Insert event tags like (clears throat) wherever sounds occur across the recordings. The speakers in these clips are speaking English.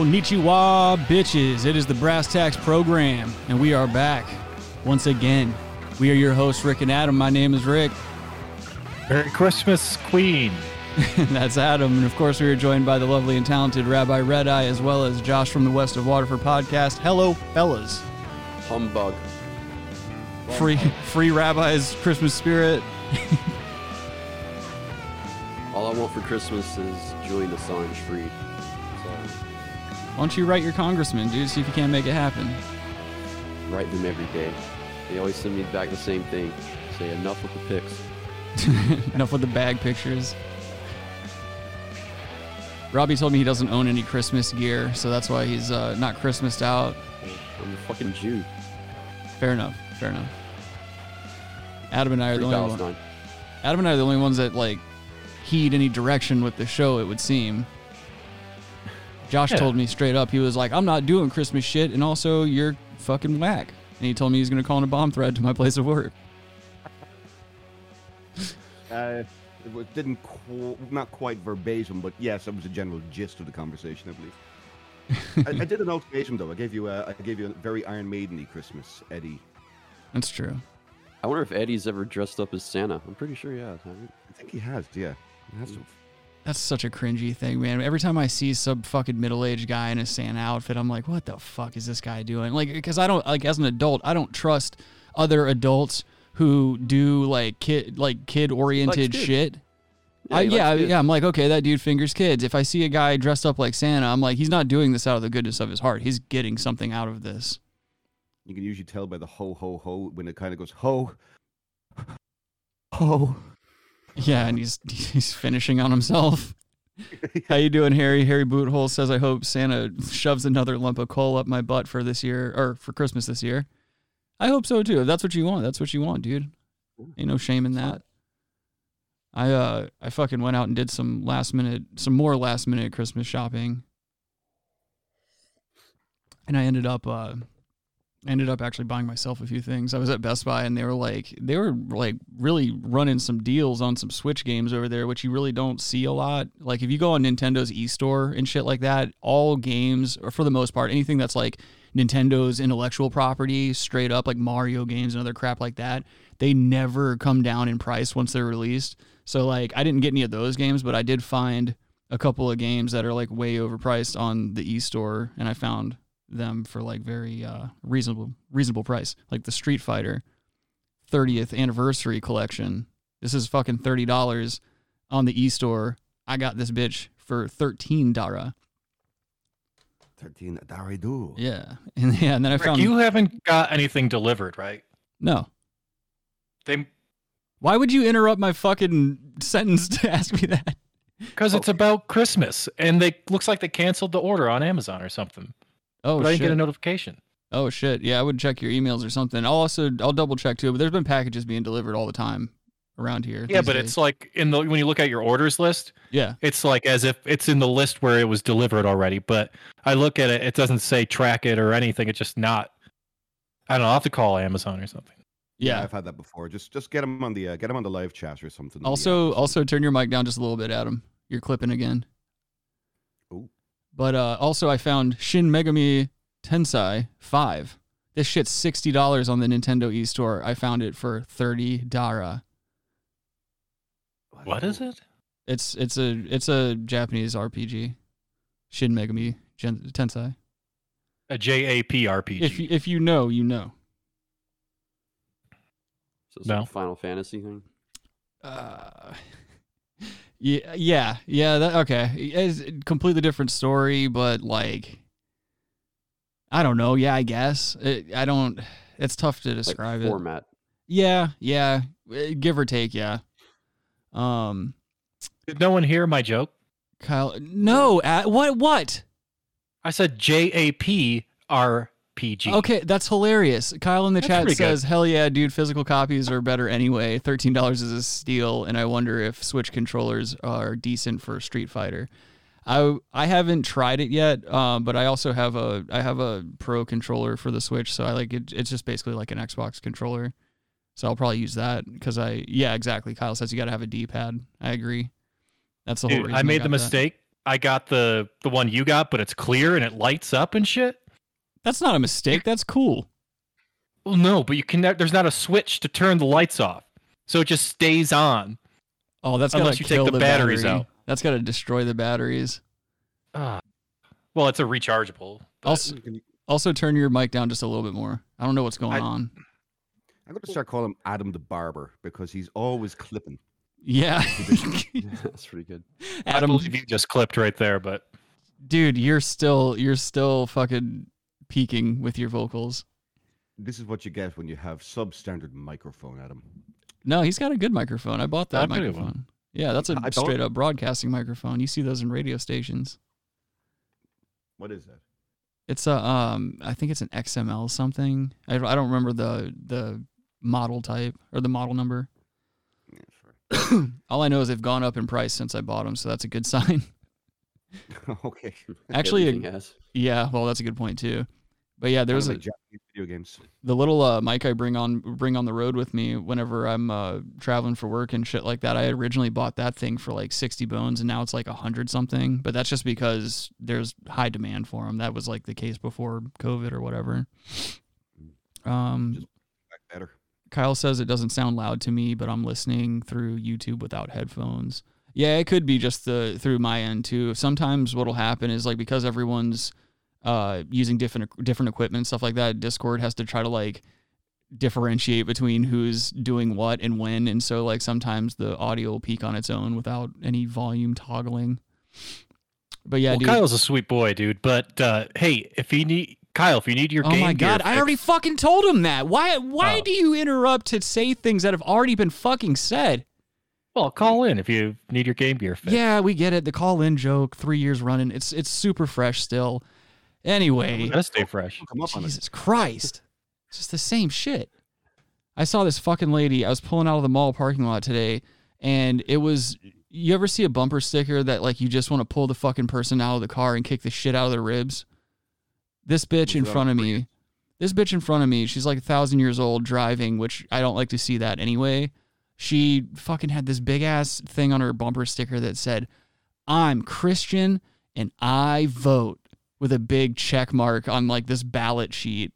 Konnichiwa, bitches. It is the Brass Tacks program, and we are back once again. We are your hosts, Rick and Adam. My name is Rick. Merry Christmas, Queen. (laughs) That's Adam. And of course, we are joined by the lovely and talented Rabbi Red Eye, as well as Josh from the West of Waterford podcast. Hello, fellas. Humbug. Free, free Rabbi's Christmas spirit. All I want for Christmas is Julian Assange freed. Why don't you write your congressman, dude? See if you can't make it happen. write them every day. They always send me back the same thing. Say enough with the pics. (laughs) Enough with the bag pictures. Robbie told me he doesn't own any Christmas gear, so that's why he's uh, not Christmased out. I'm a fucking Jew. Fair enough. Fair enough. Adam and I are the only one, Palestine. Adam and I are the only ones that like heed any direction with the show. It would seem. Josh Yeah. told me straight up. He was like, "I'm not doing Christmas shit," and also you're fucking whack. And he told me he's gonna call in a bomb threat to my (laughs) place of work. (laughs) Uh, it didn't qu- not quite verbatim, but yes, that was the general gist of the conversation, I believe. (laughs) I, I did an ultimatum though. I gave you a, I gave you a very Iron Maideny Christmas, Eddie. That's true. I wonder if Eddie's ever dressed up as Santa. I'm pretty sure he has. hasn't I think he has, yeah. He has to. That's such a cringy thing, man. Every time I see some fucking middle-aged guy in a Santa outfit, I'm like, what the fuck is this guy doing? Like, because I don't like as an adult, I don't trust other adults who do like kid like kid-oriented shit. Yeah, I, yeah, yeah. I'm like, okay, that dude fingers kids. If I see a guy dressed up like Santa, I'm like, he's not doing this out of the goodness of his heart. He's getting something out of this. You can usually tell by the ho ho ho when it kind of goes ho ho. Yeah, and he's he's finishing on himself. How you doing, Harry? Harry Boothole says, "I hope Santa shoves another lump of coal up my butt for this year or for Christmas this year." I hope so too. If that's what you want, that's what you want, dude. Ain't no shame in that. I uh I fucking went out and did some last minute, some more last minute Christmas shopping, and I ended up uh ended up actually buying myself a few things. I was at Best Buy and they were like they were like really running some deals on some Switch games over there, which you really don't see a lot. Like if you go on Nintendo's e-store and shit like that, all games or for the most part, anything that's like Nintendo's intellectual property, straight up like Mario games and other crap like that, they never come down in price once they're released. So like I didn't get any of those games, but I did find a couple of games that are like way overpriced on the e-store and I found them for like very uh, reasonable reasonable price. Like the Street Fighter 30th anniversary collection. This is fucking thirty dollars on the e-store. I got this bitch for thirteen dara. Thirteen Daridu. Yeah, (laughs) and yeah, and then I Rick, found you haven't got anything delivered, right? no. They Why would you interrupt my fucking sentence to ask me that? because it's about Christmas, and they looks like they canceled the order on Amazon or something. Oh but I didn't shit! get a notification. oh shit! Yeah, I would check your emails or something. I'll also I'll double check too. But there's been packages being delivered all the time around here. Yeah, but days. it's like in the when you look at your orders list, yeah. it's like as if it's in the list where it was delivered already. But I look at it, it doesn't say track it or anything. It's just not. I don't know. I'll have to call Amazon or something. Yeah. I've had that before. Just just get them on the uh, get them on the live chat or something. Also, also turn your mic down just a little bit, Adam. You're clipping again. Ooh. But uh, also, I found Shin Megami Tensei Five. This shit's sixty dollars on the Nintendo eStore. I found it for thirty dara. What is it? It's it's a it's a Japanese RPG. Shin Megami Gen- Tensei. A JAP RPG. If you, if you know, you know. So it's No. like a Final Fantasy thing. Uh, yeah, yeah, yeah. That okay. It's a completely different story, but like, I don't know. Yeah, I guess it, I don't. It's tough to Like describe it. format. Yeah, yeah, eh, give or take. Yeah. Um, Did no one hear my joke? Kyle. No. Uh, what? What? I said JAP RPG. Okay, that's hilarious. Kyle in the That's chat pretty good. says, "Hell yeah, dude! Physical copies are better anyway. Thirteen dollars is a steal, and I wonder if Switch controllers are decent for Street Fighter." I I haven't tried it yet, um, but I also have a I have a Pro controller for the Switch, so I like it. It's just basically like an Xbox controller, so I'll probably use that because I yeah exactly. Kyle says you got to have a D pad. I agree. That's the whole Dude, reason I made got the that. mistake. I got the the one you got, but it's clear and it lights up and shit. That's not a mistake. That's cool. Well, no, but you can. There's not a switch to turn the lights off, so it just stays on. Oh, that's Unless gotta you take kill the batteries battery. out. That's got to destroy the batteries. Ah. Well, it's a rechargeable. but- Also, also turn your mic down just a little bit more. I don't know what's going I- on. I'm going to start calling him Adam the Barber because he's always clipping. Yeah, That's pretty good. (laughs) I Adam, believe you just clipped right there, but dude, you're still you're still fucking peaking with your vocals. This is what you get when you have substandard microphone, Adam. No, he's got a good microphone. I bought that I've got a good one. microphone. Yeah, that's a I don't- straight up broadcasting microphone. You see those in radio stations. What is that? It's a um, I think it's an XML something. I, I don't remember the the model type or the model number. Yeah, sure. (coughs) All I know is they've gone up in price since I bought them, so that's a good (laughs) sign. (laughs) okay. Actually, Everything. Yeah, well, that's a good point too. But yeah, there's a, like video games. the little uh, mic I bring on bring on the road with me whenever I'm uh, traveling for work and shit like that. I originally bought that thing for like sixty bones, and now it's like a hundred something. But that's just because there's high demand for them. That was like the case before COVID or whatever. Um, Back better. Kyle says it doesn't sound loud to me, but I'm listening through YouTube without headphones. Yeah, it could be just the through my end too. Sometimes what'll happen is like because everyone's uh using different different equipment and stuff like that, Discord has to try to like differentiate between who's doing what and when, and so like sometimes the audio will peak on its own without any volume toggling. But yeah, well, dude. Kyle's a sweet boy, dude. But uh, hey, if you need Kyle, if you need your Oh game my gear god, I already fucking told him that. Why why Oh. do you interrupt to say things that have already been fucking said? well, call in if you need your game gear fixed. Yeah, we get it. The call in joke, three years running. It's it's super fresh still. Anyway, gotta stay fresh. Come up on it. Jesus Christ. It's just the same shit. I saw this fucking lady. I was pulling out of the mall parking lot today, and it was you ever see a bumper sticker that like you just want to pull the fucking person out of the car and kick the shit out of their ribs? This bitch in Was it on front of me. This bitch in front of me, she's like a thousand years old driving, which I don't like to see that anyway. She fucking had this big ass thing on her bumper sticker that said, I'm Christian and I vote with a big check mark on like this ballot sheet.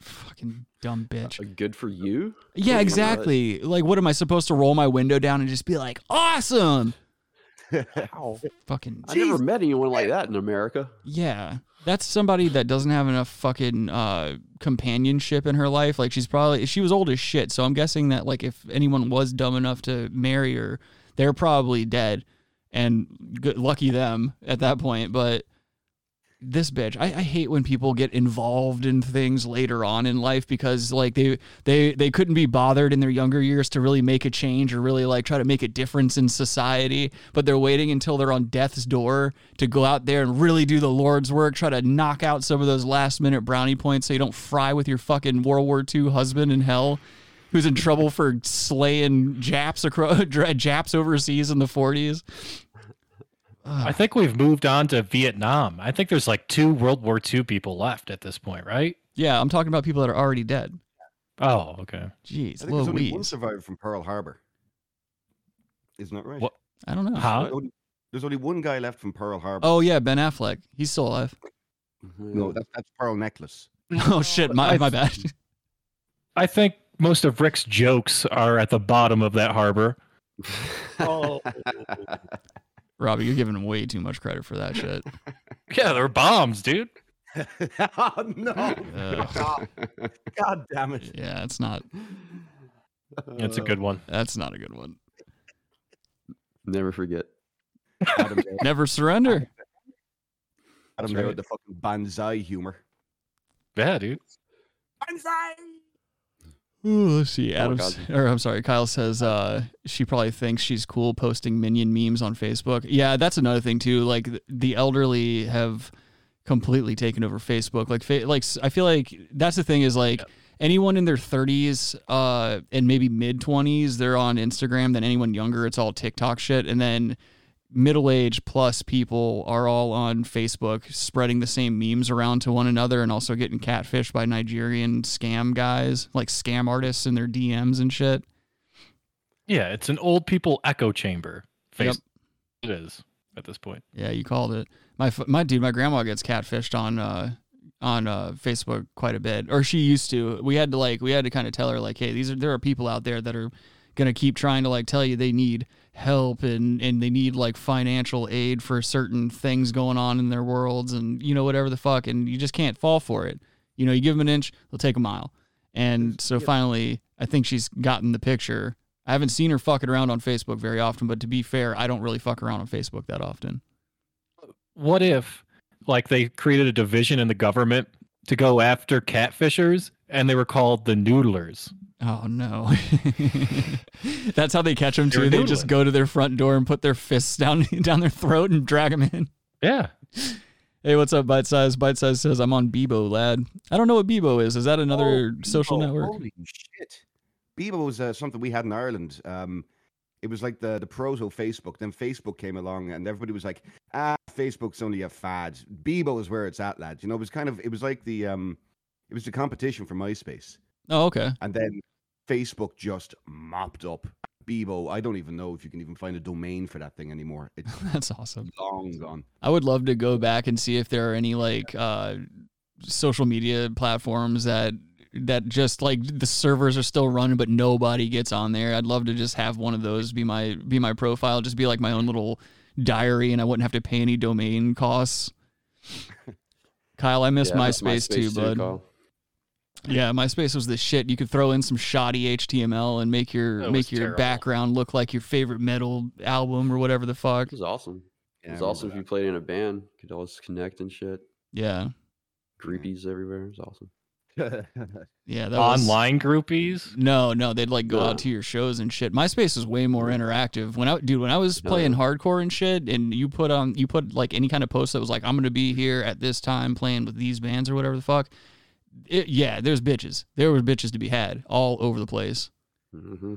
Fucking dumb bitch. Uh, Good for you. Yeah, exactly. Like, what am I supposed to roll my window down and just be like, awesome? (laughs) Wow. Fucking I never met anyone like that in America. yeah. That's somebody that doesn't have enough fucking uh, companionship in her life. Like, she's probably she was old as shit. So I'm guessing that like if anyone was dumb enough to marry her, they're probably dead, and good, lucky them at that point. But this bitch, I, I hate when people get involved in things later on in life because like they they they couldn't be bothered in their younger years to really make a change or really like try to make a difference in society, but they're waiting until they're on death's door to go out there and really do the Lord's work, try to knock out some of those last minute brownie points so you don't fry with your fucking World War II husband in hell. Who's in trouble for slaying Japs across (laughs) Japs overseas in the 40s? I think we've moved on to Vietnam. I think there's like two World War II people left at this point, right? Yeah, I'm talking about people that are already dead. Oh, okay. Jeez, I think there's only one survivor from Pearl Harbor. Isn't that right? What? I don't know. Huh? There's only, there's only one guy left from Pearl Harbor. Oh yeah, Ben Affleck. He's still alive. no, that's that's Pearl Necklace. (laughs) Oh shit, my I- my bad. I think most of Rick's jokes are at the bottom of that harbor. (laughs) Oh. Robbie, you're giving him way too much credit for that shit. (laughs) Yeah, they're bombs, dude. (laughs) oh no! Ugh. God. God damn it! Yeah, it's not. It's a good one. That's not a good one. Never forget. Adam, (laughs) Never surrender. Adam there with the fucking banzai humor. Yeah, dude. Ooh, let's see. Oh, Adams, God. or I'm sorry, Kyle says uh, she probably thinks she's cool posting minion memes on Facebook. Yeah, that's another thing too. Like the elderly have completely taken over Facebook. Like, fa- like I feel like that's the thing is like anyone in their 30s uh, and maybe mid 20s, they're on Instagram. Then anyone younger, it's all TikTok shit. And then middle age plus people are all on Facebook spreading the same memes around to one another and also getting catfished by Nigerian scam guys, like scam artists in their DMs and shit. Yeah, it's an old people echo chamber. Yep. It is at this point. Yeah, you called it. My my dude, my grandma gets catfished on uh on uh Facebook quite a bit, or she used to. We had to like we had to kind of tell her like, hey, these are there are people out there that are gonna keep trying to like tell you they need help and and they need like financial aid for certain things going on in their worlds and you know whatever the fuck, and you just can't fall for it. You know, you give them an inch, they'll take a mile. And so finally, I think she's gotten the picture. I haven't seen her fucking around on Facebook very often, but to be fair, I don't really fuck around on Facebook that often. What if like they created a division in the government to go after catfishers and they were called the noodlers? Oh no. (laughs) That's how they catch them too. They just noodling. go to their front door and put their fists down (laughs) down their throat and drag them in. Yeah. Hey, what's up, Bite Size? Bite Size says I'm on Bebo, lad. I don't know what Bebo is. Is that another social network? Holy shit! Bebo was uh, something we had in Ireland. Um, it was like the the pros of Facebook. Then Facebook came along, and everybody was like, "Ah, Facebook's only a fad. Bebo is where it's at, lad." You know, it was kind of it was like the um, it was the competition for MySpace, Oh, okay. and then Facebook just mopped up Bebo. I don't even know if you can even find a domain for that thing anymore. It's (laughs) That's awesome. long gone. I would love to go back and see if there are any like uh, social media platforms that that just like the servers are still running but nobody gets on there. I'd love to just have one of those be my be my profile, just be like my own little diary and I wouldn't have to pay any domain costs. (laughs) Kyle, I miss Yeah, I miss MySpace, too, bud. Kyle. Yeah, MySpace was the shit. You could throw in some shoddy HTML and make your That make was your terrible. background look like your favorite metal album or whatever the fuck. It was awesome. Yeah, it was I awesome if you played in a band. Could always connect and shit. Yeah. Groupies everywhere. It was awesome. (laughs) Yeah, that was Online groupies? No, no, they'd like go No. out to your shows and shit. MySpace was way more interactive. When I dude, when I was playing hardcore and shit, and you put on you put like any kind of post that was like, I'm gonna be here at this time playing with these bands or whatever the fuck. It, yeah, there's bitches. There were bitches to be had all over the place. hmm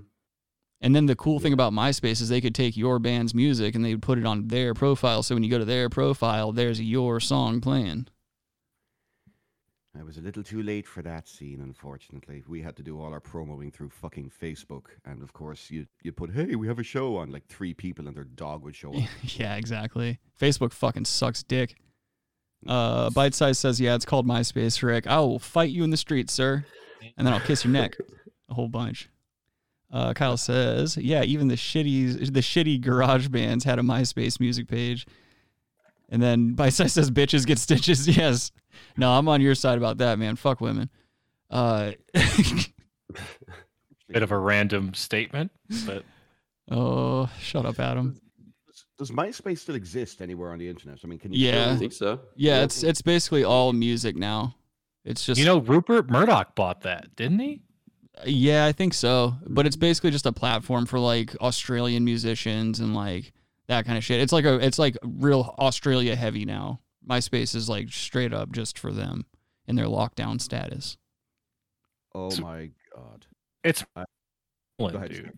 And then the cool thing about MySpace is they could take your band's music and they would put it on their profile. So when you go to their profile, there's your song playing. I was a little too late for that scene, unfortunately. We had to do all our promoing through fucking Facebook, and of course, you you put, "Hey, we have a show on," like three people, and their dog would show up. (laughs) yeah, exactly. Facebook fucking sucks dick. Uh, Bite Size says, yeah, it's called MySpace, Rick. I will fight you in the street, sir. And then I'll kiss your neck a whole bunch. Uh, Kyle says, yeah, even the shitty, the shitty garage bands had a MySpace music page. And then Bite Size says, bitches get stitches. (laughs) Yes. No, I'm on your side about that, man. Fuck women. Uh, Bit of a random statement, but (laughs) oh, shut up, Adam. Does, does MySpace still exist anywhere on the internet? I mean, can you? Yeah. still- I think so. Yeah, it's it's basically all music now. It's just you know, Rupert Murdoch bought that, didn't he? Yeah, I think so. But it's basically just a platform for like Australian musicians and like that kind of shit. It's like a it's like real Australia heavy now. MySpace is like straight up just for them in their lockdown status. Oh my god. It's I- Go ahead. dude.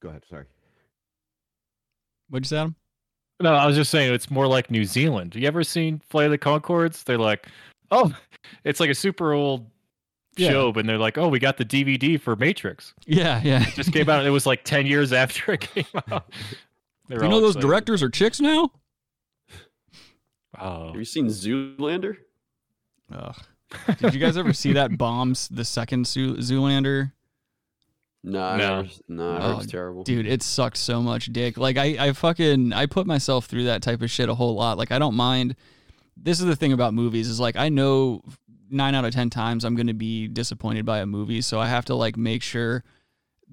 Go ahead. Sorry. What'd you say, Adam? No, I was just saying it's more like New Zealand. Have you ever seen Flight of the Conchords? They're like, oh, it's like a super old Yeah. show, but they're like, oh, we got the DVD for Matrix. Yeah, yeah. It just came out. It was like ten years after it came out. (laughs) You know all those excited. directors are chicks now? Oh, Have you seen Zoolander? Ugh. Did you guys ever see that (laughs) bombs the second Zoolander? No, No. no, it's terrible. Dude, it sucked so much dick. Like I, I fucking I put myself through that type of shit a whole lot. Like I don't mind this is the thing about movies is like I know nine out of ten times I'm gonna be disappointed by a movie. So I have to like make sure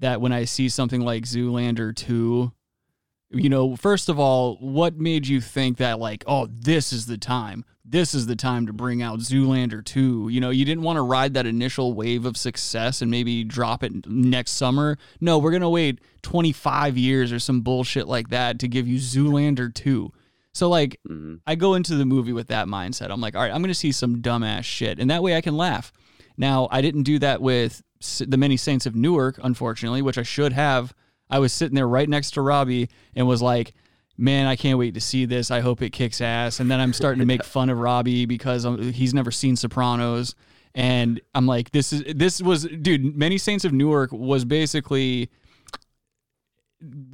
that when I see something like Zoolander 2, you know, first of all, what made you think that like, oh, this is the time? This is the time to bring out Zoolander 2. You know, you didn't want to ride that initial wave of success and maybe drop it next summer. No, we're going to wait 25 years or some bullshit like that to give you Zoolander 2. So like mm-hmm. I go into the movie with that mindset. I'm like, all right, I'm going to see some dumbass shit, and that way I can laugh. Now I didn't do that with the Many Saints of Newark, unfortunately, which I should have. I was sitting there right next to Robbie and was like, man, I can't wait to see this. I hope it kicks ass. And then I'm starting to make (laughs) fun of Robbie because um, he's never seen Sopranos. And I'm like, this is this was dude. Many Saints of Newark was basically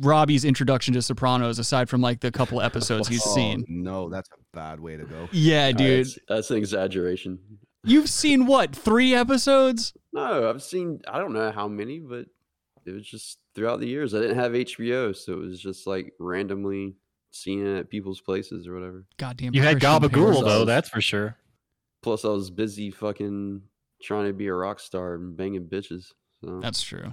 Robbie's introduction to Sopranos, aside from like the couple episodes he's (laughs) Oh, seen. No, that's a bad way to go. Yeah, dude. That's, that's an exaggeration. You've seen what three episodes? No, I've seen I don't know how many, but it was just throughout the years. I didn't have HBO, so it was just like randomly seeing it at people's places or whatever. Goddamn. You had Christian Gabagool parents. though, that's for sure. Plus, I was busy fucking trying to be a rock star and banging bitches. So That's true.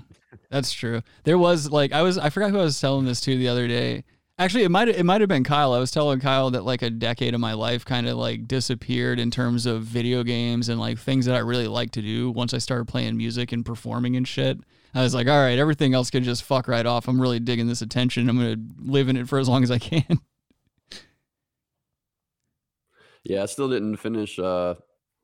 That's true. There was like I was I forgot who I was telling this to the other day. Actually, it might it might have been Kyle. I was telling Kyle that like a decade of my life kind of like disappeared in terms of video games and like things that I really like to do once I started playing music and performing and shit. I was like, all right, everything else can just fuck right off. I'm really digging this attention. I'm gonna live in it for as long as I can. (laughs) yeah, I still didn't finish. uh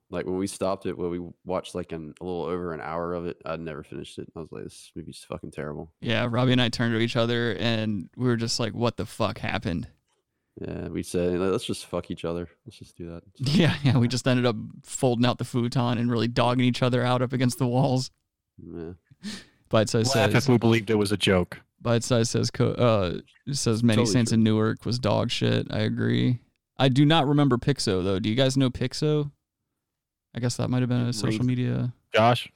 Like when we stopped it, where we watched like an, a little over an hour of it, I'd never finished it. I was like, this movie's fucking terrible. yeah, Robbie and I turned to each other and we were just like, what the fuck happened? Yeah, we said let's just fuck each other. Let's just do that. (laughs) Yeah, yeah. We just ended up folding out the futon and really dogging each other out up against the walls. Yeah. Bite size Laugh says. if we believed it was a joke. Bite size says. Uh, says many Totally saints true. in Newark was dog shit. I agree. I do not remember Pixo though. Do you guys know Pixo? I guess that might have been a social Rings- media Josh,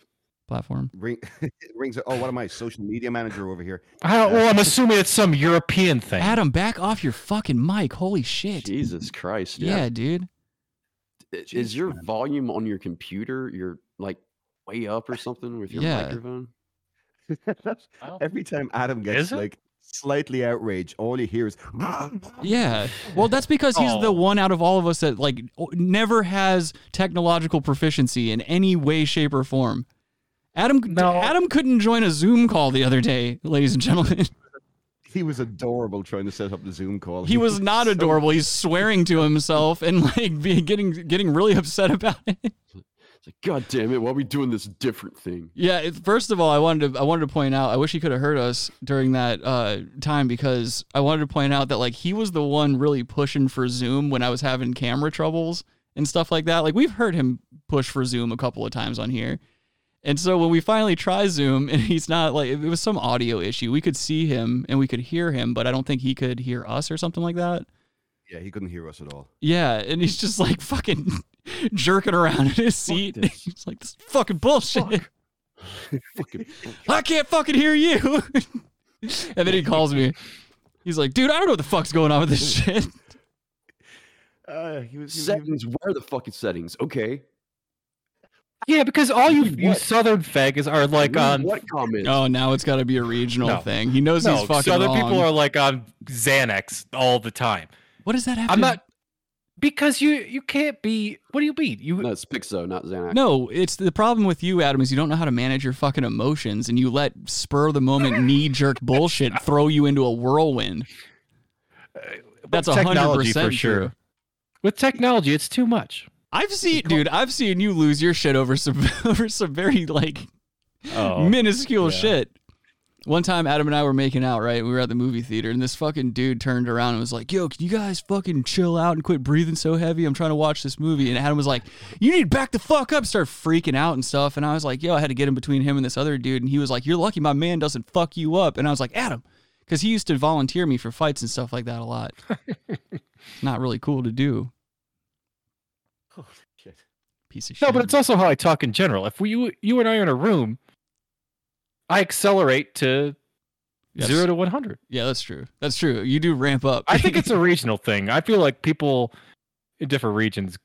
platform. Ring, it (laughs) rings. Oh, what am I? Social media manager over here. I don't, well, I'm assuming it's some European thing. Adam, back off your fucking mic. Holy shit. Jesus Christ. Yeah, Yeah. dude. I- Is your volume on your computer? You're like way up or something with your Yeah. microphone? That's, every time Adam gets like slightly outraged, all you hear is. Ah! Yeah. Well, that's because he's the Oh. one out of all of us that like never has technological proficiency in any way, shape, or form. Adam, No. Adam couldn't join a Zoom call the other day, ladies and gentlemen. (laughs) He was adorable trying to set up the Zoom call. He was (laughs) not so- adorable. He's swearing to himself and like be getting getting really upset about it. (laughs) It's like, God damn it, why are we doing this different thing? Yeah. It, first of all, I wanted to I wanted to point out. I wish he could have heard us during that uh, time because I wanted to point out that like he was the one really pushing for Zoom when I was having camera troubles and stuff like that. Like we've heard him push for Zoom a couple of times on here. And so when we finally try Zoom and (laughs) he's not like it was some audio issue. We could see him and we could hear him, but I don't think he could hear us or something like that. Yeah, he couldn't hear us at all. Yeah, and he's just like fucking jerking around in his seat. (laughs) He's like, this fucking bullshit. (laughs) Fucking I can't fucking hear you. (laughs) and then he calls me. He's like, dude, I don't know what the fuck's going on with this shit. Uh, he was. He was settings. Where are the fucking settings? Okay. yeah, because all you you Southern fags are like on. what comments? Oh, now it's got to be a regional No. thing. He knows he's fucking Southern wrong. people are like on Xanax all the time. what does that have I'm to- not because you you can't be. What do you mean? You No, it's Pixo, not Xanax. No, it's the problem with you, Adam, is you don't know how to manage your fucking emotions and you let spur of the moment (laughs) knee jerk bullshit throw you into a whirlwind. Uh, That's a hundred technology percent for sure. true. With technology, it's too much. I've seen, dude, I've seen you lose your shit over some (laughs) over some very like Oh, minuscule yeah. shit. One time, Adam and I were making out, right? We were at the movie theater, and this fucking dude turned around and was like, Yo, can you guys fucking chill out and quit breathing so heavy? I'm trying to watch this movie. And Adam was like, You need to back the fuck up, start freaking out and stuff. And I was like, Yo, I had to get in between him and this other dude. And he was like, You're lucky my man doesn't fuck you up. And I was like, Adam, because he used to volunteer me for fights and stuff like that a lot. (laughs) Not really cool to do. Holy shit. Piece of shit. No, but it's also how I talk in general. If we you, you and I are in a room, I accelerate to Yes. zero to one hundred. Yeah, that's true. That's true. You do ramp up. I think (laughs) it's a regional thing. I feel like people in different regions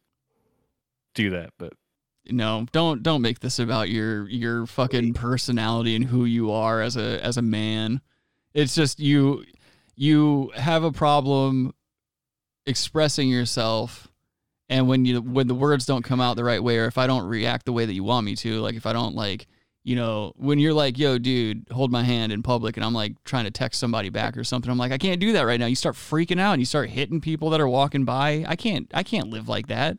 do that, but no, don't don't make this about your your fucking personality and who you are as a as a man. It's just you you have a problem expressing yourself and when you when the words don't come out the right way or if I don't react the way that you want me to, like if I don't like you know, when you're like, yo, dude, hold my hand in public, and I'm like trying to text somebody back or something, I'm like, I can't do that right now. You start freaking out and you start hitting people that are walking by. I can't, I can't live like that.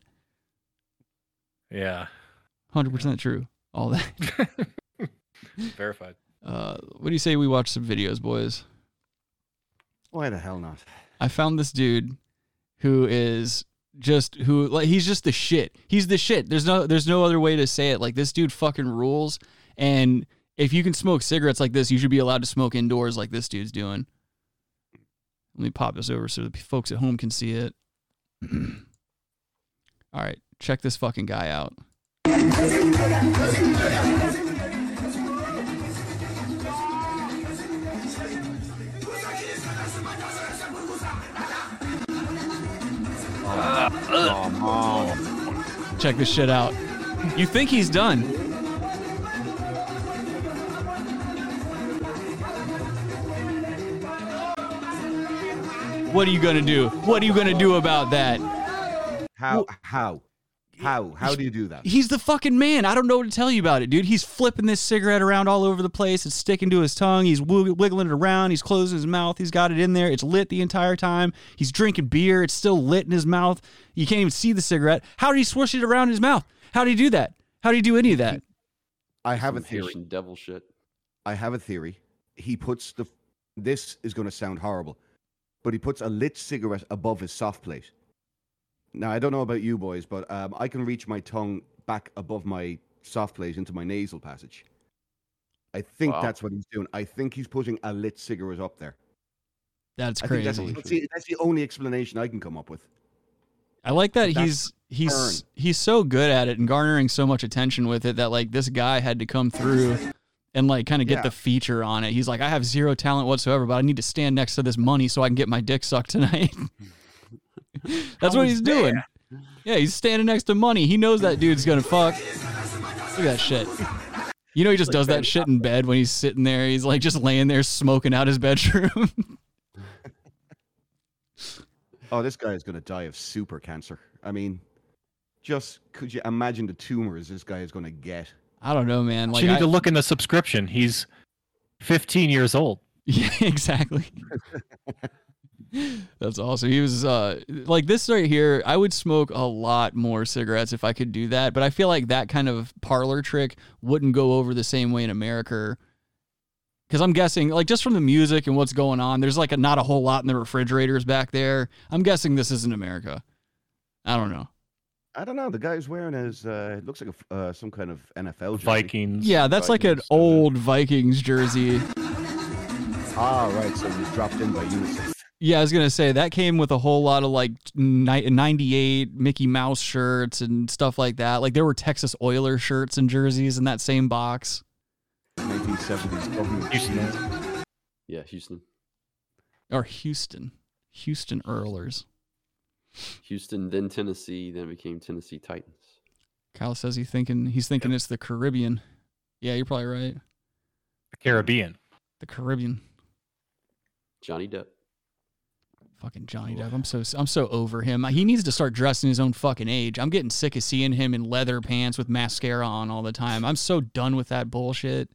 yeah, Hundred percent true. All that. (laughs) verified. Uh, what do you say we watch some videos, boys? Why the hell not? I found this dude who is just who like he's just the shit. He's the shit. There's no there's no other way to say it. Like this dude fucking rules. And if you can smoke cigarettes like this, you should be allowed to smoke indoors like this dude's doing. Let me pop this over so the folks at home can see it. (clears throat) All right, check this fucking guy out. Check this shit out. You think he's done? What are you gonna do? What are you gonna do about that? How? How? How? How do you do that? He's the fucking man. I don't know what to tell you about it, dude. He's flipping this cigarette around all over the place. It's sticking to his tongue. He's wiggling it around. He's closing his mouth. He's got it in there. It's lit the entire time. He's drinking beer. It's still lit in his mouth. You can't even see the cigarette. How did he swish it around his mouth? How did he do that? How did he do any of that? I have a theory. Haitian devil shit. I have a theory. He puts the. This is going to sound horrible, but he puts a lit cigarette above his soft palate. Now I don't know about you boys, but um, I can reach my tongue back above my soft palate into my nasal passage. I think Wow. that's what he's doing. I think he's putting a lit cigarette up there. That's I think that's, crazy. that's, the, that's the only explanation I can come up with. I like that That's he's he's he's so good at it and garnering so much attention with it that like this guy had to come through and like kind of get Yeah. the feature on it. He's like, I have zero talent whatsoever, but I need to stand next to this money so I can get my dick sucked tonight. (laughs) That's what he's doing. Yeah, he's standing next to money. He knows that dude's gonna fuck. Look at that shit. You know he just does that shit in bed when he's sitting there. He's like just laying there smoking out his bedroom. (laughs) Oh, this guy is going to die of super cancer. I mean, just could you imagine the tumors this guy is going to get? I don't know, man. Like you need I- to look in the subscription. He's 15 years old. Yeah, (laughs) exactly. (laughs) That's awesome. He was uh like this right here. I would smoke a lot more cigarettes if I could do that, but I feel like that kind of parlor trick wouldn't go over the same way in America. Because I'm guessing, like just from the music and what's going on, there's like a, not a whole lot in the refrigerators back there. I'm guessing this isn't America. I don't know. I don't know. The guy's wearing his. Uh, it looks like a f uh, some kind of NFL jersey. Vikings. Yeah, that's like an old Vikings jersey. Ah, right. So he was dropped in by UNICEF. Yeah, I was gonna say that came with a whole lot of like ni- '98 Mickey Mouse shirts and stuff like that. Like there were Texas Oiler shirts and jerseys in that same box. 1970s. Houston. Yeah, Houston. Or Houston, Houston Oilers. Houston, then Tennessee, then it became Tennessee Titans. Kyle says he thinking he's thinking it's the Caribbean. Yeah, you're probably right. The Caribbean. The Caribbean. Johnny Depp. Fucking Johnny Depp. I'm so I'm so over him. He needs to start dressing his own fucking age. I'm getting sick of seeing him in leather pants with mascara on all the time. I'm so done with that bullshit.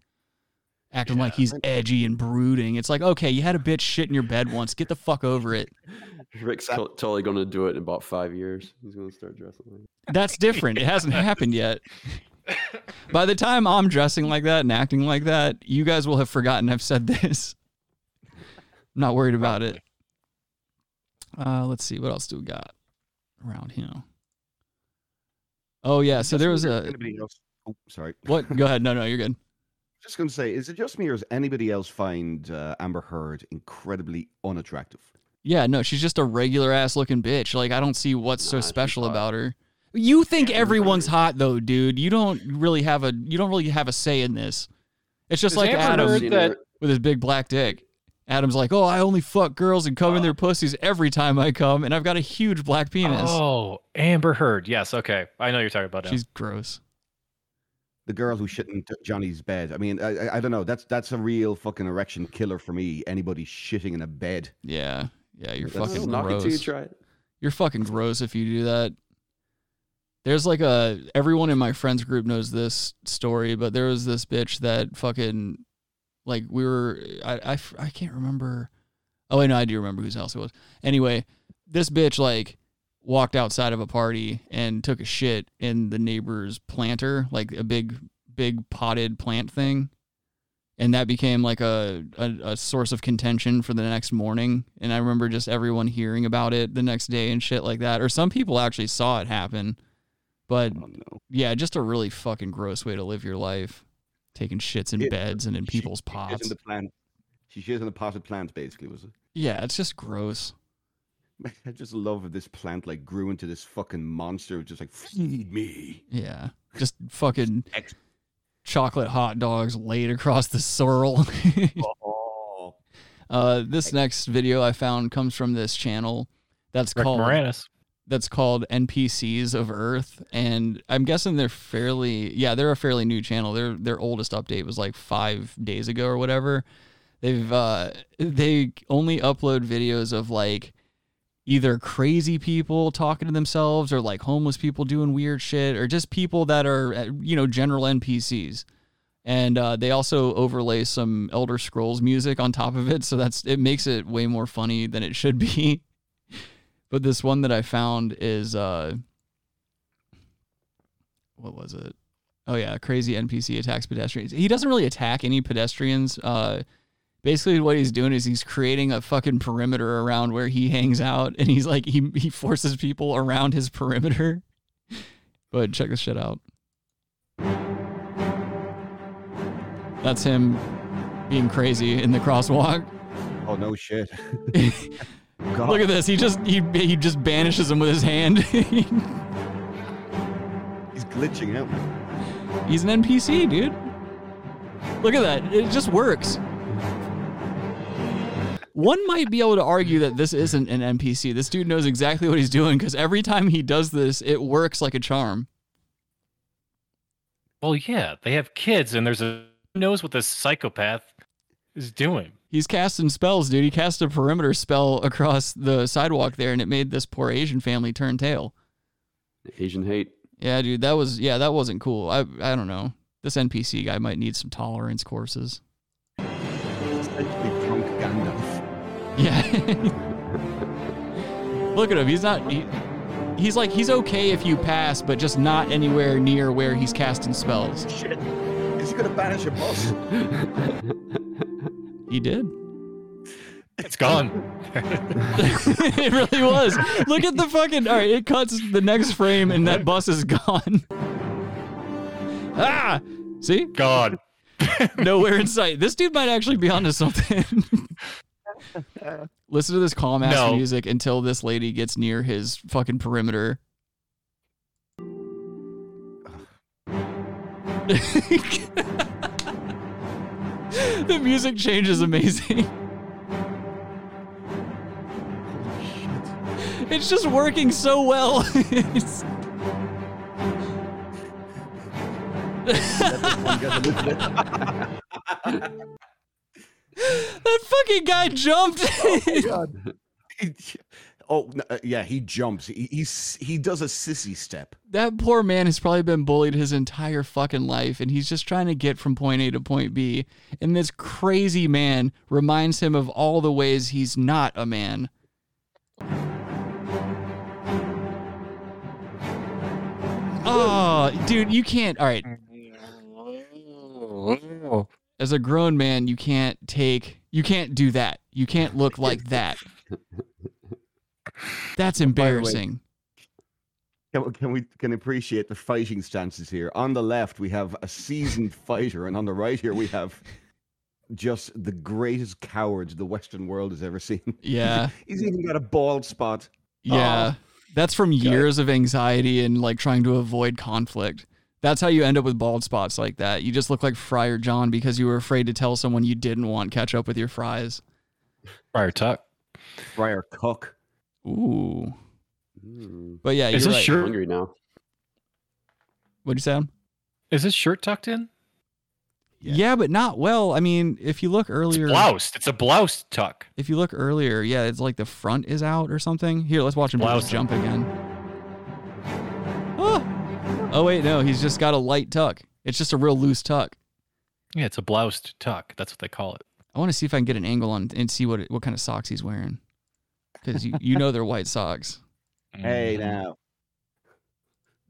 Acting like he's edgy and brooding. It's like, okay, you had a bitch shit in your bed once. Get the fuck over it. Rick's to- totally going to do it in about five years. He's going to start dressing like That's different. It hasn't happened yet. By the time I'm dressing like that and acting like that, you guys will have forgotten I've said this. I'm not worried about it. Uh, let's see. What else do we got around here? Oh, yeah. So there was a. Oh, sorry. What? Go ahead. No, no, you're good. Just going to say, is it just me or does anybody else find uh, Amber Heard incredibly unattractive? Yeah, no, she's just a regular ass looking bitch. Like, I don't see what's so Nah, she's special about her. You think everyone's hot though, dude. You don't really have a you don't really have a say in this. It's just Has like Adam that- with his big black dick. Adam's like, oh, I only fuck girls and come in their pussies every time I come, and I've got a huge black penis. Oh, Amber Heard. Yes, okay. I know you're talking about. now. She's gross. The girl who mm-hmm. shit in Johnny's bed. I mean, I, I, I don't know. That's that's a real fucking erection killer for me. Anybody shitting in a bed. Yeah, yeah, you're That's- fucking Knock it till you gross. try it. You're fucking gross if you do that. There's like a everyone in my friends group knows this story, but there was this bitch that fucking like we were I I, I can't remember. Oh wait, no, I do remember whose house it was. Anyway, this bitch like walked outside of a party and took a shit in the neighbor's planter, like a big big potted plant thing. And that became like a, a, a source of contention for the next morning. And I remember just everyone hearing about it the next day and shit like that. Or some people actually saw it happen. But Oh no. yeah, just a really fucking gross way to live your life. Taking shits in It- beds and in She- people's she shits pots. in the plant. She shits in the potted plant, basically, was it? Yeah, it's just gross. I just love that this plant like grew into this fucking monster, just like feed me. Yeah. Just fucking Ex- chocolate hot dogs laid across the sorrel. (laughs) Oh, uh, this next video I found comes from this channel that's Rick called Moranis. that's called NPCs of Earth, and I'm guessing they're fairly yeah they're a fairly new channel. Their their oldest update was like five days ago or whatever. They've uh they only upload videos of like either crazy people talking to themselves or like homeless people doing weird shit or just people that are uh, you know general NPCs. And uh, they also overlay some Elder Scrolls music on top of it, so that's it makes it way more funny than it should be. (laughs) But this one that I found is uh what was it? Oh yeah, crazy NPC attacks pedestrians. He doesn't really attack any pedestrians. Uh basically what he's doing is he's creating a fucking perimeter around where he hangs out and he's like he he forces people around his perimeter. (laughs) But check this shit out. That's him being crazy in the crosswalk. oh no shit. (laughs) Look at this. He just he he just banishes him with his hand. (laughs) He's glitching out. He's an NPC, dude. Look at that. It just works. One might be able to argue that this isn't an NPC. This dude knows exactly what he's doing because every time he does this, it works like a charm. Well, yeah, they have kids, and there's a who knows what this psychopath is doing. He's casting spells, dude. He cast a perimeter spell across the sidewalk there, and it made this poor Asian family turn tail. Asian hate. Yeah, dude, that was yeah, that wasn't cool. I I don't know. This NPC guy might need some tolerance courses. Essentially drunk Gandalf. Yeah. Look at him. He's not. He, he's like he's okay if you pass, but just not anywhere near where he's casting spells. Shit. Is he gonna banish a boss? He did. It's gone. (laughs) it really was. Look at the fucking. All right, it cuts the next frame, and that bus is gone. (laughs) ah, see, God. nowhere in sight. This dude might actually be onto something. (laughs) Listen to this calm ass No. music until this lady gets near his fucking perimeter. (laughs) the music change is amazing. It's just working so well. (laughs) (laughs) It's- that fucking guy jumped. (laughs) (laughs) He- oh no, uh, yeah, he jumps. He, he's he does a sissy step. that poor man has probably been bullied his entire fucking life and he's just trying to get from point A to point B. And this crazy man reminds him of all the ways he's not a man. Oh, dude, you can't. All right. (laughs) As a grown man, you can't take, you can't do that. You can't look like (laughs) that. That's embarrassing. Can, we- can we can appreciate the fighting stances here? On the left, we have a seasoned (laughs) fighter, and on the right here, we have just the greatest coward the Western world has ever seen. Yeah. (laughs) He's even got a bald spot. Yeah. Oh. That's from years of anxiety and like trying to avoid conflict. That's how you end up with bald spots like that. You just look like Friar John because you were afraid to tell someone you didn't want ketchup with your fries. Friar Tuck. Friar Cook. Ooh. Mm. But yeah, Is you're this right. shirt- hungry now. What'd you say? Adam? Is this shirt tucked in? Yeah. but not well. I mean, if you look It's earlier, bloused. It's a blouse tuck. if you look earlier, yeah, it's like the front is out or something. Here, let's watch him Blouse. jump again. Oh. Oh wait, no, he's just got a light tuck. It's just a real loose tuck. Yeah, it's a bloused tuck. That's what they call it. I want to see if I can get an angle on and see what it, what kind of socks he's wearing, because you you know they're white socks. Hey Mhm. now.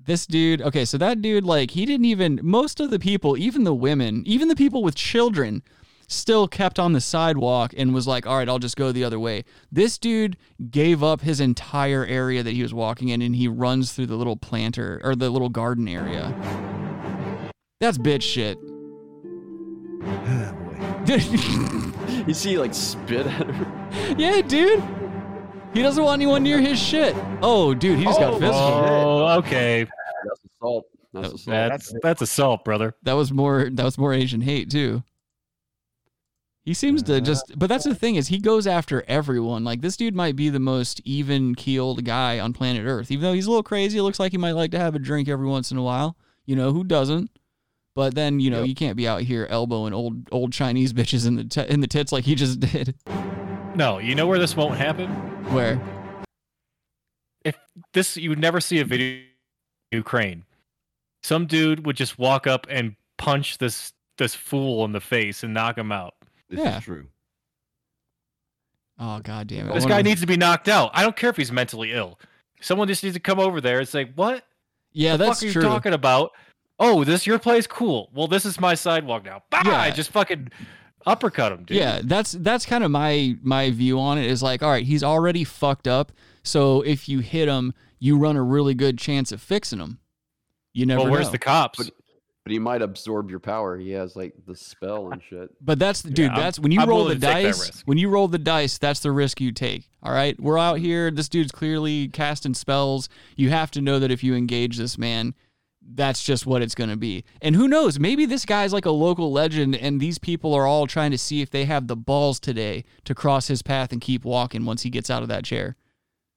This dude, okay, so that dude, like, he didn't even, most of the people, even the women, even the people with children, still kept on the sidewalk and was like, all right, I'll just go the other way. This dude gave up his entire area that he was walking in and he runs through the little planter or the little garden area. That's bitch shit. (sighs) Dude, (laughs) You see, like spit at her. yeah, dude. He doesn't want anyone near his shit. Oh, dude, he just got Oh, physical. Oh, okay. That's assault. That's That- assault. That's that's assault, brother. that was more that was more Asian hate too. He seems to uh-huh. just but that's the thing is he goes after everyone. Like this dude might be the most even keeled guy on planet Earth. Even though he's a little crazy, it looks like he might like to have a drink every once in a while. You know, who doesn't? But then, you know, Yep. you can't be out here elbowing old old Chinese (laughs) bitches in the t- in the tits like he just did. No, you know where this won't happen? Where? If this you would never see a video in Ukraine. Some dude would just walk up and punch this this fool in the face and knock him out. This Yeah. is true. Oh god damn it. This guy of- needs to be knocked out. I don't care if he's mentally ill. Someone just needs to come over there and say, "What Yeah, the that's fuck are true. you talking about?" Oh, this your place? Cool. Well, this is my sidewalk now. Bah! Yeah. Just fucking uppercut him, dude. Yeah, that's that's kind of my my view on it is like, all right, he's already fucked up. So if you hit him, you run a really good chance of fixing him. You never Well, where's know. the cops? But- But he might absorb your power. He has like the spell and shit. But that's dude. I'm- that's when you I'm roll the willing to take that dice. When you roll the dice, that's the risk you take. All right, we're out here. This dude's clearly casting spells. You have to know that if you engage this man, that's just what it's going to be. And who knows? Maybe this guy's like a local legend, and these people are all trying to see if they have the balls today to cross his path and keep walking once he gets out of that chair,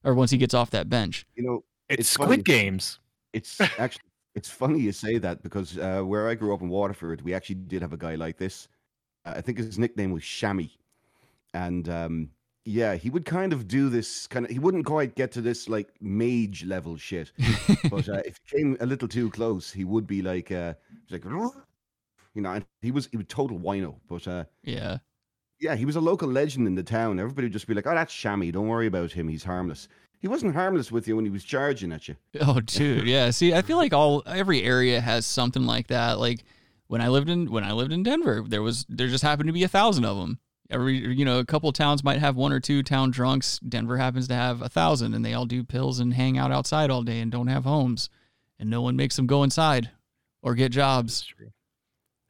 or once he gets off that bench. You know, it's, it's Squid funny. Games. It's actually it's funny you say that because uh, where I grew up in Waterford, we actually did have a guy like this. Uh, I think his nickname was Shammy, and um, yeah, he would kind of do this kind of. He wouldn't quite get to this like mage level shit, but uh, (laughs) if he came a little too close, he would be like, uh, like, you know, and he was he was total wino, but uh, Yeah. yeah, he was a local legend in the town. Everybody would just be like, "Oh, that's Shammy. Don't worry about him. He's harmless." He wasn't harmless with you when he was charging at you. Oh, dude, yeah. See, I feel like all every area has something like that. Like when I lived in when I lived in Denver, there was there just happened to be a thousand of them. Every you know, a couple of towns might have one or two town drunks. Denver happens to have a thousand, and they all do pills and hang out outside all day and don't have homes, and no one makes them go inside or get jobs.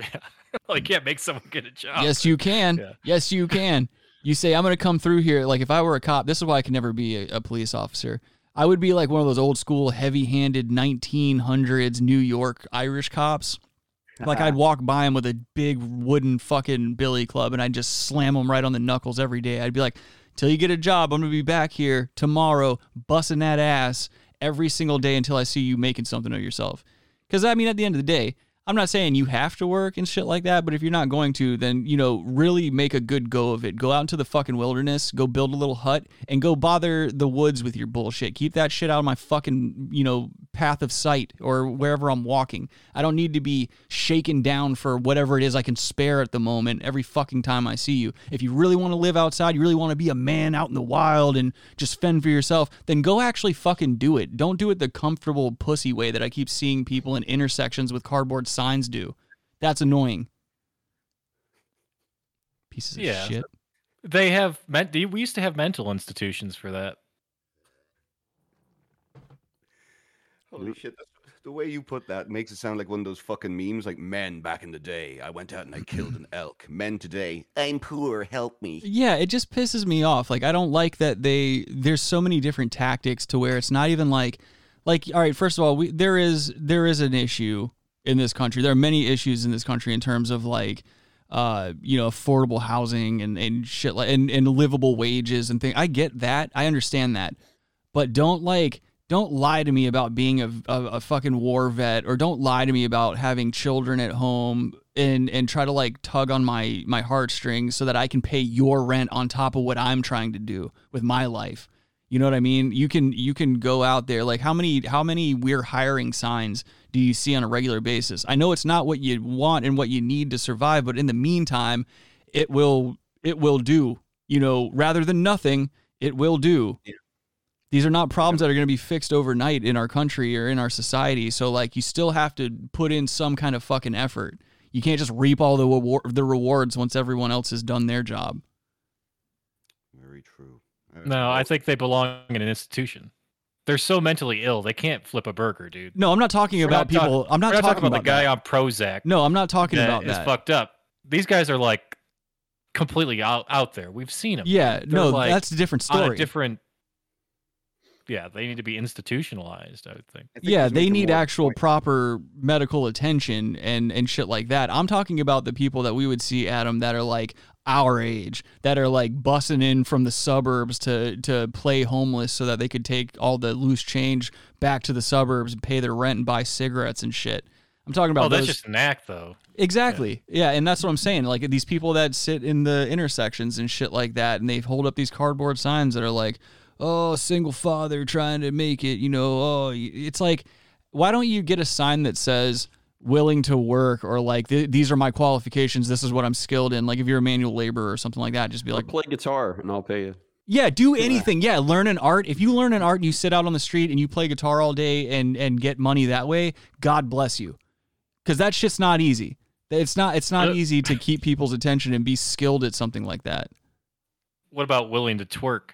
(laughs) well, you can't make someone get a job. Yes, you can. Yeah. Yes, you can. You say, I'm going to come through here. Like, if I were a cop, this is why I could never be a, a police officer. I would be like one of those old school, heavy handed 1900s New York Irish cops. Like, uh-huh. I'd walk by them with a big wooden fucking billy club and I'd just slam them right on the knuckles every day. I'd be like, till you get a job, I'm going to be back here tomorrow, busting that ass every single day until I see you making something of yourself. Because, I mean, at the end of the day, I'm not saying you have to work and shit like that, but if you're not going to, then, you know, really make a good go of it. Go out into the fucking wilderness, go build a little hut, and go bother the woods with your bullshit. Keep that shit out of my fucking, you know, path of sight or wherever I'm walking. I don't need to be shaken down for whatever it is I can spare at the moment every fucking time I see you. If you really want to live outside, you really want to be a man out in the wild and just fend for yourself, then go actually fucking do it. Don't do it the comfortable pussy way that I keep seeing people in intersections with cardboard signs do. That's annoying. Pieces of Yeah. shit. They have meant. We used to have mental institutions for that. Holy shit! That's, the way you put that makes it sound like one of those fucking memes, like men back in the day. I went out and I killed an (clears throat) elk. Men today, I'm poor. Help me. Yeah, it just pisses me off. Like I don't like that they there's so many different tactics to where it's not even like like all right, first of all, we there is there is an issue in this country. There are many issues in this country in terms of like uh, you know, affordable housing and, and shit like and, and livable wages and things. I get that. I understand that. But don't like don't lie to me about being a, a, a fucking war vet or don't lie to me about having children at home and and try to like tug on my my heartstrings so that I can pay your rent on top of what I'm trying to do with my life. You know what I mean? You can you can go out there like how many how many we're hiring signs do you see on a regular basis? I know it's not what you want and what you need to survive, but in the meantime, it will it will do. You know, rather than nothing, it will do. These are not problems that are going to be fixed overnight in our country or in our society. So like you still have to put in some kind of fucking effort. You can't just reap all the rewar- the rewards once everyone else has done their job. Very true. No, I think they belong in an institution. They're so mentally ill they can't flip a burger, dude. No, I'm not talking We're about not talk- people. I'm not we're talking, about, the guy that. on Prozac. No, I'm not talking that about is that. fucked up. These guys are like completely out out there. We've seen them. Yeah, no, like that's a different On a story. different. Yeah, they need to be institutionalized. I would think. yeah, they need actual proper medical attention and and shit like that. I'm talking about the people that we would see, Adam, that are like our age, that are like bussing in from the suburbs to to play homeless so that they could take all the loose change back to the suburbs and pay their rent and buy cigarettes and shit. I'm talking about oh, that's those. just an act, though. Exactly. Yeah. and that's what I'm saying. Like these people that sit in the intersections and shit like that, and they hold up these cardboard signs that are like, "Oh, single father trying to make it," you know. Oh, it's like, why don't you get a sign that says "willing to work" or like, "Th- "These are my qualifications. This is what I'm skilled in." Like if you're a manual laborer or something like that, just be like, play guitar and I'll pay you. yeah, do anything. Yeah, learn an art. If you learn an art and you sit out on the street and you play guitar all day and and get money that way, God bless you. Cuz that shit's not easy. It's not it's not uh, easy to (coughs) keep people's attention and be skilled at something like that. What about willing to twerk?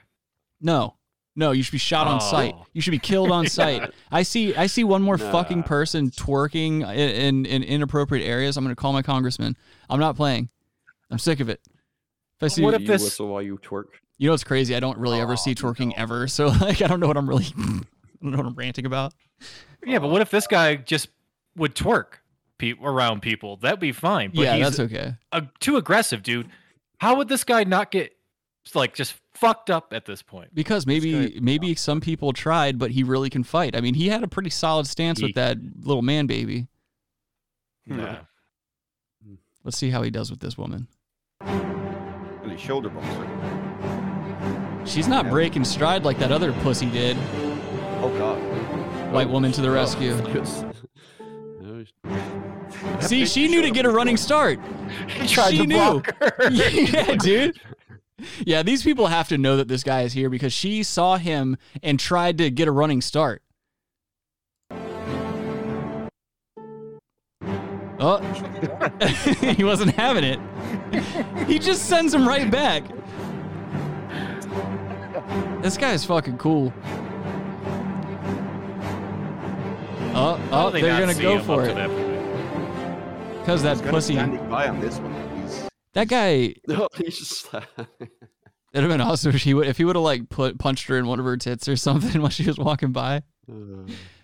No. No, you should be shot on oh. sight. Oh. You should be killed on (laughs) sight. I see I see one more Nah. fucking person twerking in, in in inappropriate areas. I'm going to call my congressman. I'm not playing. I'm sick of it. If I see what if you whistle while you twerk? You know what's crazy? I don't really ever see twerking ever. So (laughs) like I don't know what I'm really (laughs) I don't know what I'm ranting about. Yeah, but what if this guy just would twerk pe- around people? That'd be fine. But Yeah, he's that's okay. A, too aggressive, dude. How would this guy not get like just fucked up at this point? Because maybe maybe some people tried, but he really can fight. I mean, he had a pretty solid stance He- with that little man baby. Yeah. Let's see how he does with this woman. Really shoulder boxer. She's not breaking stride like that other pussy did. Oh God. White woman to the Oh, rescue. (laughs) See, she knew to get a running start. (laughs) He tried she to knew. block her. (laughs) yeah, dude. Yeah, these people have to know that this guy is here because she saw him and tried to get a running start. Oh, (laughs) he wasn't having it. He just sends him right back. This guy is fucking cool. Oh, oh, they they're gonna go for it. Because that pussy, by on this one. He's that guy. (laughs) No, he's just slapping. (laughs) It'd have been awesome if he would if he would have like put punched her in one of her tits or (laughs) something while she was walking by. (sighs)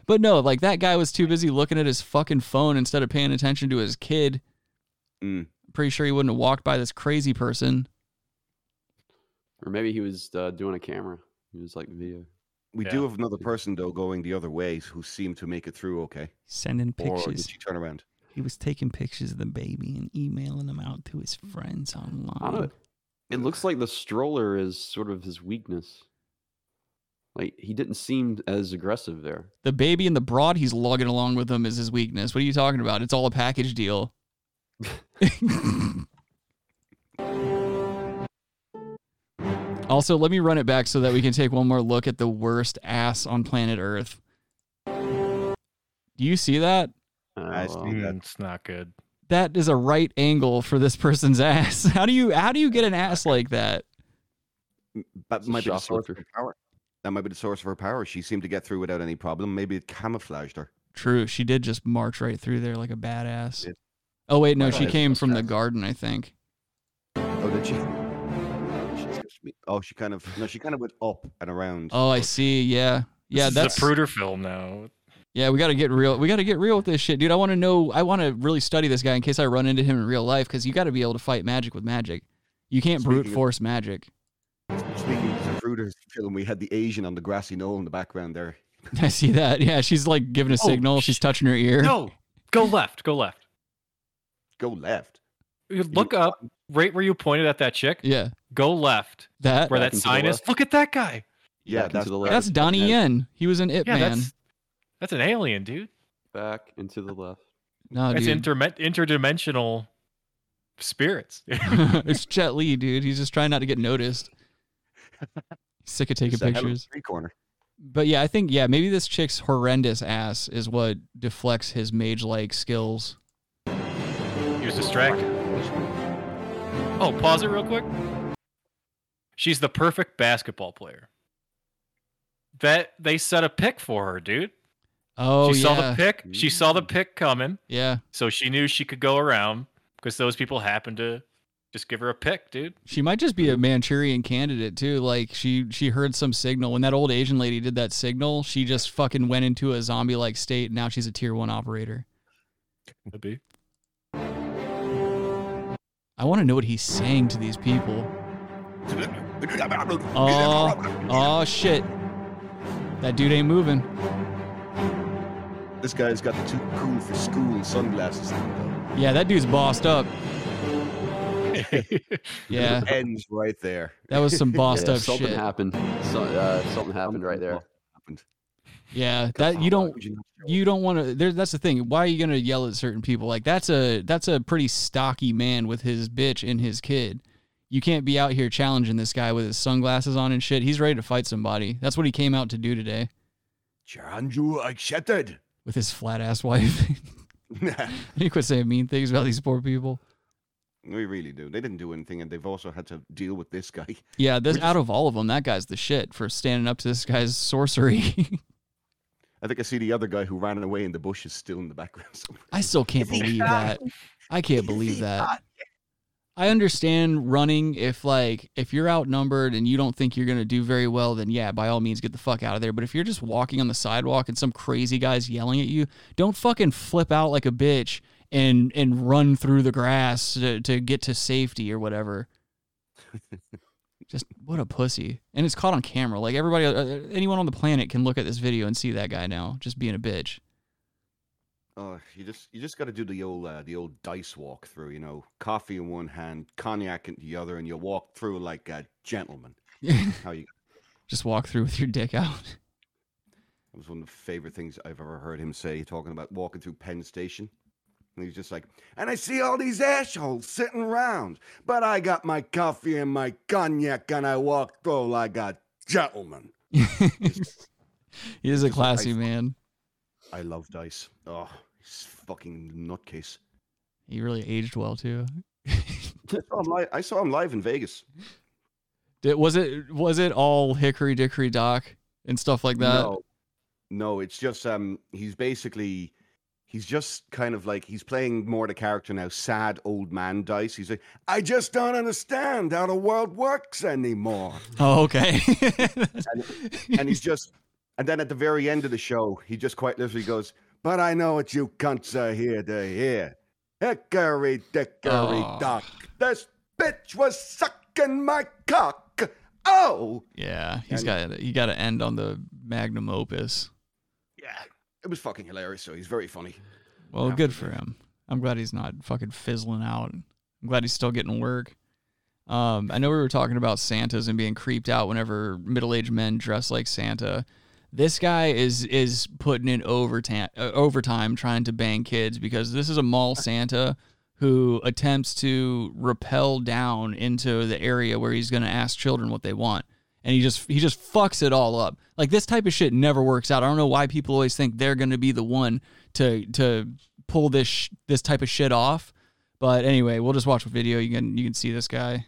But no, like that guy was too busy looking at his fucking phone instead of paying attention to his kid. Mm. Pretty sure he wouldn't have walked by this crazy person. Or maybe he was uh, doing a camera. He was like video. We do have another person though going the other way who seemed to make it through okay. Sending pictures. Or pictures. did she turn around? He was taking pictures of the baby and emailing them out to his friends I don't know. online. It looks like the stroller is sort of his weakness. Like he didn't seem as aggressive there. The baby and the broad he's lugging along with him is his weakness. What are you talking about? It's all a package deal. (laughs) also, let me run it back so that we can take one more look at the worst ass on planet Earth. Do you see that? I see that. Mm, it's not good. That is a right angle for this person's (laughs) ass. How do you how do you get an ass (laughs) like that? That might be the source of her power. That might be the source of her power. She seemed to get through without any problem. Maybe it camouflaged her. True, she did just march right through there like a badass. Oh wait, no, she came from the garden, I think. Oh, did she? Oh, she's just me- Oh, she kind of no, she kind of went up and around. Oh, I see. Yeah, yeah. this That's is a Zapruder film now. Yeah, we got to get real. We got to get real with this shit, dude. I want to know. I want to really study this guy in case I run into him in real life because you got to be able to fight magic with magic. You can't brute Speaking of- force magic. Speaking of the Zapruder film, we had the Asian on the grassy knoll in the background there. (laughs) I see that. Yeah, she's like giving a Oh, signal. She's touching her ear. No, go left. Go left. Go left. You Look up right where you pointed at that chick. Yeah, Go left. that. Where Back that and to the sign is. Look at that guy. Yeah, that's the left. That's Donnie Yen. He was an Ip Yeah, Man. that's that's an alien, dude. Back and to the left. No, That's dude. interme- interdimensional spirits. (laughs) (laughs) it's Jet Li, dude. He's just trying not to get noticed. Sick of taking It's a hell of a pictures. Three corner. But yeah, I think yeah, maybe this chick's horrendous ass is what deflects his mage-like skills. he was distracted. Oh, pause it real quick. She's the perfect basketball player. That they set a pick for her, dude. Oh she yeah, saw the pick. She saw the pick mm. coming, yeah. so she knew she could go around because those people happened to just give her a pick, dude. She might just be a mm. Manchurian candidate too. Like she she heard some signal when that old Asian lady did that signal. She just fucking went into a zombie-like state. And now she's a tier one operator. Could be. I want to know what he's saying to these people. (laughs) Oh, oh shit! That dude ain't moving. This guy's got the too cool for school sunglasses thing, though. Yeah, that dude's bossed up. (laughs) Yeah, Ends right there. that was some bossed Yeah, up something shit. happened. So, uh, something happened right there. Happened. Yeah, that you don't you don't want to. There, that's the thing. Why are you gonna yell at certain people? Like that's a that's a pretty stocky man with his bitch and his kid. You can't be out here challenging this guy with his sunglasses on and shit. He's ready to fight somebody. That's what he came out to do today Chanju accepted. With his flat ass wife. (laughs) (laughs) he quit saying mean things about these poor people. we really do. They didn't do anything, and they've also had to deal with this guy. (laughs) Yeah, this out of all of them, that guy's the shit for standing up to this guy's sorcery. I think I see the other guy who ran away in the bushes still in the background. somewhere. I still can't believe that. I can't believe that. I understand running if like if you're outnumbered and you don't think you're gonna do very well, then yeah, by all means get the fuck out of there. But if you're just walking on the sidewalk and some crazy guy's yelling at you, don't fucking flip out like a bitch and and run through the grass to, to get to safety or whatever. (laughs) just what a pussy. And it's caught on camera. Like everybody, uh, anyone on the planet can look at this video and see that guy now just being a bitch. Oh, you just you just got to do the old uh, the old dice walk through. You know, coffee in one hand, cognac in the other, and you walk through like a gentleman. (laughs) How you? just walk through with your dick out. (laughs) That was one of the favorite things I've ever heard him say, talking about walking through Penn Station. And he's just like, and I see all these assholes sitting around, but I got my coffee and my cognac, and I walk through like a gentleman. (laughs) he is a classy man. I love dice. Oh, fucking nutcase. He really aged well too. (laughs) I saw him live, I saw him live in Vegas. Did, was it was it all hickory dickory dock and stuff like that? No, no, it's just um, he's basically he's just kind of like he's playing more the character now, sad old man dice. He's like, I just don't understand how the world works anymore, (laughs) Oh, okay. and he's just, and then at the very end of the show, he just quite literally goes, "But I know what you cunts are here to hear, hickory dickory Oh. dock. This bitch was sucking my cock. Oh, yeah, he's And- got he got to end on the magnum opus. yeah, it was fucking hilarious. So he's very funny. Well, good for him. I'm glad he's not fucking fizzling out. I'm glad he's still getting work. Um, I know we were talking about Santas and being creeped out whenever middle-aged men dress like Santa. This guy is is putting in overtime uh, overtime trying to bang kids because this is a mall (laughs) Santa who attempts to rappel down into the area where he's going to ask children what they want and he just he just fucks it all up. Like this type of shit never works out. I don't know why people always think they're going to be the one to to pull this sh- this type of shit off. But anyway, we'll just watch a video. You can you can see this guy.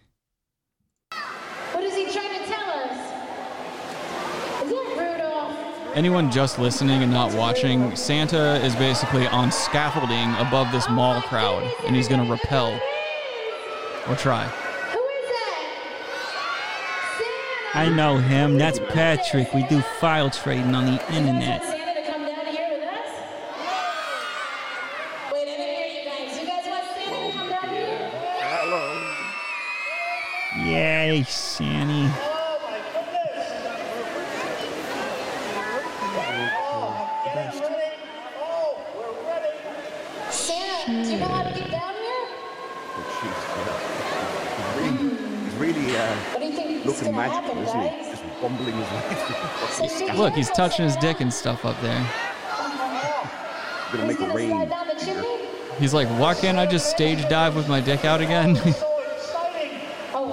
anyone just listening and not watching, Santa is basically on scaffolding above this mall crowd, and he's going to repel or try. I know him. That's Patrick. We do file trading on the internet. Yeah, Santa. Looking magical, happen, isn't he? guys? Just bumbling his way through the fucking Send me sky. Look, he's touching his dick and stuff up there. Gonna make Who's it gonna rain. down the? He's like, why can't I just stage dive with my dick out again? (laughs) Oh,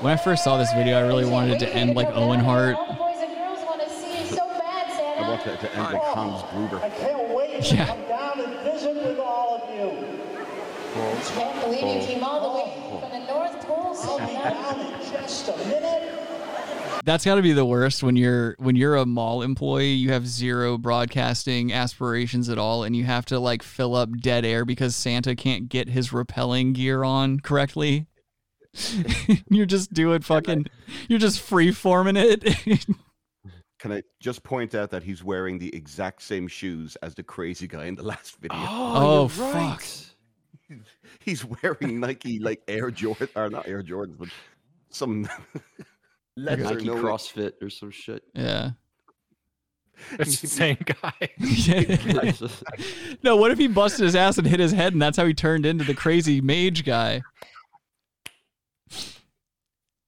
when I first saw this video, I really wanted it to end like Owen Hart. All the boys and girls want to see you so bad, I want it to end like Hans Gruber. I can't wait to Yeah. come down and visit with all of you. Can't believe you oh. came all the way oh. from the North Pole, I'll be down in just a minute. That's got to be the worst when you're when you're a mall employee. You have zero broadcasting aspirations at all, and you have to like fill up dead air because Santa can't get his repelling gear on correctly. (laughs) you're just doing fucking. You're just free forming it. (laughs) Can I just point out that he's wearing the exact same shoes as the crazy guy in the last video? Oh, oh fuck. (laughs) He's wearing Nike like Air Jordan or not Air Jordans, but some (laughs) lesser Nike known- CrossFit or some shit. Yeah. (laughs) It's the same guy. no, what if he busted his ass and hit his head, and that's how he turned into the crazy mage guy?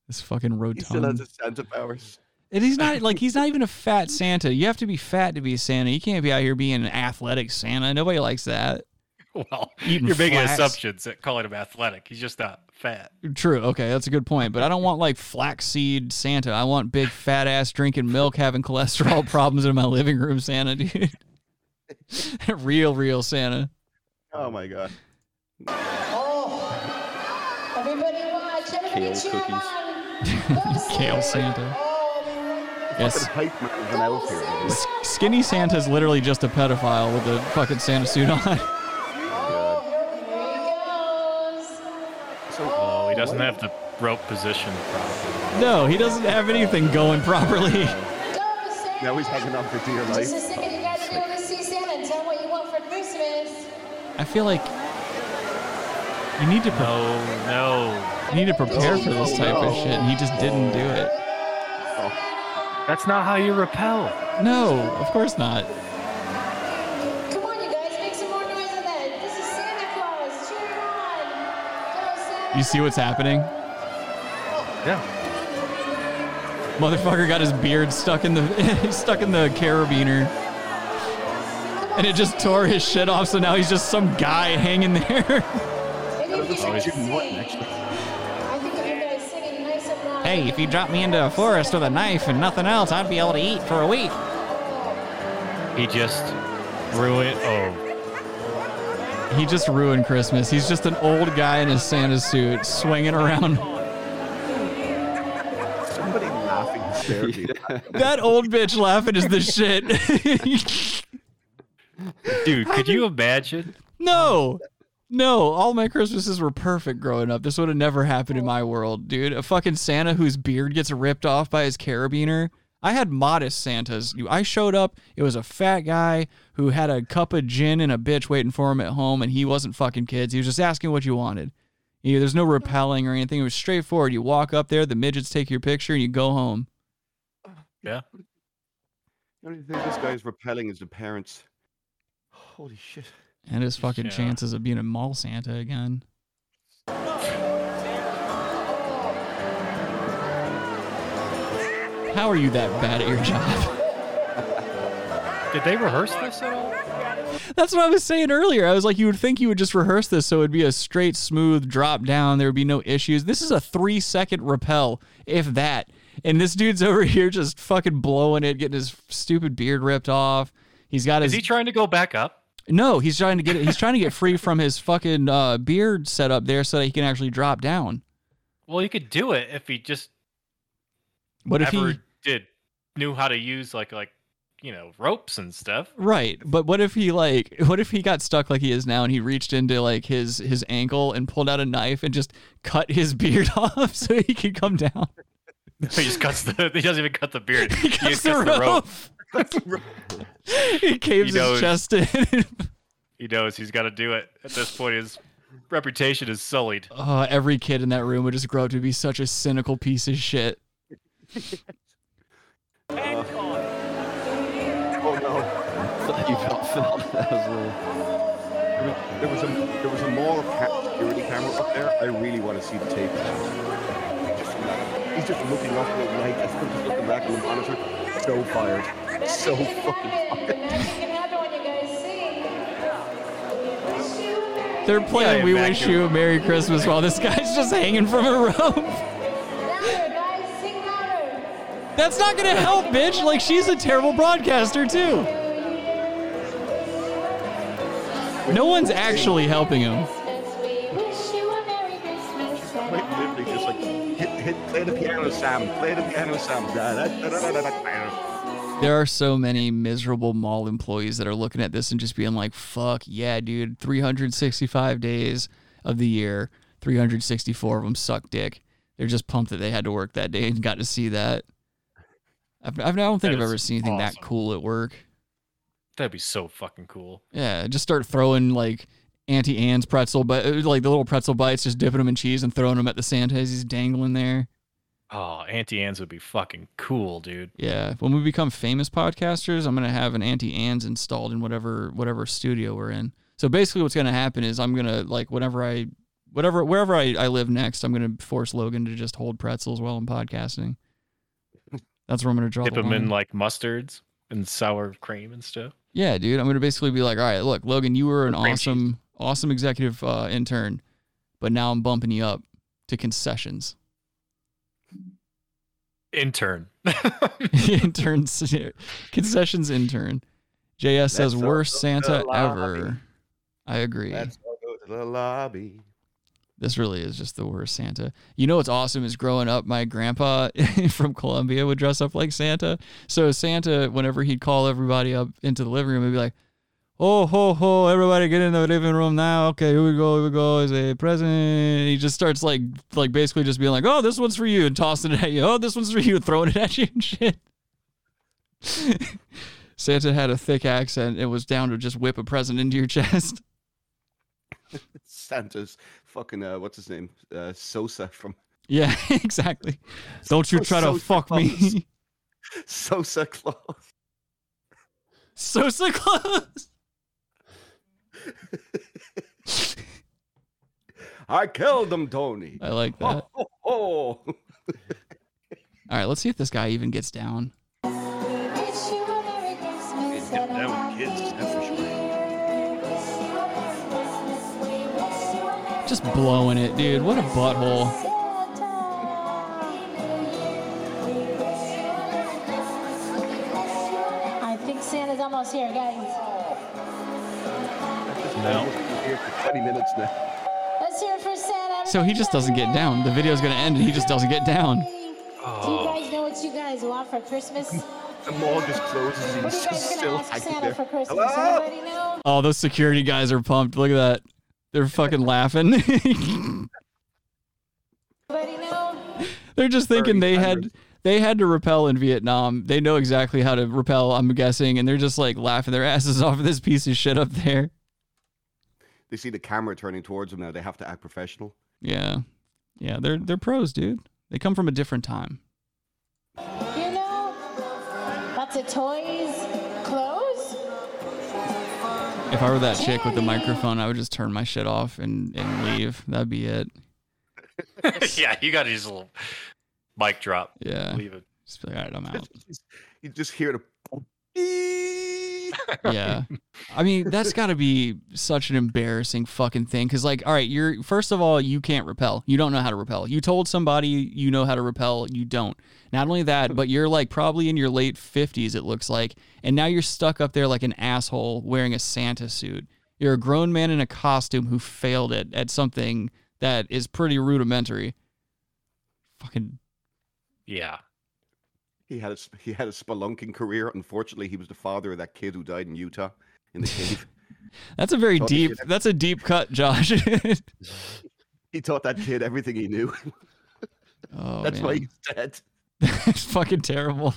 This fucking rotund. He still has rotund. his Santa powers. And he's not like he's not even a fat Santa. You have to be fat to be a Santa. You can't be out here being an athletic Santa. Nobody likes that. (laughs) Well, Eating you're making flats. assumptions at calling him athletic. He's just not fat. True. Okay, that's a good point. But I don't want like flaxseed Santa. I want big (laughs) fat ass drinking milk, having cholesterol (laughs) problems in my living room Santa, dude. real, real Santa. Oh my god. Oh, Everybody watch. Everybody Kale cheer cookies. Kale Santa. Yes. Fucking hype man of an elf here. by the way. S- Skinny Santa's literally just a pedophile with a fucking Santa suit on. Oh, doesn't have the rope position properly. No, he doesn't have anything going properly. (laughs) Now he's hanging on for dear Just a life. second, you guys are going to see Santa and tell him what you want for Christmas. I feel like you need to pre- No, no. you need to prepare for this type of shit, and he just didn't do it. Oh. That's not how you repel. No, of course not. You see what's happening? Yeah. Motherfucker got his beard stuck in the (laughs) stuck in the carabiner. And it just tore his shit off, so now he's just some guy hanging there. (laughs) Maybe if you guys Jim sing. Norton, actually. I think if you guys singing nice and loud. hey, if you drop me into a forest with a knife and nothing else, I'd be able to eat for a week. He just ruined. Oh, He just ruined Christmas. He's just an old guy in his Santa suit swinging around. Somebody laughing hysterically. (laughs) That old bitch laughing is the shit. dude, (laughs) could you imagine? no. No, all my Christmases were perfect growing up. This would have never happened in my world, dude. A fucking Santa whose beard gets ripped off by his carabiner. I had modest Santas. I showed up, it was a fat guy who had a cup of gin and a bitch waiting for him at home, and he wasn't fucking kids. He was just asking what you wanted. You know, there's no repelling or anything. It was straightforward. You walk up there, the midgets take your picture, and you go home. Yeah. The only thing this guy's repelling is the parents. Holy shit. And his fucking Yeah. chances of being a mall Santa again. How are you that bad at your job? Did they rehearse this at all? That's what I was saying earlier. I was like, you would think you would just rehearse this so it'd be a straight, smooth drop down. There would be no issues. This is a three second repel, if that. And this dude's over (laughs) here just fucking blowing it, getting his stupid beard ripped off. He's got his. Is he trying to go back up? no, he's trying to get it. He's trying to get free from his fucking uh, beard set up there so that he can actually drop down. Well, he could do it if he just What if he did knew how to use like like you know ropes and stuff. Right, but what if he like what if he got stuck like he is now and he reached into like his his ankle and pulled out a knife and just cut his (laughs) beard off so he could come down. (laughs) he just cuts the. He doesn't even cut the beard. (laughs) He just cuts the cuts rope. he caves He his chest in. He knows he's got to do it. At this point, his reputation is sullied. Uh, every kid in that room would just grow up to be such a cynical piece of shit. Oh no. You felt felt that was a. There was a there was a mall ca- security camera up there. I really want to see the tape. Just, he's just looking up at the light. He's just looking back at the monitor. So fired. So fucking fired. Anything can happen when you guys sing. Wish you a Merry They're playing Yeah, "We Wish You a Merry Christmas" while this guy's just hanging from a rope. (laughs) That's not gonna help, bitch. Like she's a terrible broadcaster too. No one's actually helping him. Christmas, we wish you a Merry Christmas. and a Quite literally just like hit, hit, play the piano, Sam. Play the piano, Sam. There are so many miserable mall employees that are looking at this and just being like, "Fuck yeah, dude! 365 days of the year, 364 of them suck dick." They're just pumped that they had to work that day and got to see that. I've, I've, I don't think That I've ever seen anything that cool at work. That'd be so fucking cool. Yeah, just start throwing like Auntie Anne's pretzel, but uh, like the little pretzel bites, just dipping them in cheese and throwing them at the Santa as he's dangling there. Oh, Auntie Anne's would be fucking cool, dude. Yeah, when we become famous podcasters, I'm gonna have an Auntie Anne's installed in whatever whatever studio we're in. So basically, what's gonna happen is I'm gonna like whenever I, whatever wherever I, I live next, I'm gonna force Logan to just hold pretzels while I'm podcasting. That's where I'm gonna draw Dip the them in like mustards and sour cream and stuff. Yeah, dude, I'm gonna basically be like, all right, look, Logan, you were an Or cream awesome, awesome executive uh, intern, but now I'm bumping you up to concessions. Intern. (laughs) (laughs) intern. concessions intern. JS says worst Santa ever. I agree. Let's all go to the lobby. This really is just the worst Santa. You know what's awesome is growing up, my grandpa (laughs) from Colombia would dress up like Santa. So Santa, whenever he'd call everybody up into the living room, he'd be like, "Oh ho ho! Everybody get in the living room now. Okay, here we go. Here we go. Is a present." He just starts like, like basically just being like, "Oh, this one's for you," and tossing it at you. "Oh, this one's for you," and throwing it at you and shit. (laughs) Santa had a thick accent. It was down to just whip a present into your (laughs) chest. Santa's fucking uh, what's his name? Uh, Sosa from (laughs) Yeah, (laughs) exactly. Don't you try to Sosa fuck Claus. me. (laughs) Sosa Claus. Sosa Claus. I killed him, Tony. I like that. Oh, oh, oh. All right, let's see if this guy even gets down. We wish you Just blowing it, dude. What a butthole. I think Santa's almost here, guys. No. Here for 20 minutes now. Let's hear it for Santa. So he just doesn't get down. The video's gonna end and he just doesn't get down. Do you guys know what you guys want for Christmas? The mall just closes and What are he's you guys gonna still ask Santa there. for Christmas? Hello? Anybody know? Oh, those security guys are pumped. Look at that. They're fucking laughing. (laughs) They're just thinking they had they had to repel in Vietnam. They know exactly how to repel, I'm guessing, and they're just like laughing their (laughs) asses off at this piece of shit up there. They see the camera turning towards them now. They have to act professional. Yeah. Yeah, they're they're pros, dude. They come from a different time. You know? Lots of toys, clothes. If I were that chick with the microphone, I would just turn my shit off and, and leave. That'd be it. (laughs) yeah, you got to use a little mic drop. Yeah. Leave it. Just be like, all right, I'm out. (laughs) You just hear the. (laughs) yeah. I mean, that's got to be such an embarrassing fucking thing. Cause, like, all right, you're, first of all, you can't repel. You don't know how to repel. You told somebody you know how to repel. You don't. Not only that, (laughs) but you're like probably in your late 50s, it looks like. And now you're stuck up there like an asshole wearing a Santa suit. You're a grown man in a costume who failed it at something that is pretty rudimentary. Fucking Yeah. He had a sp- he had a spelunking career. Unfortunately, he was the father of that kid who died in Utah in the cave. (laughs) That's a very deep. kid- That's a deep cut, Josh. (laughs) he taught that kid everything he knew. oh, That's why he's dead. (laughs) it's fucking terrible.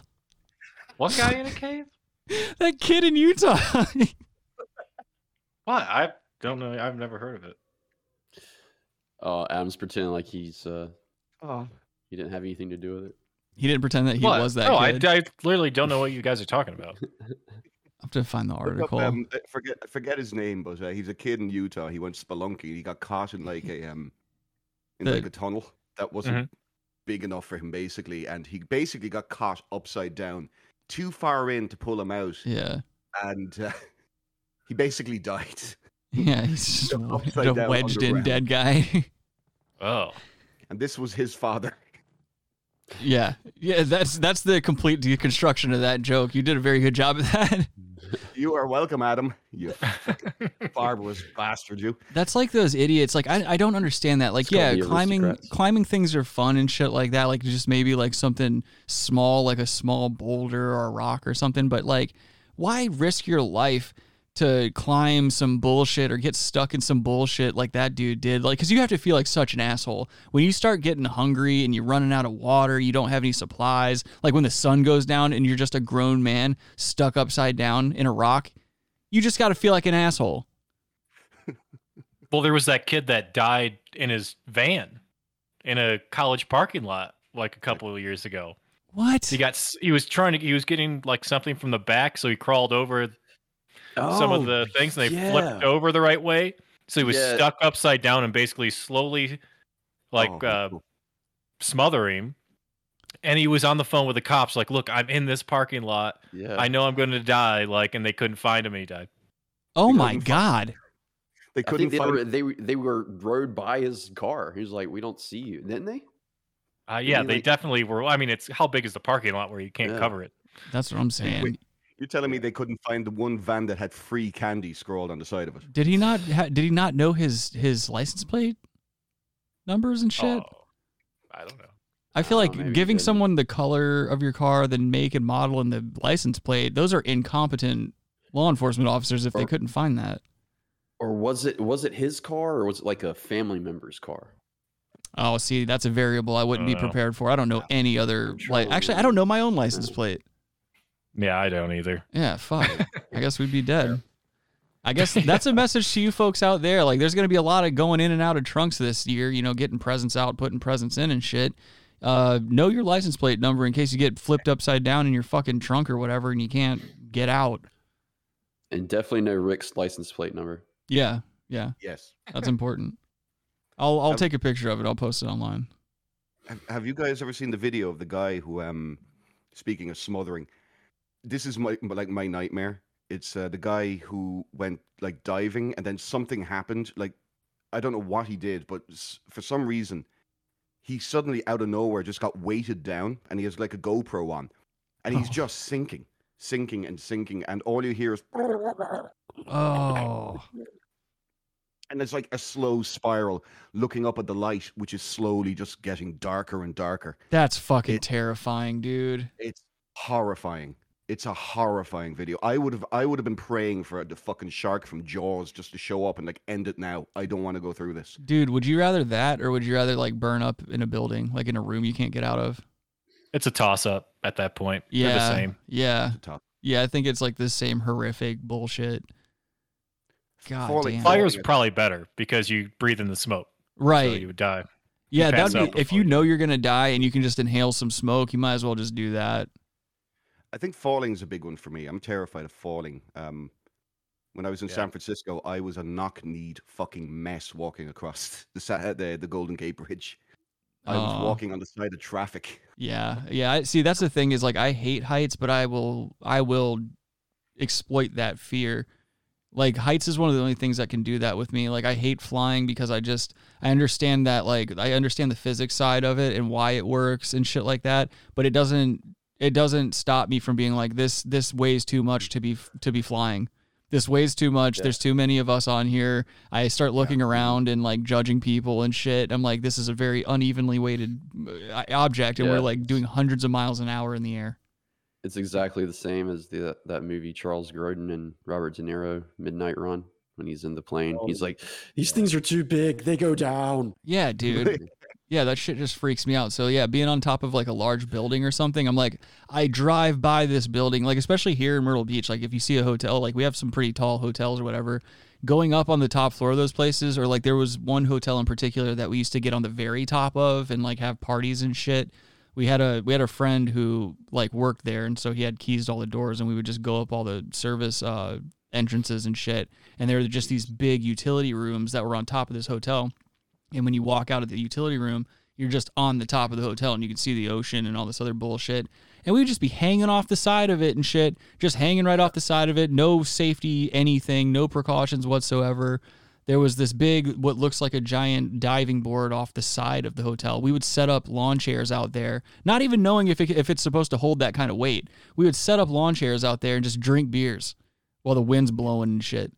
What guy in a cave? (laughs) That kid in Utah. (laughs) What? I don't know. I've never heard of it. Oh, Adam's pretending like he's uh Oh. he didn't have anything to do with it. He didn't pretend that he What? was that no, I, kid. I literally don't know what you guys are talking about. I have to find the Look up, article. um, forget forget his name, but uh, he's a kid in Utah. He went spelunking. He got caught in like a um in The- like a tunnel that wasn't Mhm. Big enough for him, basically, and he basically got caught upside down, too far in to pull him out, yeah. and uh, (laughs) he basically died. (laughs) Yeah, he's (laughs) just a, a wedged in dead guy. Oh, And this was his father. yeah. Yeah, that's that's the complete deconstruction of that joke. You did a very good job of that. (laughs) You are welcome, Adam. You barbarous bastard, you. That's like those idiots. Like I, I don't understand that. Like It's yeah, climbing climbing things are fun and shit like that. Like just maybe like something small, like a small boulder or a rock or something. But like, why risk your life to climb some bullshit or get stuck in some bullshit like that dude did? Like, because you have to feel like such an asshole when you start getting hungry and you're running out of water. You don't have any supplies. Like when the sun goes down and you're just a grown man stuck upside down in a rock. You just got to feel like an asshole. (laughs) well, there was that kid that died in his van in a college parking lot like a couple of years ago. What? He got he was trying to he was getting like something from the back, so he crawled over some of Oh, the things and they yeah. flipped over the right way. So he was Yeah. stuck upside down and basically slowly like Oh, uh, cool. smothering. And he was on the phone with the cops, like, "Look, I'm in this parking lot. Yeah. I know I'm going to die." Like, and they couldn't find him. And he died. Oh my couldn't god. They couldn't they find were, they were- they were rode by his car. He was like, "We don't see you," didn't they? Uh, yeah, they like- definitely were. I mean, it's how big is the parking lot where you can't Yeah. cover it? That's what I'm saying. Wait. You're telling me they couldn't find the one van that had free candy scrawled on the side of it? Did he not? Ha- did he not know his his license plate numbers and shit? Oh, I don't know. I feel Oh, like giving someone the color of your car, the make and model, and the license plate, those are incompetent law enforcement officers if they couldn't find that. Or was it was it his car or was it like a family member's car? Oh, see, that's a variable I wouldn't be Uh, prepared for. I don't know any other. sure Like, actually, I don't know my own license plate. Yeah, I don't either. Yeah, fuck. (laughs) I guess we'd be dead. I guess (laughs) that's a message to you folks out there. Like, there's going to be a lot of going in and out of trunks this year, you know, getting presents out, putting presents in and shit. Uh, know your license plate number in case you get flipped upside down in your fucking trunk or whatever and you can't get out. And definitely know Rick's license plate number. Yeah, yeah, Yes. that's important. I'll I'll Um, take a picture of it. I'll post it online. Have, have you guys ever seen the video of the guy who, um, speaking of smothering, this is my like my nightmare. It's uh, the guy who went like diving and then something happened. Like I don't know what he did, but for some reason, he suddenly out of nowhere just got weighted down, and he has like a GoPro on, and he's Oh. just sinking, sinking and sinking, and all you hear is, Oh, (laughs) and it's like a slow spiral, looking up at the light, which is slowly just getting darker and darker. that's fucking It- terrifying, dude. It's horrifying. It's a horrifying video. I would have I would have been praying for the fucking shark from Jaws just to show up and like end it now. I don't want to go through this. Dude, would you rather that or would you rather like burn up in a building, like in a room you can't get out of? It's a toss up at that point. Yeah. They're the same. Yeah. The top. Yeah, I think it's like the same horrific bullshit. God Falling- damn. Fire- Fire's probably better because you breathe in the smoke. So Right. you would die. yeah, pass that'd be, if you you know you're gonna die and you can just inhale some smoke, you might as well just do that. I think falling is a big one for me. I'm terrified of falling. Um, when I was in Yeah. San Francisco, I was a knock-kneed fucking mess walking across (laughs) the the, the Golden Gate Bridge. I was walking on the side of traffic. Yeah, yeah. See. That's the thing is like I hate heights, but I will, I will exploit that fear. Like heights is one of the only things that can do that with me. Like I hate flying because I just I understand that like I understand the physics side of it and why it works and shit like that, but it doesn't it doesn't stop me from being like this this weighs too much to be to be flying. This weighs too much. Yeah. There's too many of us on here. I start looking around and like judging people and shit. I'm like, this is a very unevenly weighted uh, object, and we're like doing hundreds of miles an hour in the air. It's exactly the same as the that movie Charles Grodin and Robert De Niro Midnight Run when he's in the plane. He's like, "These things are too big. They go down." Yeah, dude. Yeah, that shit just freaks me out. So yeah, being on top of like a large building or something, I'm like, I drive by this building, like especially here in Myrtle Beach. Like if you see a hotel, like we have some pretty tall hotels or whatever. going up on the top floor of those places, or like there was one hotel in particular that we used to get on the very top of and like have parties and shit. We had a we had a friend who like worked there, and so he had keys to all the doors, and we would just go up all the service uh, entrances and shit. And there were just these big utility rooms that were on top of this hotel. And when you walk out of the utility room, you're just on the top of the hotel and you can see the ocean and all this other bullshit. And we would just be hanging off the side of it and shit, just hanging right off the side of it. No safety, anything, no precautions whatsoever. There was this big, what looks like a giant diving board off the side of the hotel. We would set up lawn chairs out there, not even knowing if, it, if it's supposed to hold that kind of weight. We would set up lawn chairs out there and just drink beers while the wind's blowing and shit.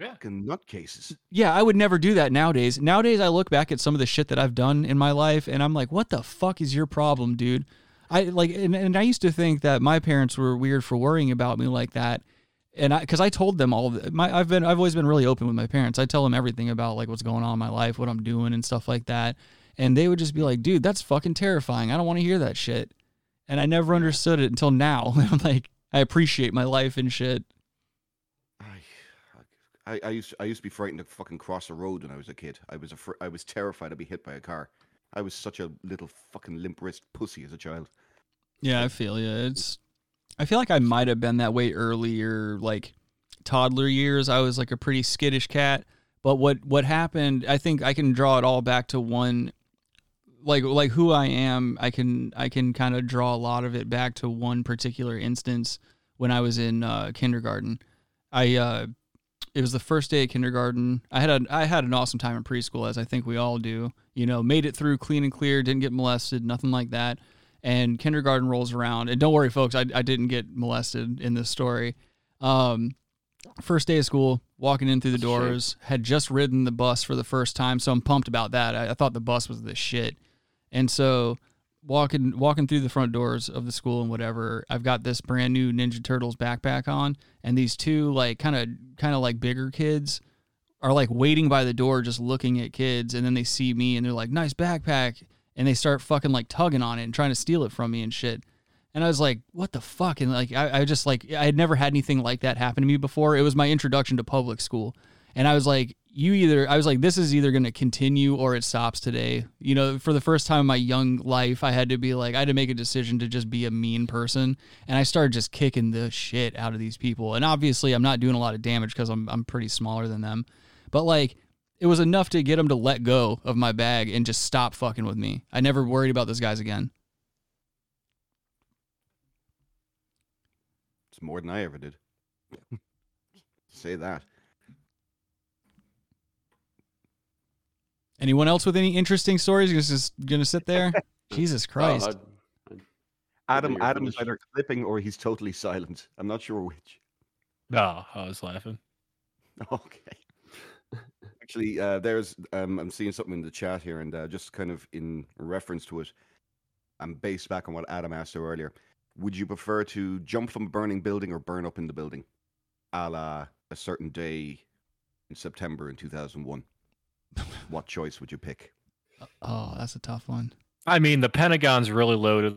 Yeah. Fucking nutcases. Yeah, I would never do that nowadays. Nowadays, I look back at some of the shit that I've done in my life, and I'm like, what the fuck is your problem, dude? I like, and, and I used to think that my parents were weird for worrying about me like that, and I, because I told them all. of- My, I've been, I've always been really open with my parents. I tell them everything about like what's going on in my life, what I'm doing, and stuff like that, and they would just be like, dude, that's fucking terrifying. I don't want to hear that shit, and I never understood it until now. (laughs) I'm like, I appreciate my life and shit. I, I used I used to be frightened to fucking cross a road when I was a kid. I was afr- I was terrified to be hit by a car. I was such a little fucking limp wrist pussy as a child. Yeah, I feel you. It's I feel like I might have been that way earlier, like toddler years. I was like a pretty skittish cat. But what what happened? I think I can draw it all back to one, like like who I am. I can I can kind of draw a lot of it back to one particular instance when I was in uh, kindergarten. I uh, it was the first day of kindergarten. I had a I had an awesome time in preschool, as I think we all do. You know, made it through clean and clear, didn't get molested, nothing like that. And kindergarten rolls around, and don't worry, folks, I I didn't get molested in this story. Um, first day of school, walking in through the doors, had just ridden the bus for the first time, so I'm pumped about that. I, I thought the bus was the shit, and so walking walking through the front doors of the school and whatever, I've got this brand new Ninja Turtles backpack on, and these two like kind of kind of like bigger kids are like waiting by the door, just looking at kids, and then they see me and they're like, "Nice backpack," and they start fucking like tugging on it and trying to steal it from me and shit. And I was like, what the fuck? And like, I, I just like, I had never had anything like that happen to me before. It was my introduction to public school. And I was like, you either, I was like, this is either going to continue or it stops today. You know, for the first time in my young life, I had to be like, I had to make a decision to just be a mean person. And I started just kicking the shit out of these people. And obviously, I'm not doing a lot of damage because I'm, I'm pretty smaller than them. But like, it was enough to get them to let go of my bag and just stop fucking with me. I never worried about those guys again. It's more than I ever did. (laughs) Say that. Anyone else with any interesting stories? You're just gonna sit there? (laughs) (laughs) Jesus Christ! Adam your Adam's position. either clipping or he's totally silent. I'm not sure which. No, I was laughing. (laughs) Okay. Actually, uh, there's um, I'm seeing something in the chat here, and uh, just kind of in reference to it, I'm based back on what Adam asked earlier. Would you prefer to jump from a burning building or burn up in the building, a la a certain day in September in 2001? (laughs) what choice would you pick? Oh, that's a tough one. I mean, the Pentagon's really loaded.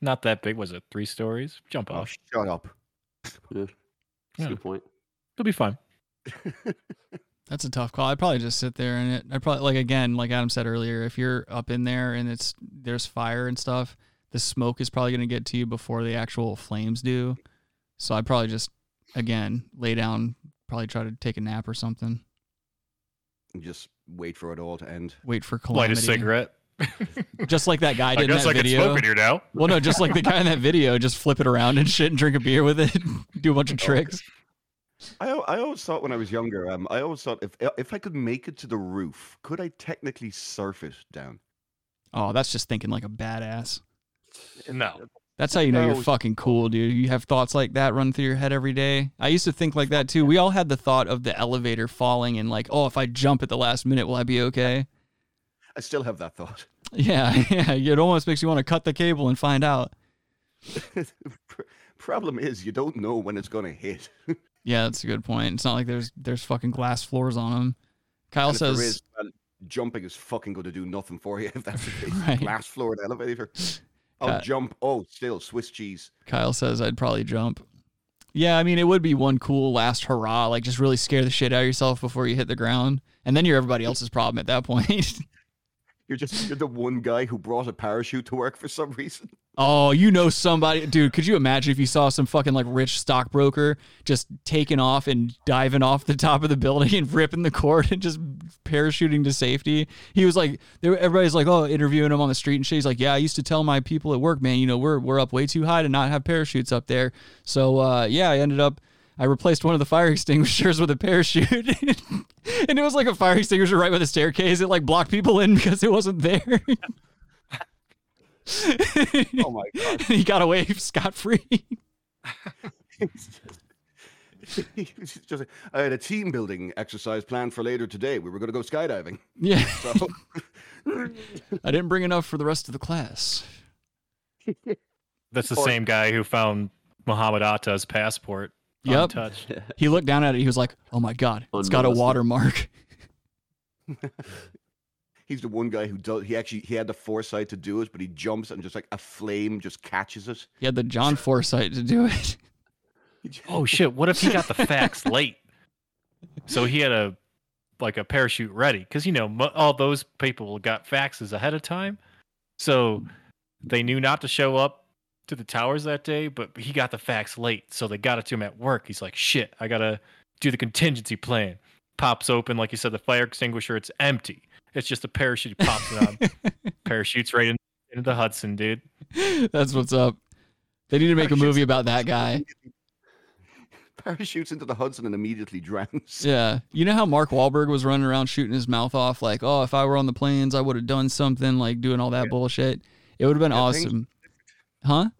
Not that big. Was it three stories? Jump Oh, off. shut up. Yeah, that's Yeah. a good point. It'll be fine. (laughs) That's a tough call. I'd probably just sit there and it. I probably like again, like Adam said earlier, if you're up in there and it's there's fire and stuff, the smoke is probably gonna get to you before the actual flames do. So I'd probably just again lay down, probably try to take a nap or something. And just wait for it all to end. Wait for Light a cigarette. (laughs) Just like that guy I did in that I can video. smoke in here now. Well, no, just like the guy in that video, just flip it around and shit and drink a beer with it, (laughs) do a bunch of tricks. I, I always thought when I was younger, um, I always thought if if I could make it to the roof, could I technically surf it down? Oh, that's just thinking like a badass. No. That's how you know you're fucking cool, dude. You have thoughts like that run through your head every day. I used to think like that too. We all had the thought of the elevator falling and like, oh, if I jump at the last minute, will I be okay? I still have that thought. (laughs) Yeah, yeah. It almost makes you want to cut the cable and find out. (laughs) Problem is, you don't know when it's going to hit. (laughs) Yeah, that's a good point. It's not like there's there's fucking glass floors on them. Kyle And says, is, well, jumping is fucking going to do nothing for you if that's the case. Right. Glass floored elevator. I'll jump. Oh, still Swiss cheese. Kyle says I'd probably jump. Yeah, I mean, it would be one cool last hurrah, like just really scare the shit out of yourself before you hit the ground, and then you're everybody else's problem at that point. (laughs) You're just you're the one guy who brought a parachute to work for some reason. Oh, you know somebody, dude. Could you imagine if you saw some fucking like rich stockbroker just taking off and diving off the top of the building (laughs) and ripping the cord and just parachuting to safety? He was like, everybody's like, oh, interviewing him on the street and shit. He's like, yeah, I used to tell my people at work, man, you know, we're we're up way too high to not have parachutes up there. So uh, yeah, I ended up. I replaced one of the fire (laughs) extinguishers with a parachute. (laughs) and it was like a fire extinguisher right by the staircase. It like blocked people in because it wasn't there. Oh my god. (laughs) he got away scot free. It's (laughs) just, I had a team building exercise planned for later today. We were going to go skydiving. Yeah. So, (laughs) I didn't bring enough for the rest of the class. That's the Or- same guy who found Muhammad Atta's passport Yep. untouched. He looked down at it. He was like, "Oh my god, it's got a watermark." He's the one guy who does. He actually he had the foresight to do it, but he jumps and just like a flame just catches it. He had the John Foresight to do it. (laughs) Oh shit! What if he got the facts (laughs) late? So he had a like a parachute ready because you know mo- all those people got faxes ahead of time, so they knew not to show up to the towers that day. But he got the fax late, so they got it to him at work. He's like, "Shit, I gotta do the contingency plan." Pops open, like you said, the fire extinguisher. It's empty. It's just a parachute. He pops it on. (laughs) Parachutes right in, into the Hudson, dude. That's what's up. They need to make a movie about that guy. (laughs) Parachutes into the Hudson and immediately drowns. Yeah. You know how Mark Wahlberg was running around shooting his mouth off, like, "Oh, if I were on the planes, I would have done something," like doing all that bullshit. It would have been Yeah, things- awesome, huh?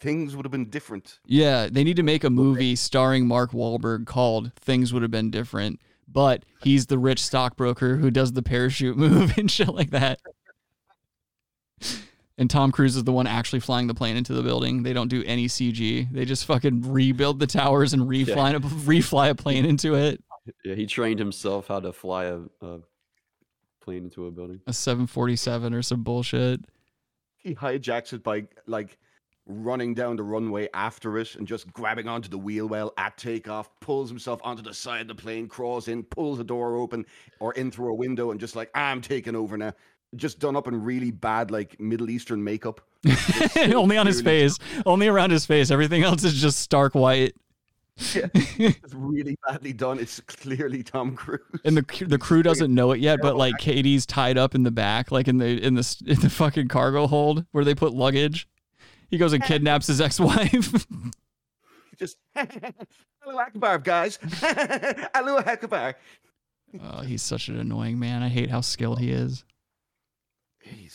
Things would have been different. Yeah, they need to make a movie starring Mark Wahlberg called "Things Would Have Been Different," but he's the rich stockbroker who does the parachute (laughs) move and shit like that. And Tom Cruise is the one actually flying the plane into the building. They don't do any CG. They just fucking rebuild the towers and refly a, refly a plane into it. Yeah, he trained himself how to fly a, a plane into a building. A 747 or some bullshit. He hijacks it by like running down the runway after it and just grabbing onto the wheel well at takeoff, pulls himself onto the side of the plane, crawls in, pulls the door open or in through a window, and just like I'm taking over now. Just done up in really bad like Middle Eastern makeup. (laughs) Only on his face. Only around his face. Everything else is just stark white. Yeah, (laughs) it's really badly done. It's clearly Tom Cruise. and the the crew doesn't know it yet, but like Katie's tied up in the back, like in the in the (laughs) in the fucking cargo hold where they put luggage. He goes and kidnaps his ex-wife. (laughs) Just (laughs) hello Akbar, guys. (laughs) hello Akbar. oh, he's such an annoying man. I hate how skilled he is.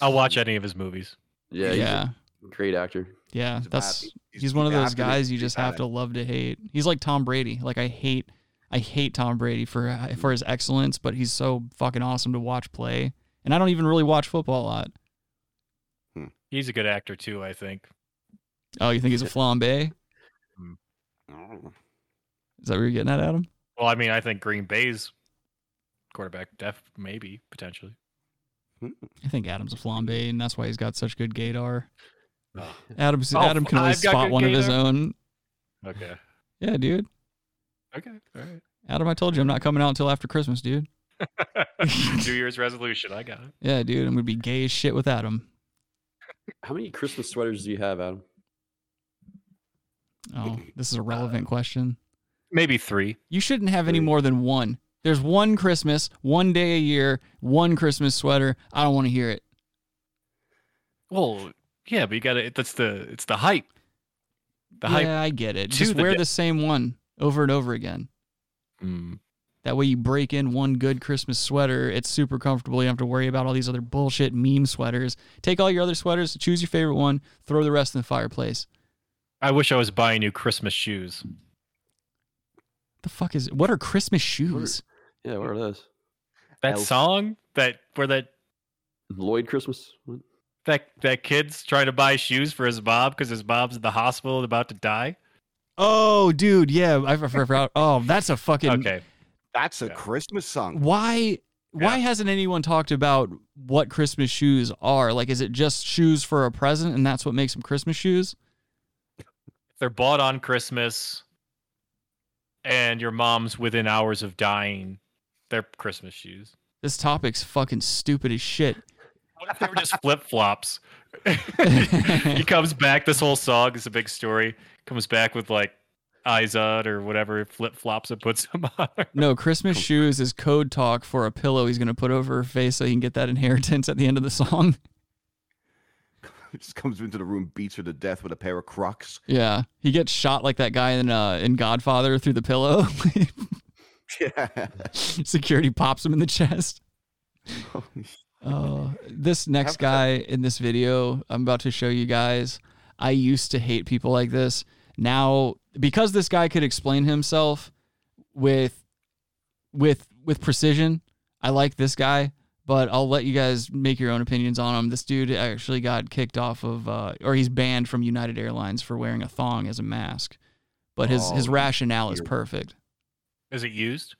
I'll watch any of his movies. Yeah, he's Yeah, a great actor. yeah. He's That's bad- he's, he's- one of those have to make- guys you just have to love to hate. He's like Tom Brady. Like I hate I hate Tom Brady for uh, for his excellence, but he's so fucking awesome to watch play. And I don't even really watch football a lot. Hmm. He's a good actor too, I think. Oh, you think he's a flambe? Oh. Is that what you're getting at, Adam? Well, I mean, I think Green Bay's quarterback, def maybe potentially. Hmm. I think Adam's a flambe, and that's why he's got such good gaydar. Oh. Adam's, Oh, Adam can always I've spot good one of his own. Okay. Yeah, dude. Okay. All right. Adam, I told you I'm not coming out until after Christmas, dude. (laughs) (laughs) New Year's resolution. I got it. Yeah, dude. I'm gonna be gay as shit with Adam. How many Christmas sweaters do you have, Adam? Oh, this is a relevant question. Maybe three. You shouldn't have any more than one. There's one Christmas, one day a year, one Christmas sweater. I don't want to hear it. Well, yeah, but you got to. That's the. It's the hype. The hype. yeah, I get it. to Just the wear day. the same one over and over again. Mm. That way you break in one good Christmas sweater. It's super comfortable. You don't have to worry about all these other bullshit meme sweaters. Take all your other sweaters, choose your favorite one, throw the rest in the fireplace. I wish I was buying new Christmas shoes. The fuck is what are Christmas shoes? Yeah, what are those? That Elf. song that where that Lloyd Christmas? What? that that kid's trying to buy shoes for his mom because his mom's in the hospital about to die. Oh, dude, yeah, I forgot. (laughs) Oh, that's a fucking Okay. That's a Yeah. Christmas song. Why why Yeah. hasn't anyone talked about what Christmas shoes are? Like is it just shoes for a present and that's what makes them Christmas shoes? They're bought on Christmas, and your mom's within hours of dying, they're Christmas shoes. This topic's fucking stupid as shit. What if they were just flip flops? (laughs) he comes back. This whole song is a big story. Comes back with like Izod or whatever flip flops and puts them (laughs) on. No, Christmas shoes is code talk for a pillow he's gonna put over her face so he can get that inheritance at the end of the song. (laughs) just comes into the room, beats her to death with a pair of Crocs. Yeah, he gets shot like that guy in uh, in Godfather through the pillow. (laughs) yeah. (laughs) Security pops him in the chest. Oh, this next guy in this video I'm about to show you guys, I used to hate people like this. Now, because this guy could explain himself with with with precision, I like this guy, but I'll let you guys make your own opinions on him. This dude actually got kicked off of uh, or he's banned from United Airlines for wearing a thong as a mask. But his his Oh, rationale is perfect. Is it used?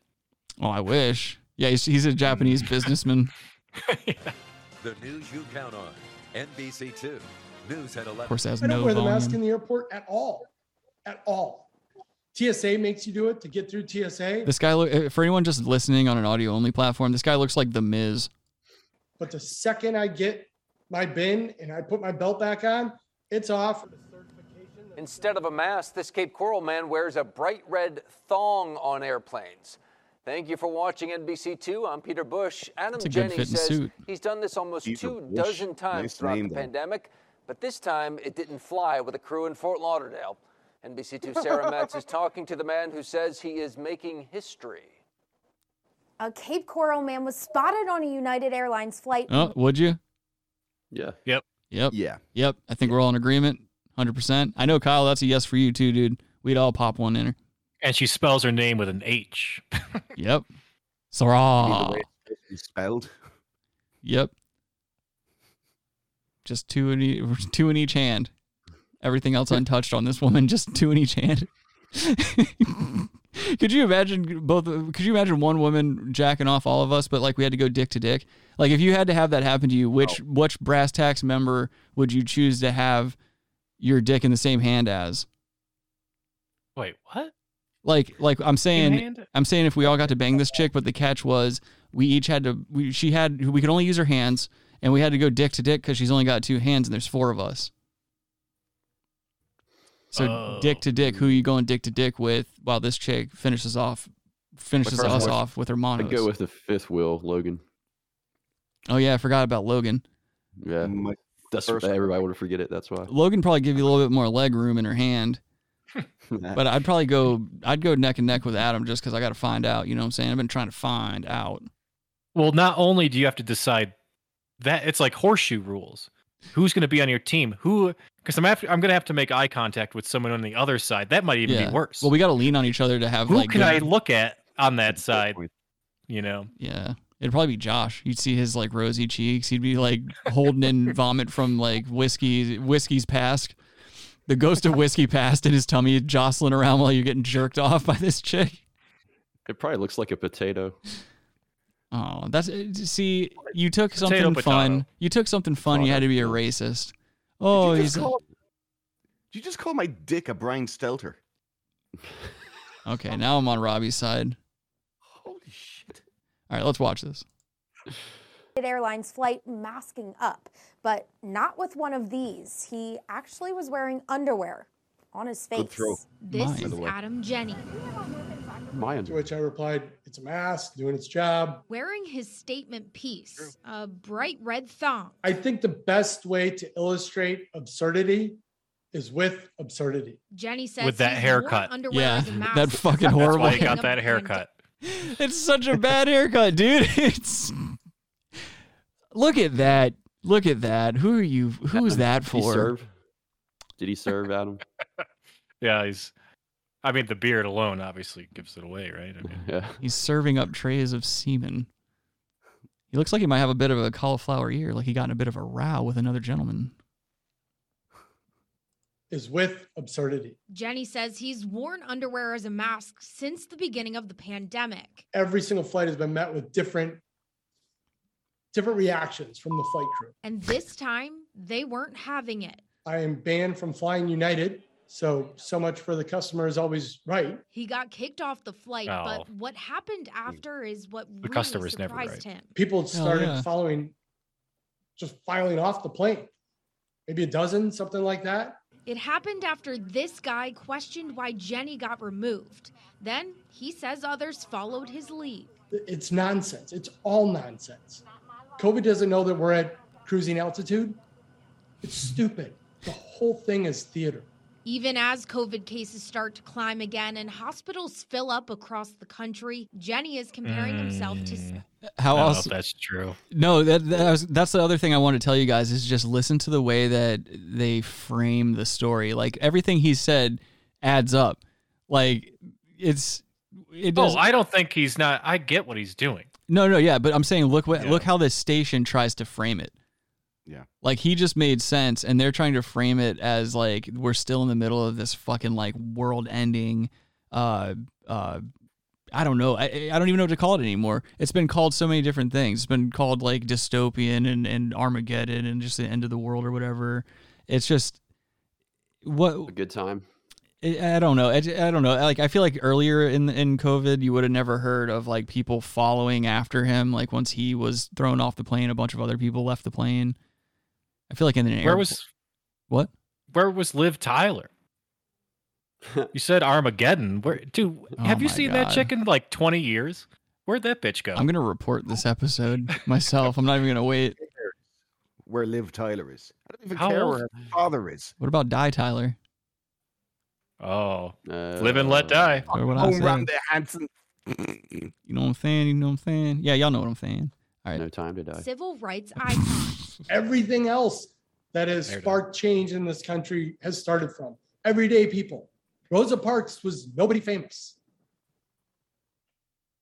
Oh, I wish. Yeah, he's, he's a Japanese (laughs) businessman. The news you count on. NBC2. News at 11. Of course, has I don't no wear the mask in the airport at all. At all. TSA makes you do it to get through TSA. This guy, look uh, for anyone just listening on an audio only platform, this guy looks like the Miz. But the second I get my bin and I put my belt back on, it's off. Instead of a mask, this Cape Coral man wears a bright red thong on airplanes. Thank you for watching NBC2. I'm Peter Bush. Adam That's Jenny says suit. he's done this almost Peter two Bush. dozen times Nice throughout name, the though. pandemic, but this time it didn't fly with a crew in Fort Lauderdale. NBC2 Sarah Metz is talking to the man who says he is making history. A Cape Coral man was spotted on a United Airlines flight. Oh, would you? Yeah. Yep. Yep. Yeah. Yep. I think we're all in agreement. 100%. I know, Kyle, that's a yes for you too, dude. We'd all pop one in her. And she spells her name with an H. (laughs) Yep. Sarah. It's spelled. Yep. Just two in each, (laughs) two in each hand. Everything else untouched on this woman, just two in each hand. (laughs) could you imagine both? Could you imagine one woman jacking off all of us, but like we had to go dick to dick? Like if you had to have that happen to you, which oh. which brass tax member would you choose to have your dick in the same hand as? Wait, what? Like like I'm saying? I'm saying if we all got to bang this chick, but the catch was we each had to we she had we could only use her hands and we had to go dick to dick because she's only got two hands and there's four of us. So dick to dick, who oh. you going dick to dick with while this chick finishes off finishes us choice- off with her I'd go with the fifth wheel, Logan. oh yeah, I forgot about Logan. Yeah. My That's first- everybody would forget it. That's why. Logan probably give you a little bit more leg room in her hand. (laughs) But I'd probably go I'd go neck and neck with Adam just because I got to find out. You know what I'm saying? I've been trying to find out. Well, not only do you have to decide that it's like horseshoe rules. Who's going to be on your team? Who? Because I'm have, I'm going to have to make eye contact with someone on the other side. That might even yeah. be worse. Well, we got to lean on each other to have Who like. can good- I look at on that side? You know, Yeah. It'd probably be Josh. You'd see his like rosy cheeks. He'd be like holding in (laughs) vomit from like whiskey, whiskey's past. The ghost of whiskey past in his tummy, jostling around while you're getting jerked off by this chick. It probably looks like a potato. Oh, that's eh, see. You took Potato, something potato. fun. You took something fun. You had to be a racist. Oh, Did you oh, he's just call, did you just call my dick a Brian Stelter? (laughs) okay. Now I'm on Robbie's side. Holy shit! All right, let's watch this. Airlines flight masking up, but not with one of these. He actually was wearing underwear on his face. Good throw. This Mine. Is. Adam Jenny My To which I replied, "It's a mask doing its job." wearing his statement piece, a bright red thong. I think the best way to illustrate absurdity is with absurdity. Jenny says with that he's worn haircut. underwear Yeah, as a (laughs) mask that fucking That's horrible. why he got that haircut. (laughs) It's such a bad haircut, dude. (laughs) It's look at that. Look at that. Who are you? Who's that Did he for? serve? Did he serve, Adam? Yeah, he's. I mean, the beard alone obviously gives it away, right? I mean, yeah. He's serving up trays of semen. He looks like he might have a bit of a cauliflower ear, like he got in a bit of a row with another gentleman. Is with absurdity. Jenny says he's worn underwear as a mask since the beginning of the pandemic. Every single flight has been met with different, different reactions from the flight crew. And this time, they weren't having it. I am banned from flying United So, so much for the customer is always right. He got kicked off the flight, Oh. but what happened hmm. after is what The really customer's never surprised right. him. People Hell started yeah. following, just filing off the plane. Maybe a dozen, something like that. It happened after this guy questioned why Jenny got removed. Then he says others followed his lead. It's nonsense. It's all nonsense. COVID doesn't know that we're at cruising altitude. It's stupid. The whole thing is theater. Even as COVID cases start to climb again and hospitals fill up across the country, Jenny is comparing himself to. Mm, How I don't know else? if that's true. No, that, that was, that's the other thing I want to tell you guys is just listen to the way that they frame the story. Like everything he said adds up. Like it's it does. Oh, I don't think he's not. I get what he's doing. no, no, yeah, but I'm saying look what look how this station tries to frame it. Yeah. Like he just made sense, and they're trying to frame it as like we're still in the middle of this fucking like world-ending. Uh, uh, I don't know. I I don't even know what to call it anymore. It's been called so many different things. It's been called like dystopian and and Armageddon and just the end of the world or whatever. It's just what A good time. I I don't know. I, I don't know. Like I feel like earlier in in COVID, you would have never heard of like people following after him. Like once he was thrown off the plane, a bunch of other people left the plane. I feel like in an Where air- was what? where was Liv Tyler? (laughs) you said Armageddon. Where, dude? Oh have you my seen that chick in like twenty years? Where'd that bitch go? I'm gonna report this episode myself. I'm not even gonna wait. Where Liv Tyler is. I don't even How care old? where her father is. What about Die Tyler? Oh, uh, live and let die. Or what Home run there, Hanson. You know what I'm saying? You know what I'm saying? Yeah, y'all know what I'm saying. All right. No time to die. Civil rights icon. (laughs) Everything else that has There sparked change in this country has started from everyday people. Rosa Parks was nobody famous.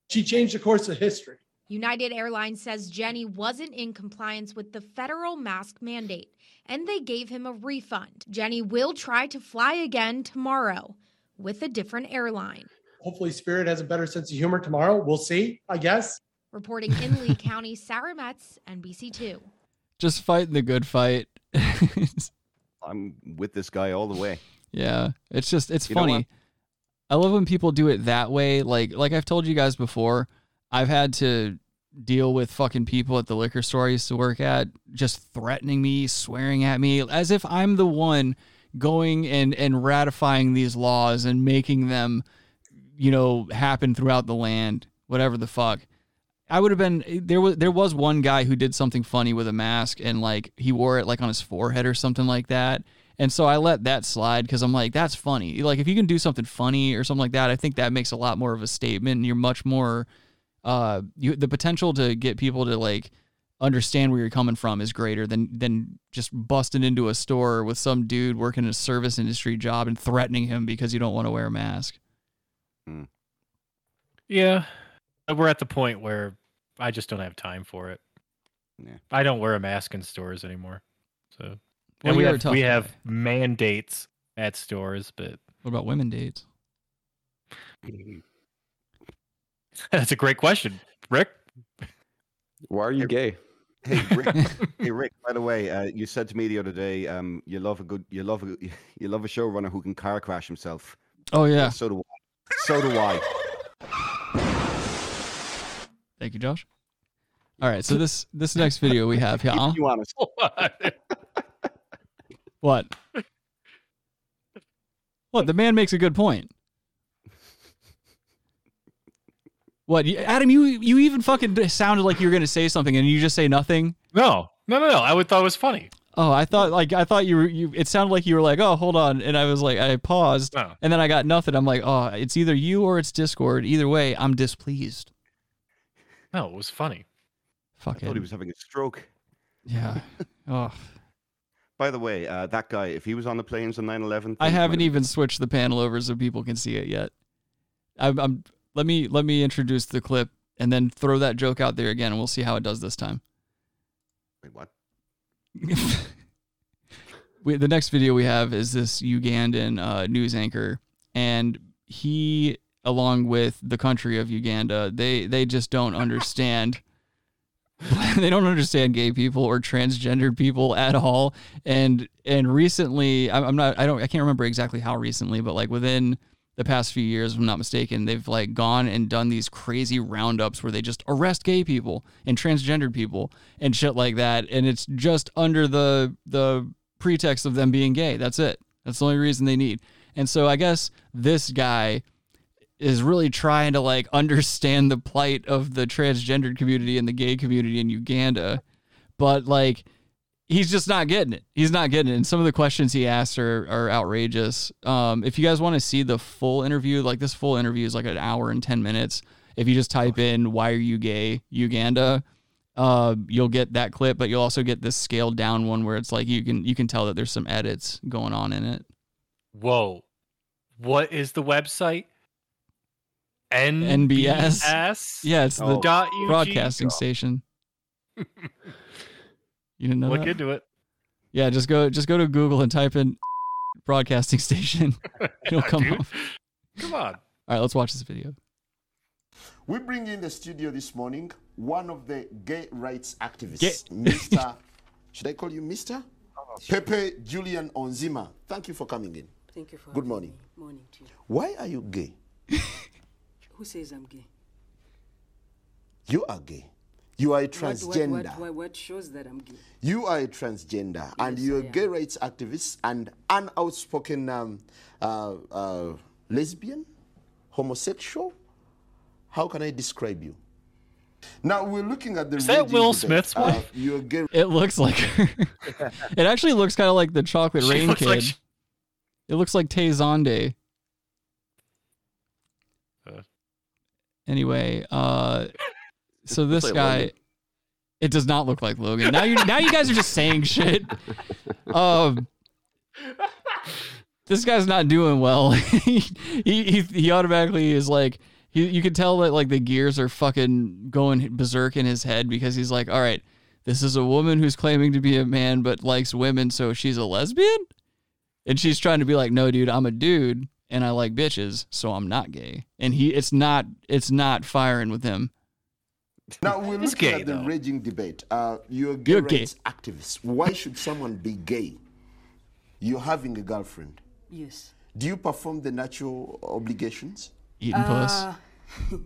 She changed the course of history. United Airlines says Jenny wasn't in compliance with the federal mask mandate and they gave him a refund. Jenny will try to fly again tomorrow with a different airline. Hopefully, Spirit has a better sense of humor tomorrow. We'll see, I guess. Reporting in Lee (laughs) County, Sarah Metz, NBC2. Just fighting the good fight. (laughs) I'm with this guy all the way. Yeah, it's just it's You funny. I love when people do it that way. Like like I've told you guys before, I've had to deal with fucking people at the liquor store I used to work at just threatening me, swearing at me as if I'm the one going and and ratifying these laws and making them you know happen throughout the land, whatever the fuck. I would have been there was there was one guy who did something funny with a mask and like he wore it like on his forehead or something like that. And so I let that slide because I'm like, that's funny. Like if you can do something funny or something like that, I think that makes a lot more of a statement. And you're much more uh you the potential to get people to like understand where you're coming from is greater than than just busting into a store with some dude working a service industry job and threatening him because you don't want to wear a mask. Yeah, we're at the point where I just don't have time for it. Yeah. I don't wear a mask in stores anymore. So, Well, and we have we guy. have mandates at stores, but What about women dates? (laughs) that's a great question, Rick. Why are you gay? Hey Rick, (laughs) hey Rick. By the way, uh, you said to me the other day, um, you love a good, you love a, (laughs) you love a showrunner who can car crash himself. Oh yeah. So do I. So do I. Thank you, Josh. All right, so this this next video we have (laughs) here. Keep you honest. (laughs) What? What? The man makes a good point. What, Adam? You you even fucking sounded like you were gonna say something, and you just say nothing. No, no, no, no. I would thought it was funny. Oh, I thought like I thought you were you. It sounded like you were like, oh, hold on, and I was like, I paused, No. and then I got nothing. I'm like, oh, it's either you or it's Discord. Either way, I'm displeased. No, it was funny. Fuck I thought he was having a stroke. yeah. (laughs) Oh, By the way, uh, that guy, if he was on the planes on 9/11, I haven't might even switched the panel over so people can see it yet. I'm, I'm let me let me introduce the clip and then throw that joke out there again, and we'll see how it does this time. Wait, what? (laughs) we, the next video we have is this Ugandan uh, news anchor, and he, along with the country of Uganda, they they just don't (laughs) understand (laughs) they don't understand gay people or transgendered people at all. And and recently, I'm I'm not, I don't, I can't remember exactly how recently, but like within the past few years, if I'm not mistaken, they've like gone and done these crazy roundups where they just arrest gay people and transgendered people and shit like that. And it's just under the the pretext of them being gay. That's it. That's the only reason they need. And so I guess this guy is really trying to like understand the plight of the transgendered community and the gay community in Uganda, but like he's just not getting it. He's not getting it. And some of the questions he asked are, are outrageous. Um, if you guys want to see the full interview, like this full interview is like an hour and 10 minutes. If you just type in, why are you gay, Uganda, uh, you'll get that clip, but you'll also get this scaled down one where it's like, you can, you can tell that there's some edits going on in it. Whoa. What is the website? N- NBS. NBS? Yeah, it's the Oh. Dot UG? broadcasting oh. station. (laughs) You didn't know Look that? into it. Yeah, just go just go to Google and type in (laughs) broadcasting station. (laughs) It'll come Dude, up. Come on. All right, let's watch this video. We bring in the studio this morning one of the gay rights activists, Gay- Mr. Should I call you Mr? Pepe Julian Onziema. Thank you for coming in. Thank you for Good morning. me. Morning to you. Why are you gay? Who says I'm gay? You are gay. You are a transgender. What, what, what, what shows that I'm gay? You are a transgender, and you're a gay rights activist and an outspoken um, uh, uh, lesbian, homosexual. How can I describe you? Now we're looking at the. Is that Will debate. Smith's Uh, wife? you're gay. (laughs) It looks like her. (laughs) it actually looks kind of like the chocolate She rain looks kid. like she- It looks like Tay Zonday. Uh. Anyway, uh, so this like guy, Logan. it does not look like Logan. Now you now you guys are just saying shit. Um, this guy's not doing well. (laughs) he, he he automatically is like he, you can tell that like the gears are fucking going berserk in his head because he's like, all right, this is a woman who's claiming to be a man but likes women, so she's a lesbian, and she's trying to be like, no, dude, I'm a dude and I like bitches, so I'm not gay. And he, it's not, it's not firing with him. Now we're He's looking gay, at the though. raging debate. Uh, you're a gay You're gay. rights activist. Why should someone be gay? You're having a girlfriend. Yes. Do you perform the natural obligations? Eating puss. Uh, (laughs)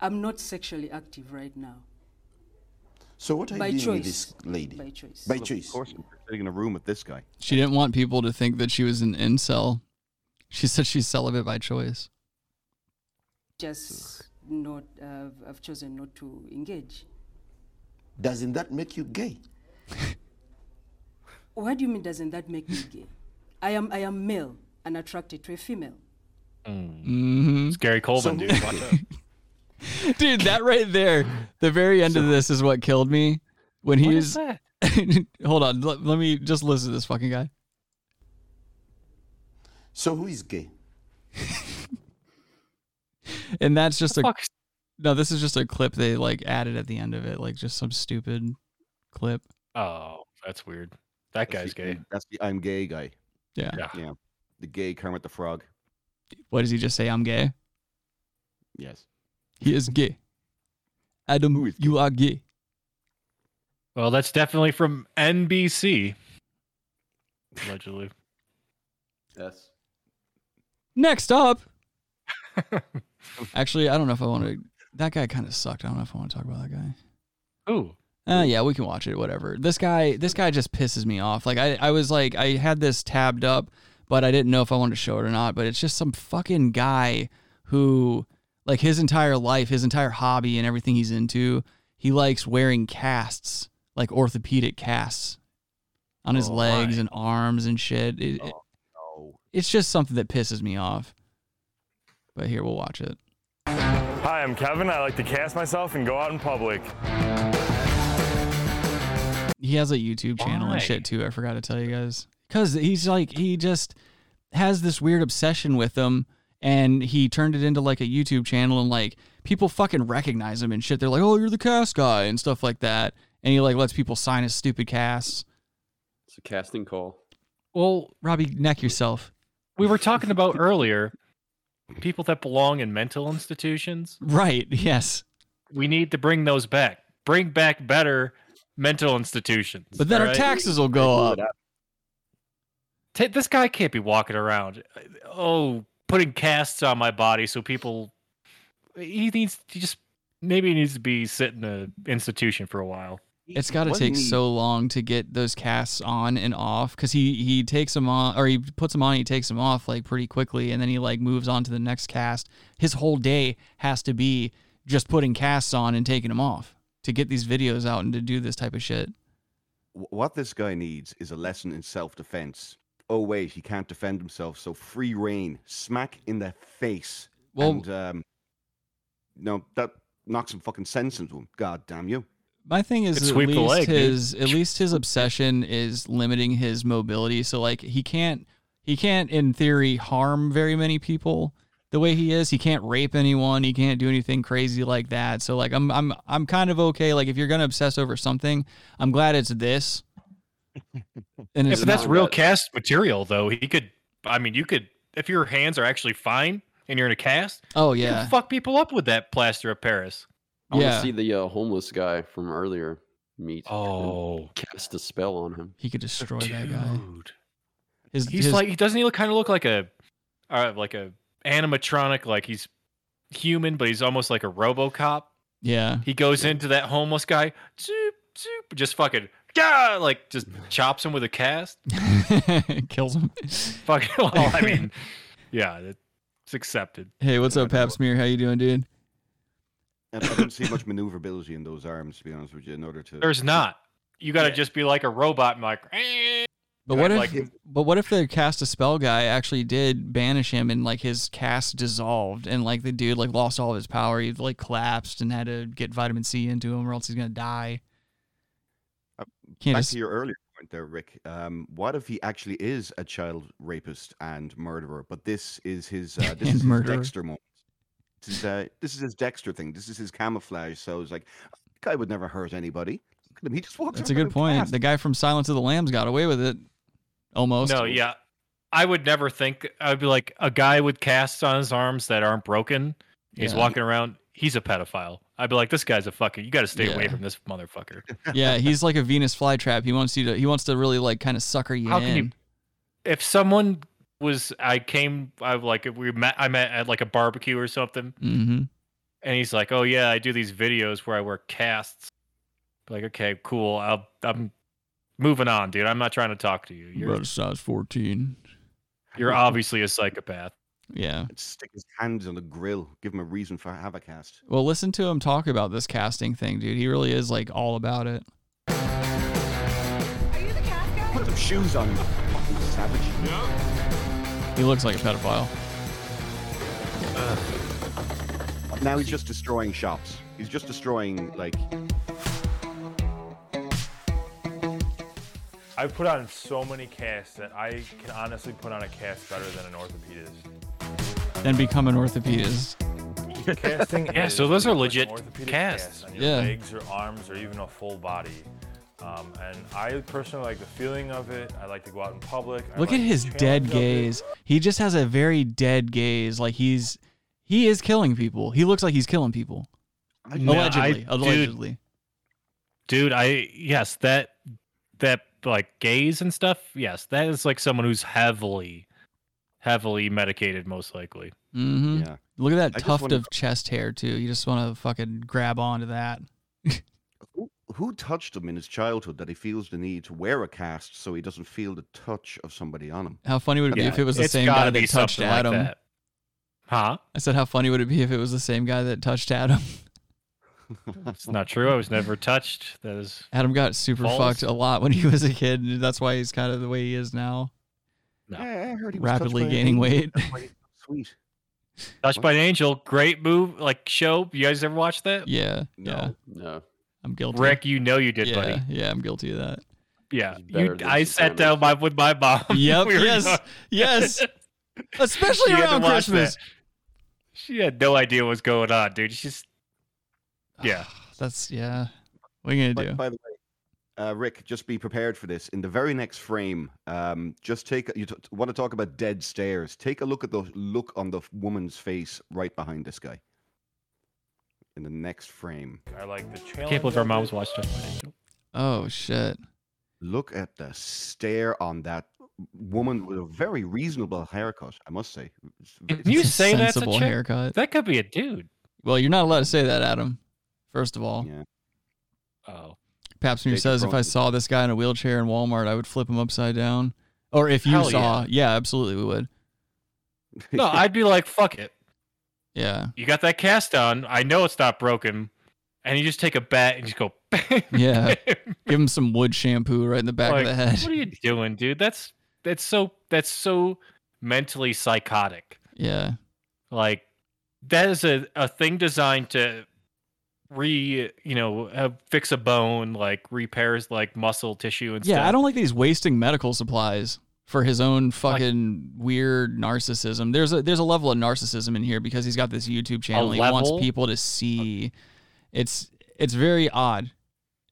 I'm not sexually active right now. So what are you By doing with choice. this lady? By choice. By Well, choice. Of course, I'm sitting in a room with this guy. She didn't want people to think that she was an incel. She said she's celibate by choice. Just not. Uh, I've chosen not to engage. Doesn't that make you gay? (laughs) What do you mean? Doesn't that make me gay? I am. I am male and attracted to a female. Mm-hmm. It's Gary Coleman, dude. Watch out. (laughs) Dude, that right there, the very end of this is what killed me. When What he's (laughs) hold on, let, let me just listen to this fucking guy. So who is gay? (laughs) And that's just a fuck? no. This is just a clip they like added at the end of it, like just some stupid clip. Oh, that's weird. That guy's gay. That's the I'm gay guy. Yeah. Yeah. Yeah. The gay Kermit the Frog. What does he just say? I'm gay. Yes. He is gay. Adam, you are gay. Well, that's definitely from NBC. Allegedly. Yes. Next up. (laughs) Actually, I don't know if I want to. That guy kind of sucked. I don't know if I want to talk about that guy. Ooh. Uh, yeah, we can watch it. Whatever. This guy, this guy just pisses me off. Like I, I was like, I had this tabbed up, but I didn't know if I wanted to show it or not. But it's just some fucking guy who, like, his entire life, his entire hobby, and everything he's into, he likes wearing casts, like orthopedic casts, on his Oh, legs my. and arms and shit. It, No. It's just something that pisses me off. But here, we'll watch it. Hi, I'm Kevin. I like to cast myself and go out in public. He has a YouTube channel Why? and shit too. I forgot to tell you guys. Cause he's like he just has this weird obsession with them and he turned it into like a YouTube channel and like people fucking recognize him and shit. They're like, "Oh, you're the cast guy" and stuff like that. And he like lets people sign his stupid casts. It's a casting call. Well, Robbie, neck yourself. We were talking about earlier people that belong in mental institutions. Right, yes. We need to bring those back. bring back better mental institutions. But then our taxes will go up. Ta- this guy can't be walking around. Oh, putting casts on my body so people. He needs. He just maybe he needs to be sitting in an institution for a while. It's got to take he- so long to get those casts on and off because he he takes them on or he puts them on, he takes them off like pretty quickly, and then he like moves on to the next cast. His whole day has to be just putting casts on and taking them off to get these videos out and to do this type of shit. What this guy needs is a lesson in self-defense. Oh wait, he can't defend himself, so free rein, smack in the face. Well- and um, no, that knocks some fucking sense into him. God damn you! My thing is at least leg, dude. his at least his obsession is limiting his mobility. So like he can't he can't in theory harm very many people the way he is. He can't rape anyone. He can't do anything crazy like that. So like I'm I'm I'm kind of okay. Like if you're gonna obsess over something, I'm glad it's this. And Yeah, it's but that's real cast material, though. He could. I mean, you could if your hands are actually fine and you're in a cast. Oh, yeah. fuck people up with that plaster of Paris. I want Yeah. to see the uh, homeless guy from earlier meet. Oh. cast a spell on him. He could destroy that guy. His, He's his- like he doesn't he kind of look like a, uh, like a animatronic, like he's human, but he's almost like a RoboCop. yeah. He goes into that homeless guy, zoop, zoop, just fucking, yeah, like just chops him with a cast. (laughs) Kills him. (laughs) Fucking, well, I mean, (laughs) yeah, it's accepted. Hey, what's up, Pap Smear? How you doing, dude? And I don't see much maneuverability in those arms, to be honest with you, in order to. There's not. You got to just be like a robot and like, "Eh." But what if? like but what if the cast a spell guy actually did banish him and like his cast dissolved and like the dude like lost all of his power? He like collapsed and had to get vitamin C into him or else he's gonna die. Can't Back just- to your earlier point there, Rick. Um, what if he actually is a child rapist and murderer, but this is his uh, this (laughs) is murderer. his Dexter moment. This is uh, this is his Dexter thing. This is his camouflage. So it's like, guy would never hurt anybody. Look at him. He just walks. That's a good point. fast. The guy from Silence of the Lambs got away with it, almost. No, yeah. I would never think I'd be like a guy with casts on his arms that aren't broken. He's Yeah. walking around. He's a pedophile. I'd be like, this guy's a fucking. You got to stay away from this motherfucker. yeah, (laughs) he's like a Venus flytrap. He wants you to. He wants to really like kind of sucker you How in. can you? If someone was, I came, I like we met, I met at like a barbecue or something, Mm-hmm. and he's like, "Oh yeah, I do these videos where I wear casts." Like, okay, cool. I'll, I'm moving on, dude. I'm not trying to talk to you. You're, About a size fourteen. you're obviously a psychopath. Yeah. Stick his hands on the grill. Give him a reason for have a cast. Well, listen to him talk about this casting thing, dude. He really is like all about it. Put some shoes on, you fucking savage. He looks like a pedophile. Now he's just destroying shops. He's just destroying like. I've put on so many casts that I can honestly put on a cast better than an orthopedist. Then become an orthopedist. Casting (laughs) Yeah, is so those are like legit orthopedic casts. on your Yeah. legs or arms or even a full body. Um, and I personally like the feeling of it. I like to go out in public. I Look like at his dead gaze. He just has a very dead gaze. Like he's he is killing people. He looks like he's killing people. No, I- allegedly. dude, allegedly. dude i yes that that like gaze and stuff yes that is like someone who's heavily heavily medicated most likely Mm-hmm. Yeah. Look at that I tuft wanna- of chest hair too. You just want to fucking grab onto that. (laughs) Who, who touched him in his childhood that he feels the need to wear a cast so he doesn't feel the touch of somebody on him? How funny would it be Yeah, if it was the it's same guy that touched something like Adam? that. huh I said, how funny would it be if it was the same guy that touched Adam? (laughs) it's not true i was never touched that is Adam got super False. fucked a lot when he was a kid. and That's why he's kind of the way he is now. No. Yeah, I heard he was Rapidly gaining weight. That's why he's so Sweet. touched by an angel great move like show you guys ever watch that Yeah, yeah. No. I'm guilty. rick you know you did yeah, buddy yeah, I'm guilty of that. yeah you, i sat down my, with my mom (laughs) Yep, We yes, young. yes. (laughs) Especially She around Christmas. that. she had no idea what was going on dude she's (sighs) yeah That's yeah. What are you gonna do? by the way, uh, Rick, just be prepared for this. In the very next frame, um, just take you t- want to talk about dead stares. Take a look at the look on the woman's face right behind this guy. In the next frame. I like the I can't believe our of moms it. watched Just Oh shit. Look at the stare on that woman with a very reasonable haircut, I must say. It's very- Can you It's a say that's a sensible chick? haircut. That could be a dude. Well, you're not allowed to say that, Adam. First of all, Yeah. Oh. Pap Smear Jacob says if I saw this guy in a wheelchair in Walmart, I would flip him upside down. Or if you Hell saw, yeah. absolutely, we would. No, (laughs) I'd be like, fuck it. Yeah, You got that cast on. I know it's not broken. And you just take a bat and just go, (laughs) yeah. Give him some wood shampoo right in the back like, of the head. What are you doing, dude? That's that's so that's so mentally psychotic. Yeah, Like that is a, a thing designed to re you know uh, fix a bone like repairs like muscle tissue and stuff. yeah. stuff. I don't like these wasting medical supplies for his own fucking weird narcissism. There's a there's a level of narcissism in here because he's got this YouTube channel. He wants people to see. It's it's very odd.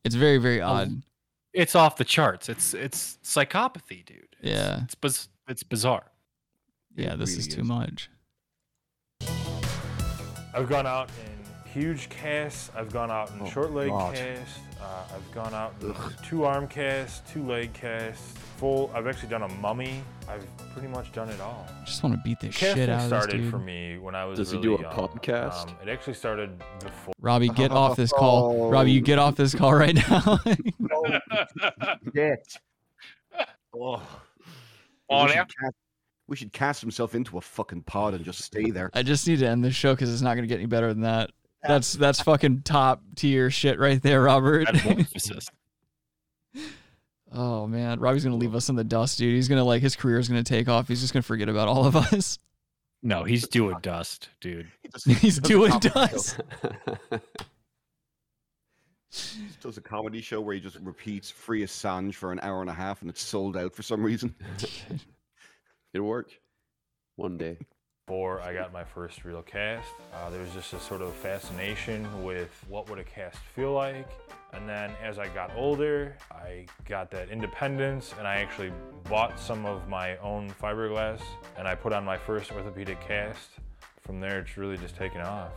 It's very very oh, odd. it's off the charts. It's it's psychopathy, dude. Yeah. It's biz- it's bizarre. Yeah, this is too much. I've gone out in huge casts. I've gone out in Oh, short leg casts. Uh, I've gone out in two arm casts, two leg casts, full. I've actually done a mummy. I've pretty much done it all. Just want to beat the Casting shit out of this started dude. for me when I was Does he really do a young. podcast? Um, it actually started before. Robbie, get off this call. (laughs) Robbie, you get off this call right now. Shit. (laughs) (laughs) Oh. On we, should cast, we should cast himself into a fucking pod and just stay there. I just need to end this show because it's not going to get any better than that. That's that's fucking top tier shit right there, Robert. (laughs) Oh man, Robbie's gonna leave us in the dust, dude. He's gonna like his career's gonna take off. He's just gonna forget about all of us. (laughs) no, he's doing dust, dude. He's doing dust. (laughs) He does a comedy show where he just repeats Free Assange for an hour and a half and it's sold out for some reason. It'll work one day. Before I got my first real cast, uh, there was just a sort of fascination with what would a cast feel like. And then as I got older, I got that independence and I actually bought some of my own fiberglass and I put on my first orthopedic cast. From there, it's really just taken off.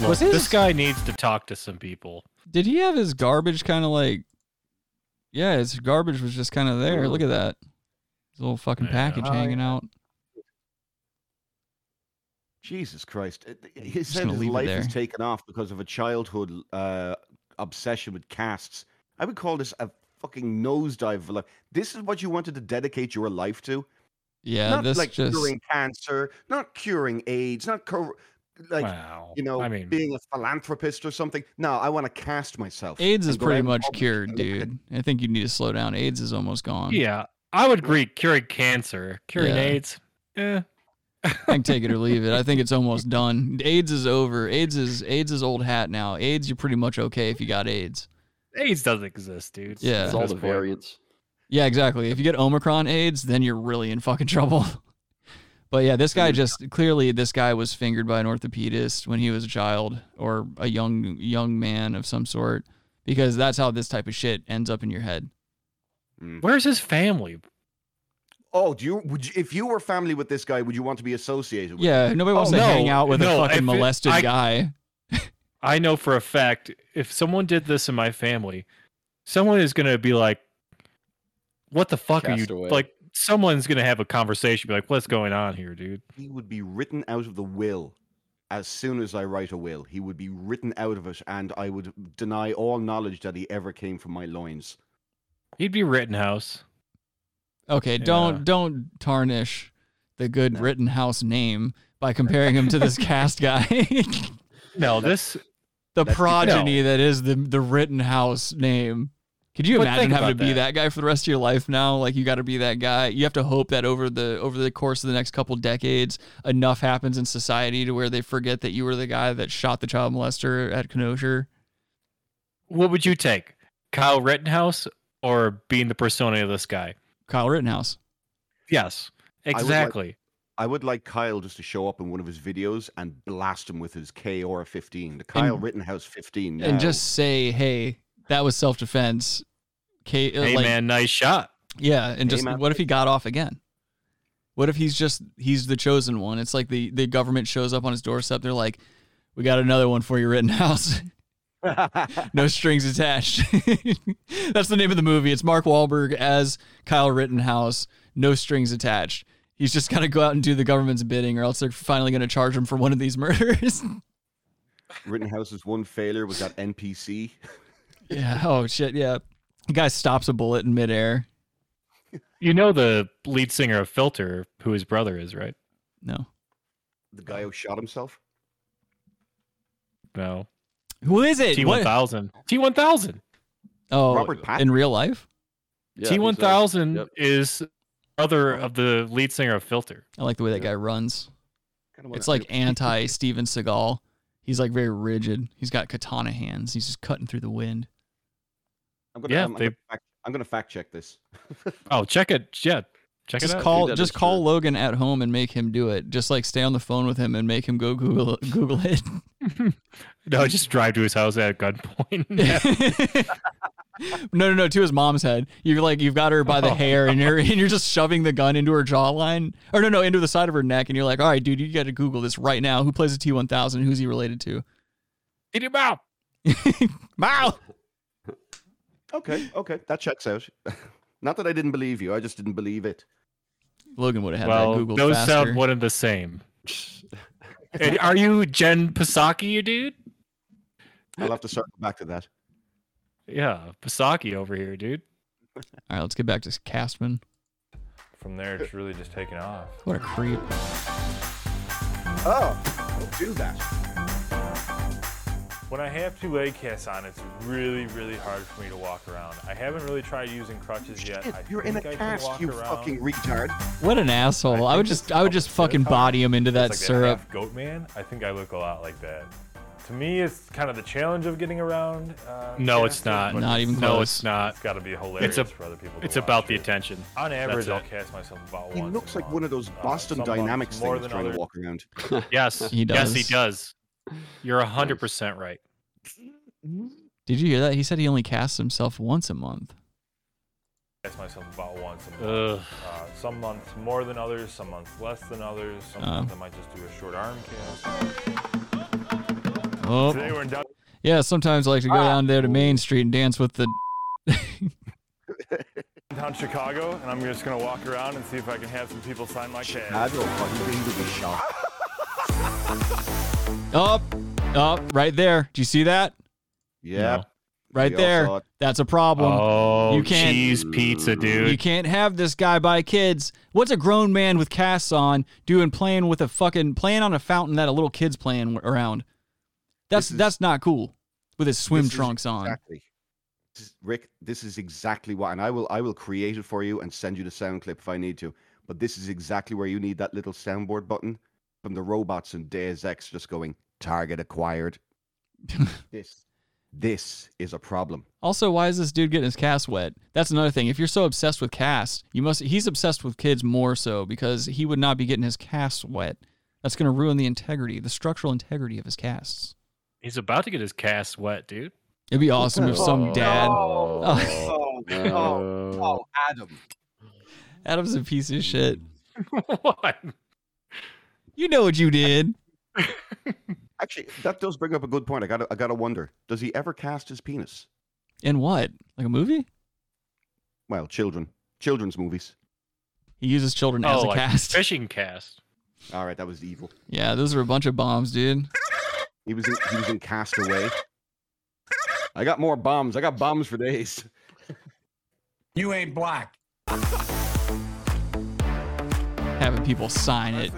Look, Was his- this guy needs to talk to some people. Did he have his garbage kind of like? Yeah, his garbage was just kind of there. Look at that. His little fucking package Oh, hanging out. Jesus Christ. It- it- He said his life is taken off because of a childhood uh, obsession with casts. I would call this a fucking nosedive of life. This is what you wanted to dedicate your life to? Yeah, not this like just curing cancer, not curing AIDS, not cur- like Wow. you know I mean- being a philanthropist or something. No, I want to cast myself. AIDS is pretty much cured, and look at- dude. I think you need to slow down. AIDS is almost gone. Yeah, I would agree. Curing cancer, curing Yeah. AIDS. Eh. I can take it or leave it. I think it's almost done. AIDS is over. AIDS is AIDS is old hat now. AIDS, you're pretty much okay if you got AIDS. AIDS doesn't exist, dude. Yeah. It's all the variants. Yeah, exactly. If you get Omicron AIDS, then you're really in fucking trouble. (laughs) But yeah, this guy just clearly this guy was fingered by an orthopedist when he was a child or a young young man of some sort because that's how this type of shit ends up in your head. Where's his family? Oh, do you would you, if you were family with this guy, would you want to be associated with? Yeah, him? nobody wants Oh, to hang out with a fucking if it- molested I- guy. I know for a fact if someone did this in my family, someone is gonna be like, "What the fuck Cast are you?" away. Like, someone's gonna have a conversation, be like, "What's going on here, dude?" He would be written out of the will as soon as I write a will. He would be written out of it, and I would deny all knowledge that he ever came from my loins. He'd be written Rittenhouse. Okay, don't don't tarnish the good Rittenhouse name by comparing him to this (laughs) cast guy. No, (laughs) this the progeny no. that is the the Rittenhouse name. Could you But imagine having to be that. that guy for the rest of your life now? Like you got to be that guy. You have to hope that over the over the course of the next couple decades, enough happens in society to where they forget that you were the guy that shot the child molester at Kenosha. what would you take, Kyle Rittenhouse or being the persona of this guy? Kyle Rittenhouse. Yes, I would like- exactly. I would like Kyle just to show up in one of his videos and blast him with his KR 15, the Kyle And- Rittenhouse 15. And just say, "Hey, that was self defense." K- uh, Hey like- man, nice shot. Yeah, and Hey, just man. what if he got off again? What if he's just he's the chosen one? It's like the the government shows up on his doorstep. They're like, We got another one for you, Rittenhouse. (laughs) (laughs) no strings attached. (laughs) That's the name of the movie. It's Mark Wahlberg as Kyle Rittenhouse. No strings attached. He's just got to go out and do the government's bidding, or else they're finally going to charge him for one of these murders. (laughs) Rittenhouse's one failure was that NPC. yeah. Oh shit. Yeah. The guy stops a bullet in midair. You know the lead singer of Filter, who his brother is, right? No. The guy who shot himself. No. Who is it? T one thousand. T one thousand. Oh, Robert Pattinson? in real life. T one thousand is brother of the lead singer of Filter. I like the way that guy runs. wanna- It's like (laughs) anti Steven Seagal. He's like very rigid. He's got katana hands. He's just cutting through the wind. I'm gonna, Yeah, I'm, I'm they- gonna fact, I'm gonna fact check this. (laughs) Oh, check it. Yeah, check just it out. call just call Logan at home and make him do it. Just like stay on the phone with him and make him go Google (laughs) Google it. (laughs) No, just drive to his house at gunpoint. (laughs) no, no, no, to his mom's head. You're like you've got her by the oh. hair and you're (laughs) and you're just shoving the gun into her jawline. Or no, no, into the side of her neck and you're like, "All right, dude, you got to Google this right now. Who plays the T1000? Who's he related to?" Eat your out. Mao. Okay, okay, that checks out. Not that I didn't believe you, I just didn't believe it. Logan would have had well, that Google those faster. sound one and the same. And Are you Jen Psaki, dude? I'll have to circle back to that. Yeah, Psaki over here, dude. All right, let's get back to Castman. From there, it's really just taking off. What a creep. Oh, don't do that. When I have two leg casts on, it's really, really hard for me to walk around. I haven't really tried using crutches yet. I You're in a think can cast, walk you around. fucking retard. What an asshole. I, would just I would just fucking body him into that It's like syrup. half goat man. I think I look a lot like that. To me, it's kind of the challenge of getting around. Uh, No, it's casting, not. but Not even No, close. it's not. It's got to be hilarious It's a, for other people. To It's watch about the attention. On average, That's I'll it. cast myself about He once. looks a like one of those Boston some months Dynamics things than trying to walk around. (laughs) (laughs) Yes, He does. yes, he does. Does. You're hundred percent right. Did you hear that? He said he only casts himself once a month. Cast myself about once a month. Uh, some months more than others, some months less than others. Some Oh. months I might just do a short arm cast. Oh. Today we're in down- Yeah, sometimes I like to go down there to Main Street and dance with the (laughs) downtown Chicago, and I'm just gonna walk around and see if I can have some people sign my cast. I don't fucking to be shot. (laughs) Up, up, right there. Do you see that? Yeah. Right We there. That's a problem. Oh, you can't cheese pizza, dude. You can't have this guy by kids. What's a grown man with casts on doing playing with a fucking playing on a fountain that a little kid's playing around? That's that's not cool. With his swim This is trunks on. This is- Rick, this is exactly what, and I will, I will create it for you and send you the sound clip if I need to. But this is exactly where you need that little soundboard button from the robots in Deus Ex, just going target acquired. (laughs) this, this is a problem. Also, why is this dude getting his cast wet? That's another thing. If you're so obsessed with cast, you must he's obsessed with kids more so because he would not be getting his cast wet. That's going to ruin the integrity, the structural integrity of his casts. He's about to get his cast wet, dude. It'd be awesome if some oh, dad. (laughs) Oh, Oh, oh, oh, Adam. Adam's a piece of shit. (laughs) what? You know what you did. (laughs) Actually, that does bring up a good point. I gotta, I gotta wonder: Does he ever cast his penis? In what? Like a movie? Well, children, children's movies. He uses children Oh, as a like cast. fishing cast. All right, that was evil. Yeah, those are a bunch of bombs, dude. He was in, he was in Castaway. I got more bombs. I got bombs for days. You ain't black. Having people sign it.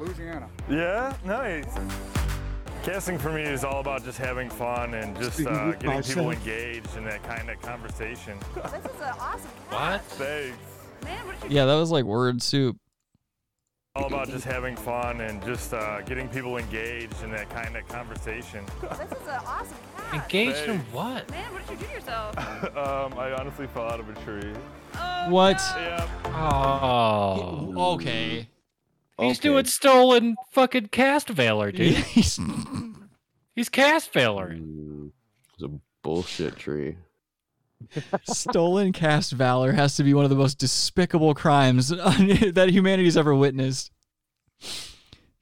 Louisiana. Yeah, nice. Casting for me is all about just having fun and just uh, getting people engaged in that kind of conversation. This is an awesome What? Thanks. man. What you Yeah, that was like word soup. All about just having fun and just uh, getting people engaged in that kind of conversation. This is an awesome cat. Engaged in what? Man, what did you do to yourself? (laughs) um, I honestly fell out of a tree. What? Yeah. Oh. Okay. He's Okay. doing stolen fucking cast Valor, dude. (laughs) He's- He's cast Valor. It's a bullshit tree. (laughs) Stolen cast valor has to be one of the most despicable crimes (laughs) that humanity's ever witnessed.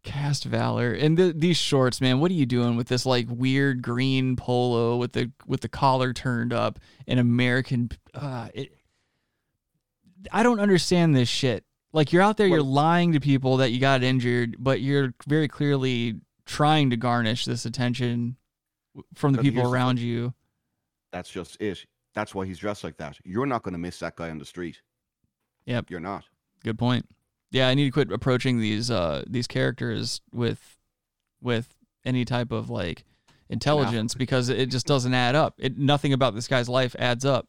Cast Valor and the, these shorts, man. What are you doing with this like weird green polo with the with the collar turned up and American? Uh, it, I don't understand this shit. Like you're out there, you're lying to people that you got injured, but you're very clearly trying to garnish this attention from the people around you. That's just it. That's why he's dressed like that. You're not going to miss that guy on the street. Yep. You're not. Good point. Yeah, I need to quit approaching these uh these characters with with any type of like intelligence because it just doesn't add up. It nothing about this guy's life adds up.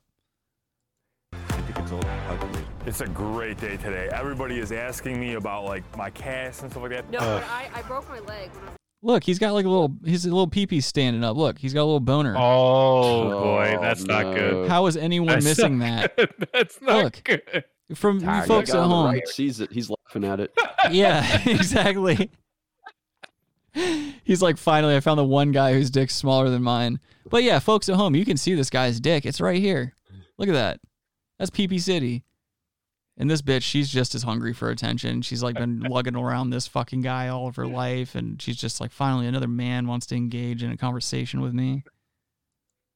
It's a great day today. Everybody is asking me about like my cast and stuff like that. No, but I, I broke my leg when I was Look, he's got like a little he's a little pee standing up. Look, he's got a little boner. Oh, oh boy, that's not good. How is anyone That's missing not that? (laughs) That's not Look, good. From you Tired folks at on the home. right sees it. He's laughing at it. (laughs) yeah, (laughs) exactly. He's like, finally, I found the one guy whose dick's smaller than mine. But yeah, folks at home, you can see this guy's dick. It's right here. Look at that. That's PP City. And this bitch, she's just as hungry for attention. She's like been (laughs) lugging around this fucking guy all of her life, and she's just like, finally, another man wants to engage in a conversation with me.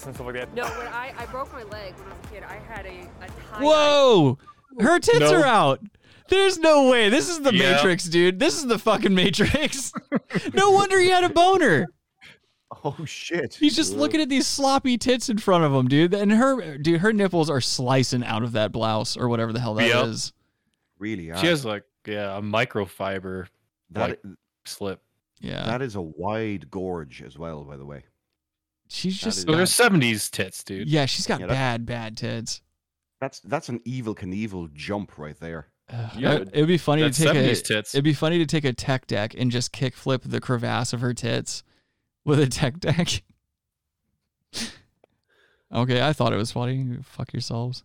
And stuff like that. No, when I, I broke my leg when I was a kid, I had a, a tie. Whoa! Her tits No. are out. There's no way. This is the Yeah. Matrix, dude. This is the fucking Matrix. (laughs) no wonder he had a boner. (laughs) Oh shit. He's just looking at these sloppy tits in front of him, dude. And her dude, her nipples are slicing out of that blouse or whatever the hell that is. Yep. Really are. She has like yeah a microfiber That like slip. Yeah. That is a wide gorge as well, by the way. She's That just is- So they're seventies tits, dude. Yeah, she's got Yeah, that- bad, bad tits. That's that's an Evel Knievel jump right there. Uh, it would be funny to That's take a 70s tits. it'd be funny to take a tech deck and just kick flip the crevasse of her tits with a tech deck. okay, I thought it was funny. Fuck yourselves.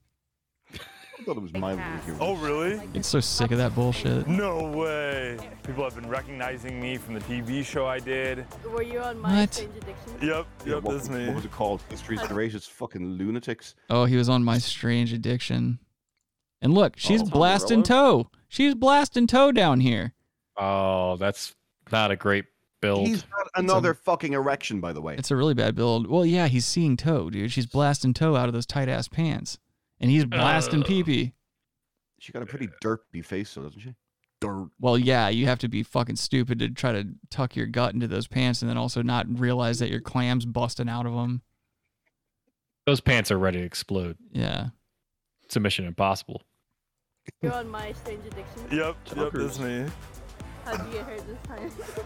I thought it was mildly humorous. Oh, really? Get so sick of that bullshit. No way. People have been recognizing me from the TV show I did. Were you on My What? Strange Addiction? Yep, Yeah, yep, what, that's me. what was it called? History's Greatest Fucking Lunatics. Oh, he was on my strange addiction. And look, oh, she's Oh, blasting toe. She's blasting toe down here. Oh, that's not a great build. He's got another fucking erection, by the way. It's a really bad build. Well, yeah, he's seeing toe, dude. She's blasting toe out of those tight ass pants. And he's blasting Ugh. pee pee. She got a pretty derpy face, though, doesn't she? Dirt. Well, yeah, you have to be fucking stupid to try to tuck your gut into those pants and then also not realize that your clam's busting out of them. Those pants are ready to explode. Yeah. It's a mission impossible. You're on My Strange Addiction? Yep, yep, that's me. How'd you get hurt this time?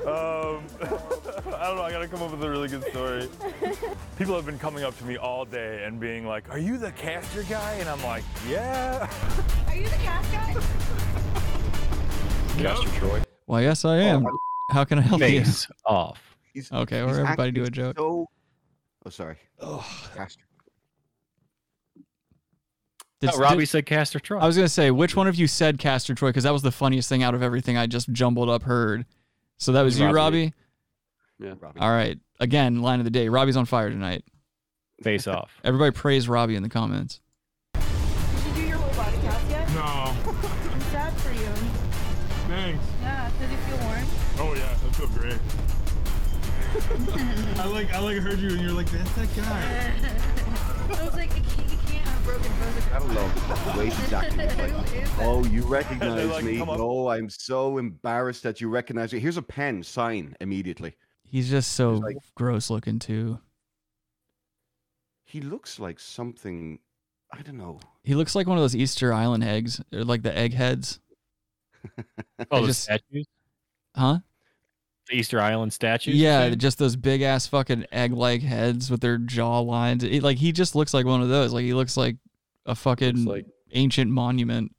Um, (laughs) I don't know. I gotta come up with a really good story. (laughs) People have been coming up to me all day and being like, "Are you the caster guy?" And I'm like, "Yeah." Are you the cast guy? Castor Troy. Well, yes, I am. How can I help Face you? off. He's, Okay, or he's everybody do a acting joke. So... Oh, sorry. Oh, Castor. Did- No, Robbie did- said Castor Troy. I was gonna say which one of you said Castor Troy because that was the funniest thing out of everything I just jumbled up heard. So that was you, Robbie. Yeah. Robbie. All right. Again, line of the day. Robbie's on fire tonight. Face off. (laughs) Everybody praise Robbie in the comments. Did you do your whole body cast yet? No. (laughs) I'm sad for you. Thanks. Yeah, does it feel warm? Oh yeah, I feel great. (laughs) I like I like heard you and you're like that's that guy. I was like, you can't, you can't have broken bones. I don't know. Wait, exactly. Like, oh, you recognize like, me? come up- Oh, I'm so embarrassed that you recognize me. Here's a pen. Sign immediately. He's just so gross looking too. He looks like something. I don't know. He looks like one of those Easter Island eggs, or like the egg heads. (laughs) Oh, I the just- statues? Huh? The Easter Island statues? Yeah, said? just those big ass fucking egg like heads with their jaw lines. It, like he just looks like one of those. Like he looks like a fucking like- ancient monument.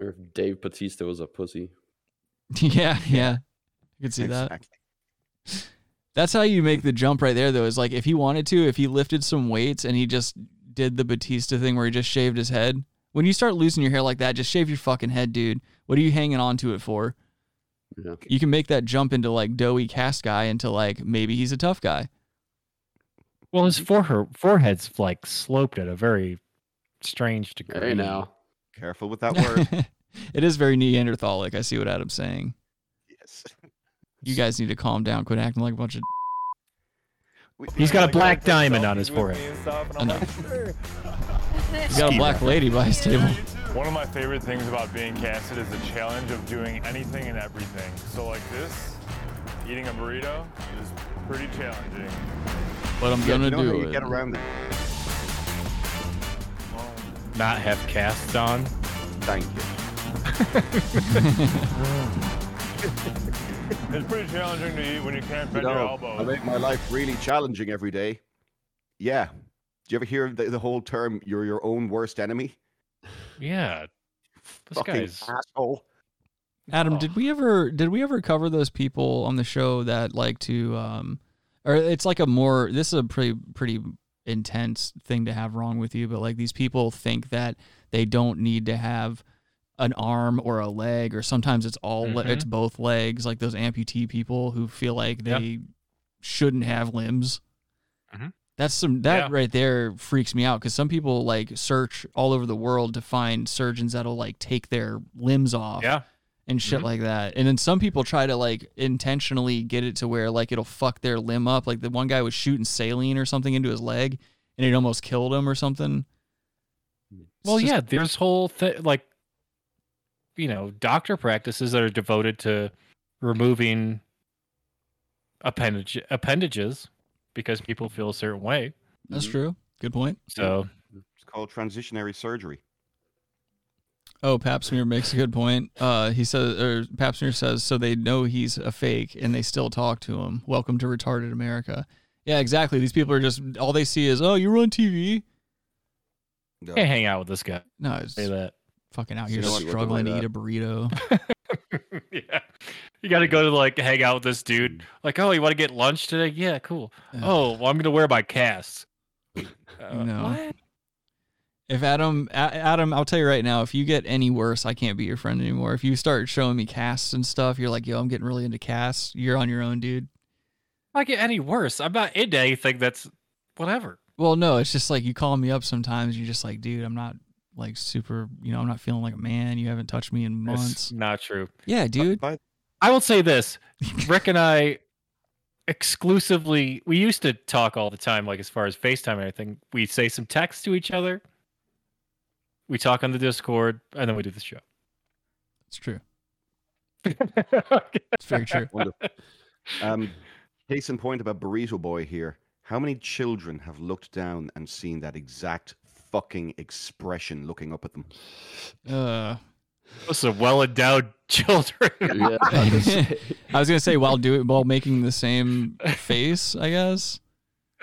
Or if Dave Batista was a pussy. (laughs) yeah, yeah. You can see that. That's how you make the jump right there, though. Is like if he wanted to, if he lifted some weights and he just did the Batista thing where he just shaved his head. When you start losing your hair like that, just shave your fucking head, dude. What are you hanging on to it for? Yeah. You can make that jump into like doughy cast guy into like maybe he's a tough guy. Well, his forehead forehead's like sloped at a very strange degree. Hey now. Careful with that word. (laughs) it is very Neanderthalic. I see what Adam's saying. yes. You guys need to calm down. Quit acting like a bunch of. He's got a black diamond on his forehead. I know. He's got a black lady by his table. (laughs) One of my favorite things about being casted is the challenge of doing anything and everything. So like this, eating a burrito is pretty challenging. But I'm gonna you know do you it. get around it. Not have casts on. Thank you. (laughs) It's pretty challenging to eat when you can't You bend your elbows. I make my life really challenging every day. Yeah. Do you ever hear the, the whole term "you're your own worst enemy"? Yeah. This Fucking guy's asshole. Adam, did we ever did we ever cover those people on the show that like to um or it's like a more this is a pretty pretty intense thing to have wrong with you, but like these people think that they don't need to have an arm or a leg or sometimes it's all le- Mhm. it's both legs like those amputee people who feel like Yep. they shouldn't have limbs. That's some that Yeah. right there freaks me out because some people like search all over the world to find surgeons that'll like take their limbs off Yeah. and shit Mhm. like that. And then some people try to like intentionally get it to where like it'll fuck their limb up. Like the one guy was shooting saline or something into his leg and it almost killed him or something. Well, just- yeah, there's whole thing like you know, doctor practices that are devoted to removing appendage appendages because people feel a certain way. That's true. Good point. So It's called transitionary surgery. Oh, Pap smear makes a good point. Uh, he says, or Pap smear says, so they know he's a fake and they still talk to him. Welcome to retarded America. Yeah, exactly. These people are just all they see is, oh, you're on TV. can't hang out with this guy. No, it's say that. fucking out So here you don't to struggling to eat a burrito. (laughs) yeah. You got to go to like hang out with this dude. Like, oh, you want to get lunch today? Yeah, cool. Oh, well, I'm gonna wear my cast. (laughs) Uh, no. what? If Adam, A- Adam, I'll tell you right now, if you get any worse, I can't be your friend anymore. If you start showing me casts and stuff, you're like, yo, I'm getting really into casts. You're on your own, dude. I get any worse. I'm not into anything that's whatever. Well, no, it's just like you call me up sometimes. You're just like, dude, I'm not like super, you know, I'm not feeling like a man. You haven't touched me in That's months. not true. Yeah, dude. I will say this: Rick and I exclusively we used to talk all the time, like as far as FaceTime and everything. We say some text to each other. We talk on the Discord, and then we do the show. It's true. (laughs) It's very true. Wonderful. Um, case in point about Burrito Boy here. How many children have looked down and seen that exact fucking expression looking up at them? Uh, Those are well endowed (laughs) children. (laughs) I was gonna (laughs) say while doing while making the same face, I guess,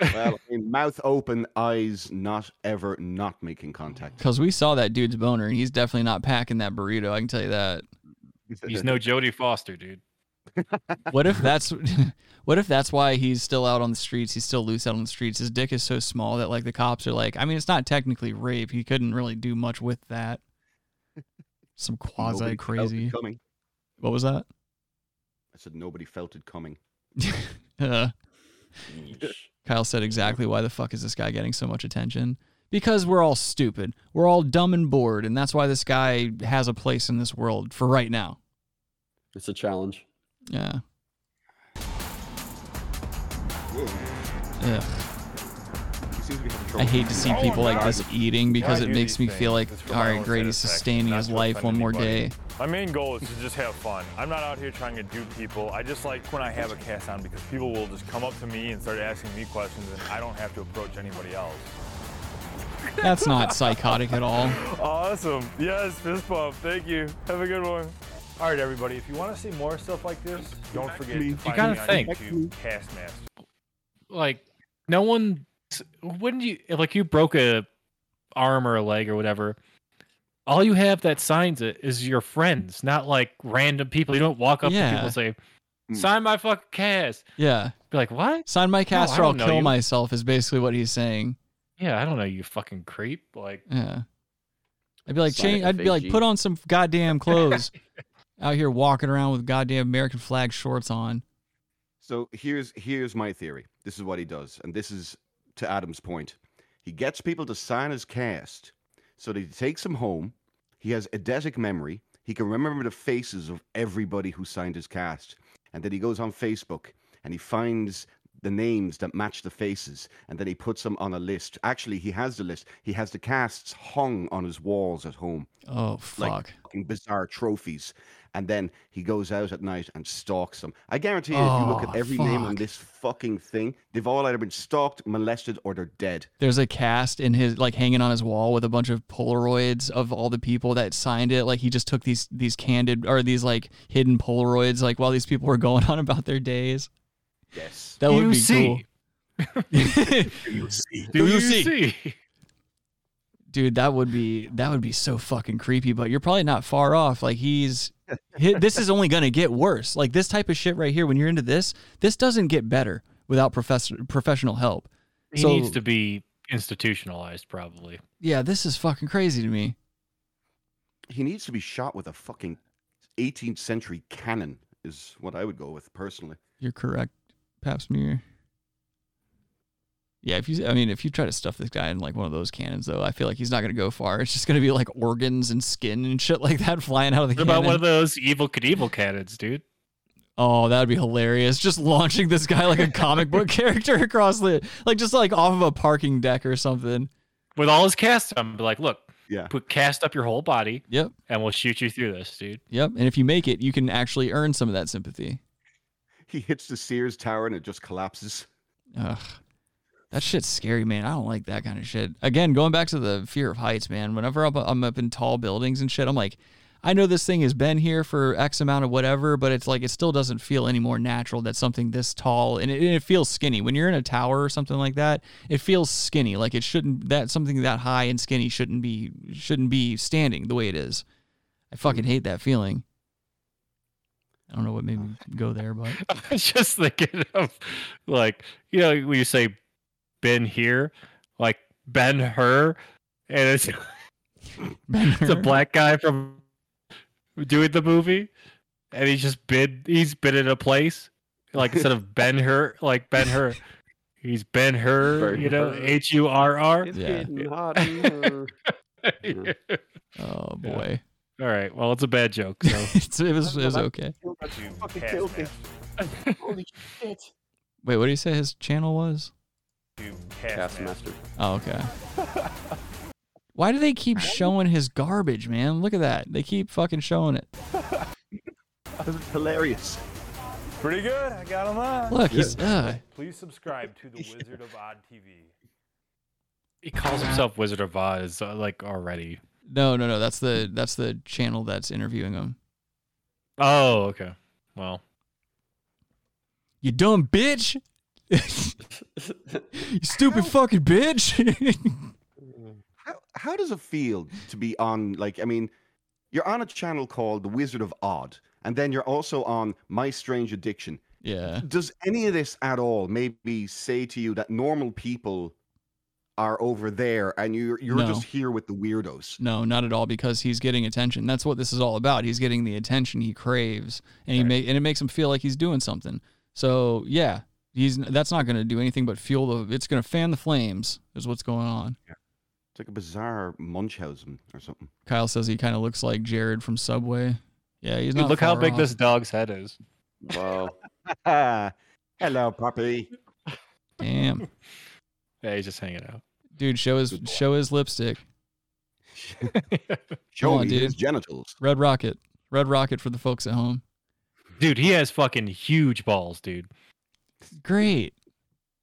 Well, I mean, mouth open, eyes not ever not making contact. because we saw that dude's boner, and he's definitely not packing that burrito. I can tell you that. He's no Jodie Foster, dude. What if that's what if that's why he's still out on the streets? He's still loose out on the streets. His dick is so small that like the cops are like, I mean, it's not technically rape. He couldn't really do much with that. Some quasi Nobody felt it crazy. coming. What was that? I said nobody felt it coming. (laughs) Uh, Kyle said exactly why the fuck is this guy getting so much attention? Because we're all stupid. We're all dumb and bored, and that's why this guy has a place in this world for right now. It's a challenge. Yeah. Yeah. I hate to see people like this eating because it makes me feel like, all right, It's for all my right, own great, he's sustaining his life one more day. My main goal is to just have fun. I'm not out here trying to do people. I just like when I have a cast on because people will just come up to me and start asking me questions and I don't have to approach anybody else. That's not psychotic at all. Awesome. Yes, fist bump. Thank you. Have a good one. All right, everybody. If you want to see more stuff like this, don't forget to You find gotta me on think. YouTube, Castmaster. Like, no one. When you like you broke a arm or a leg or whatever, all you have that signs it is your friends, not like random people. You don't walk up to people and say, hmm. "Sign my fucking cast." Yeah. Be like, what? Sign my cast I or I'll kill you. myself is basically what he's saying. Yeah, I don't know you fucking creep. Like, Yeah. I'd be like, change, I'd be like, put on some goddamn (laughs) clothes. Out here walking around with goddamn American flag shorts on. So here's here's my theory. This is what he does, and this is to Adam's point. He gets people to sign his cast, so that he takes them home. He has eidetic memory. He can remember the faces of everybody who signed his cast, and then he goes on Facebook and he finds the names that match the faces, and then he puts them on a list. Actually, he has the list. He has the casts hung on his walls at home. Oh fuck. Like bizarre trophies. And then he goes out at night and stalks them. I guarantee you, if you look Oh, at every name on this fucking thing, they've all either been stalked, molested, or they're dead. There's a cast in his like hanging on his wall with a bunch of Polaroids of all the people that signed it. Like he just took these these candid or these like hidden Polaroids like while these people were (laughs) going on about their days. Yes. That would You be see. cool. you (laughs) see? Do you see? Dude, that would be that would be so fucking creepy, but you're probably not far off. Like he's hi- this is only going to get worse. Like this type of shit right here when you're into this, this doesn't get better without profess- professional help. He so needs to be institutionalized, probably. yeah, this is fucking crazy to me. He needs to be shot with a fucking 18th century cannon, is what I would go with personally. You're correct, Pap Smear. Yeah, if you, I mean, if you try to stuff this guy in like one of those cannons, though, I feel like he's not going to go far. It's just going to be like organs and skin and shit like that (laughs) flying out of the cannon. What cannon. about one of those Evel Knievel cannons, dude? Oh, that'd be hilarious! Just launching this guy like a (laughs) comic book character across the, like just like off of a parking deck or something. With all his cast on, be like, look, yeah, put cast up your whole body. Yep. And we'll shoot you through this, dude. Yep. And if you make it, you can actually earn some of that sympathy. He hits the Sears Tower and it just collapses. Ugh. That shit's scary, man. I don't like that kind of shit. Again, going back to the fear of heights, man. Whenever I'm, I'm up in tall buildings and shit, I'm like, I know this thing has been here for X amount of whatever, but it's like it still doesn't feel any more natural that something this tall and it, it feels skinny. When you're in a tower or something like that, it feels skinny. Like it shouldn't that something that high and skinny shouldn't be shouldn't be standing the way it is. I fucking hate that feeling. I don't know what made me go there, but (laughs) I was just thinking of like, you know, when you say Ben here, like Ben Hur, and it's (laughs) it's a black guy from doing the movie, and he's just been he's been in a place like instead of (laughs) Ben Hur, like Ben Hur, he's Ben Hur, you know, H U R R. It's getting hot in here. oh boy. All right, well, it's a bad joke. So it's, it was it was okay. Fucking killed me. (laughs) Holy shit. Wait, what do you say his channel was? Castmaster. Oh, okay. (laughs) Why do they keep showing his garbage, man? Look at that. They keep fucking showing it. (laughs) It's hilarious. Pretty good. I got him on. Look, he's uh Please subscribe to the Wizard of Odd TV. he calls himself Wizard of Oz, uh, like already. no, no, no. That's the that's the channel that's interviewing him. Oh, okay. Well, You dumb bitch. you stupid fucking bitch. (laughs) How, how does it feel to be on, like, I mean, you're on a channel called The Wizard of Odd, and then you're also on My Strange Addiction. yeah. Does any of this at all maybe say to you that normal people are over there and you're, you're No. just here with the weirdos? No, not at all, because he's getting attention. That's what this is all about. He's getting the attention he craves, and he make and it makes him feel like he's doing something. So yeah, he's that's not going to do anything but fuel the. It's going to fan the flames. Is what's going on. It's like a bizarre Munchausen or something. Kyle says he kind of looks like Jared from Subway. Yeah, he's dude, not. look how big off. this dog's head is. Wow. (laughs) Hello, puppy. Damn, Yeah, he's just hanging out. Dude, show his show his lipstick. (laughs) Show on, me his dude. genitals. Red Rocket, Red Rocket for the folks at home. Dude, he has fucking huge balls, dude. Great.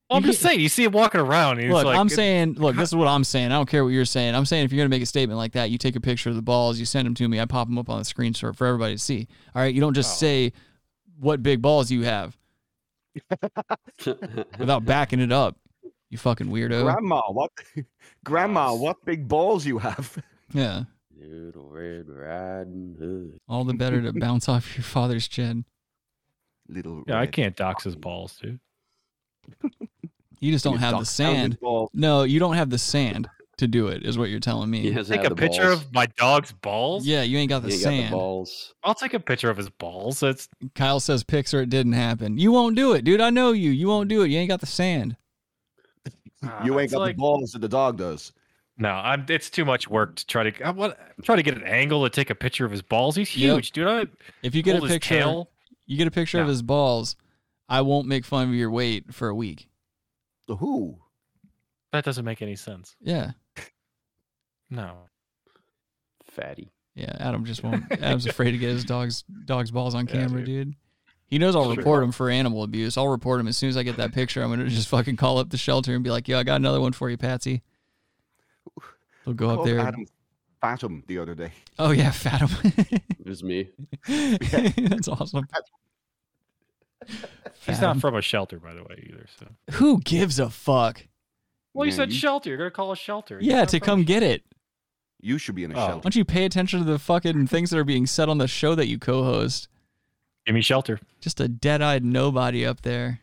I'm just saying, you see him walking around. And he's Look, like, I'm saying, look, this is what I'm saying. I don't care what you're saying. I'm saying if you're gonna make a statement like that, you take a picture of the balls, you send them to me, I pop them up on the screen for, for everybody to see. All right, you don't Oh. just say what big balls you have (laughs) without backing it up. You fucking weirdo. Grandma, what? (laughs) Grandma, what big balls you have? (laughs) Yeah, Little Red Riding Hood. all the better to bounce off your father's chin. Little. yeah, I can't dox his balls, dude. You just don't have the dock down his sand. No, you don't have the sand to do it. Is what you're telling me. He has Take had a the picture balls. of my dog's balls. Yeah, you ain't got the He ain't got the sand. balls. I'll take a picture of his balls. That's Kyle says pics or it didn't happen. You won't do it, dude. I know you. You won't do it. You ain't got the sand. Uh, you ain't got like- the balls that the dog does. no. I'm. It's too much work to try to. I want try to get an angle to take a picture of his balls. He's Yep. huge, dude. I If you get a hold his picture, tail. You get a picture of his balls, I won't make fun of your weight for a week. Who? That doesn't make any sense. Yeah. No. Fatty. Yeah, Adam just won't. (laughs) Adam's afraid to get his dog's dog's balls on Yeah, camera, dude. He knows I'll Sure. report him for animal abuse. I'll report him as soon as I get that picture. I'm gonna just fucking call up the shelter and be like, "Yo, I got another one for you, Patsy." They'll go up there. Adam Fathom the other day. Oh yeah, Fathom. It was me. (laughs) (laughs) That's awesome. He's not from a shelter, by the way, either. So. Who gives a fuck? Well, you Yeah, said you- shelter. You're gonna call a shelter. He's Yeah, to come get it. You should be in a Oh. Why shelter. don't you pay attention to the fucking things that are being said on the show that you co-host? Give me shelter. Just a dead-eyed nobody up there,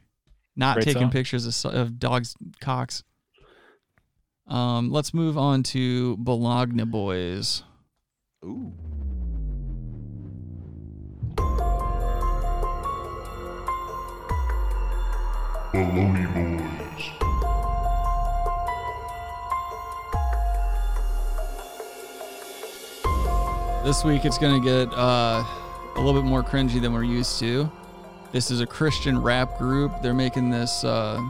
not Great taking song. pictures of, of dogs' cocks. Um, let's move on to Bologna Boys. Ooh. Baloney Boys. This week it's gonna get uh, a little bit more cringy than we're used to. This is a Christian rap group. They're making this uh,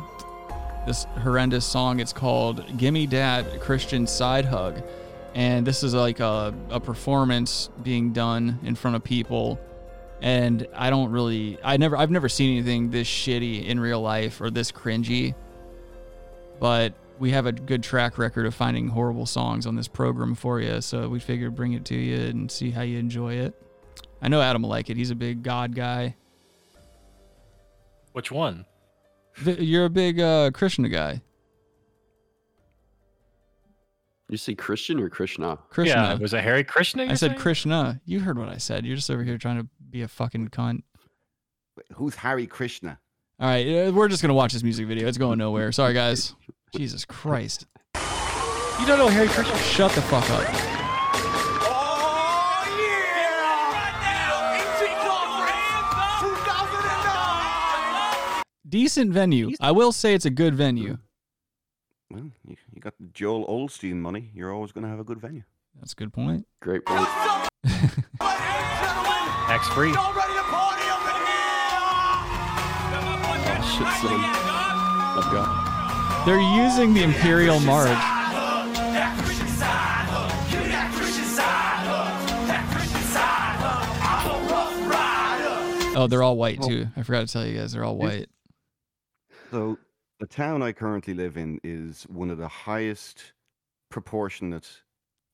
this horrendous song. It's called "Gimme Dad Christian Side Hug," and this is like a, a performance being done in front of people. And I don't really, I never, I've never seen anything this shitty in real life or this cringy. But we have a good track record of finding horrible songs on this program for you, so we figured bring it to you and see how you enjoy it. I know Adam will like it. He's a big God guy. Which one? Th- You're a big uh, Krishna guy. You say Christian or Krishna? Krishna. Yeah, was it Harry Krishna? I you're said saying? Krishna. You heard what I said. You're just over here trying to be a fucking cunt. Who's Harry Krishna? All right, uh, we're just gonna watch this music video. It's going nowhere. Sorry, guys. (laughs) Jesus Christ. You don't know Harry Krishna? Shut the fuck up. Decent venue. I will say it's a good venue. Mm. Well, you, you got the Joel Osteen money. You're always going to have a good venue. That's a good point. Great point. Tax (laughs) free. Oh, shit, son. I've got. Oh, they're using the Imperial March. Oh, they're all white oh. too. I forgot to tell you guys, they're all white. So, the town I currently live in is one of the highest proportionate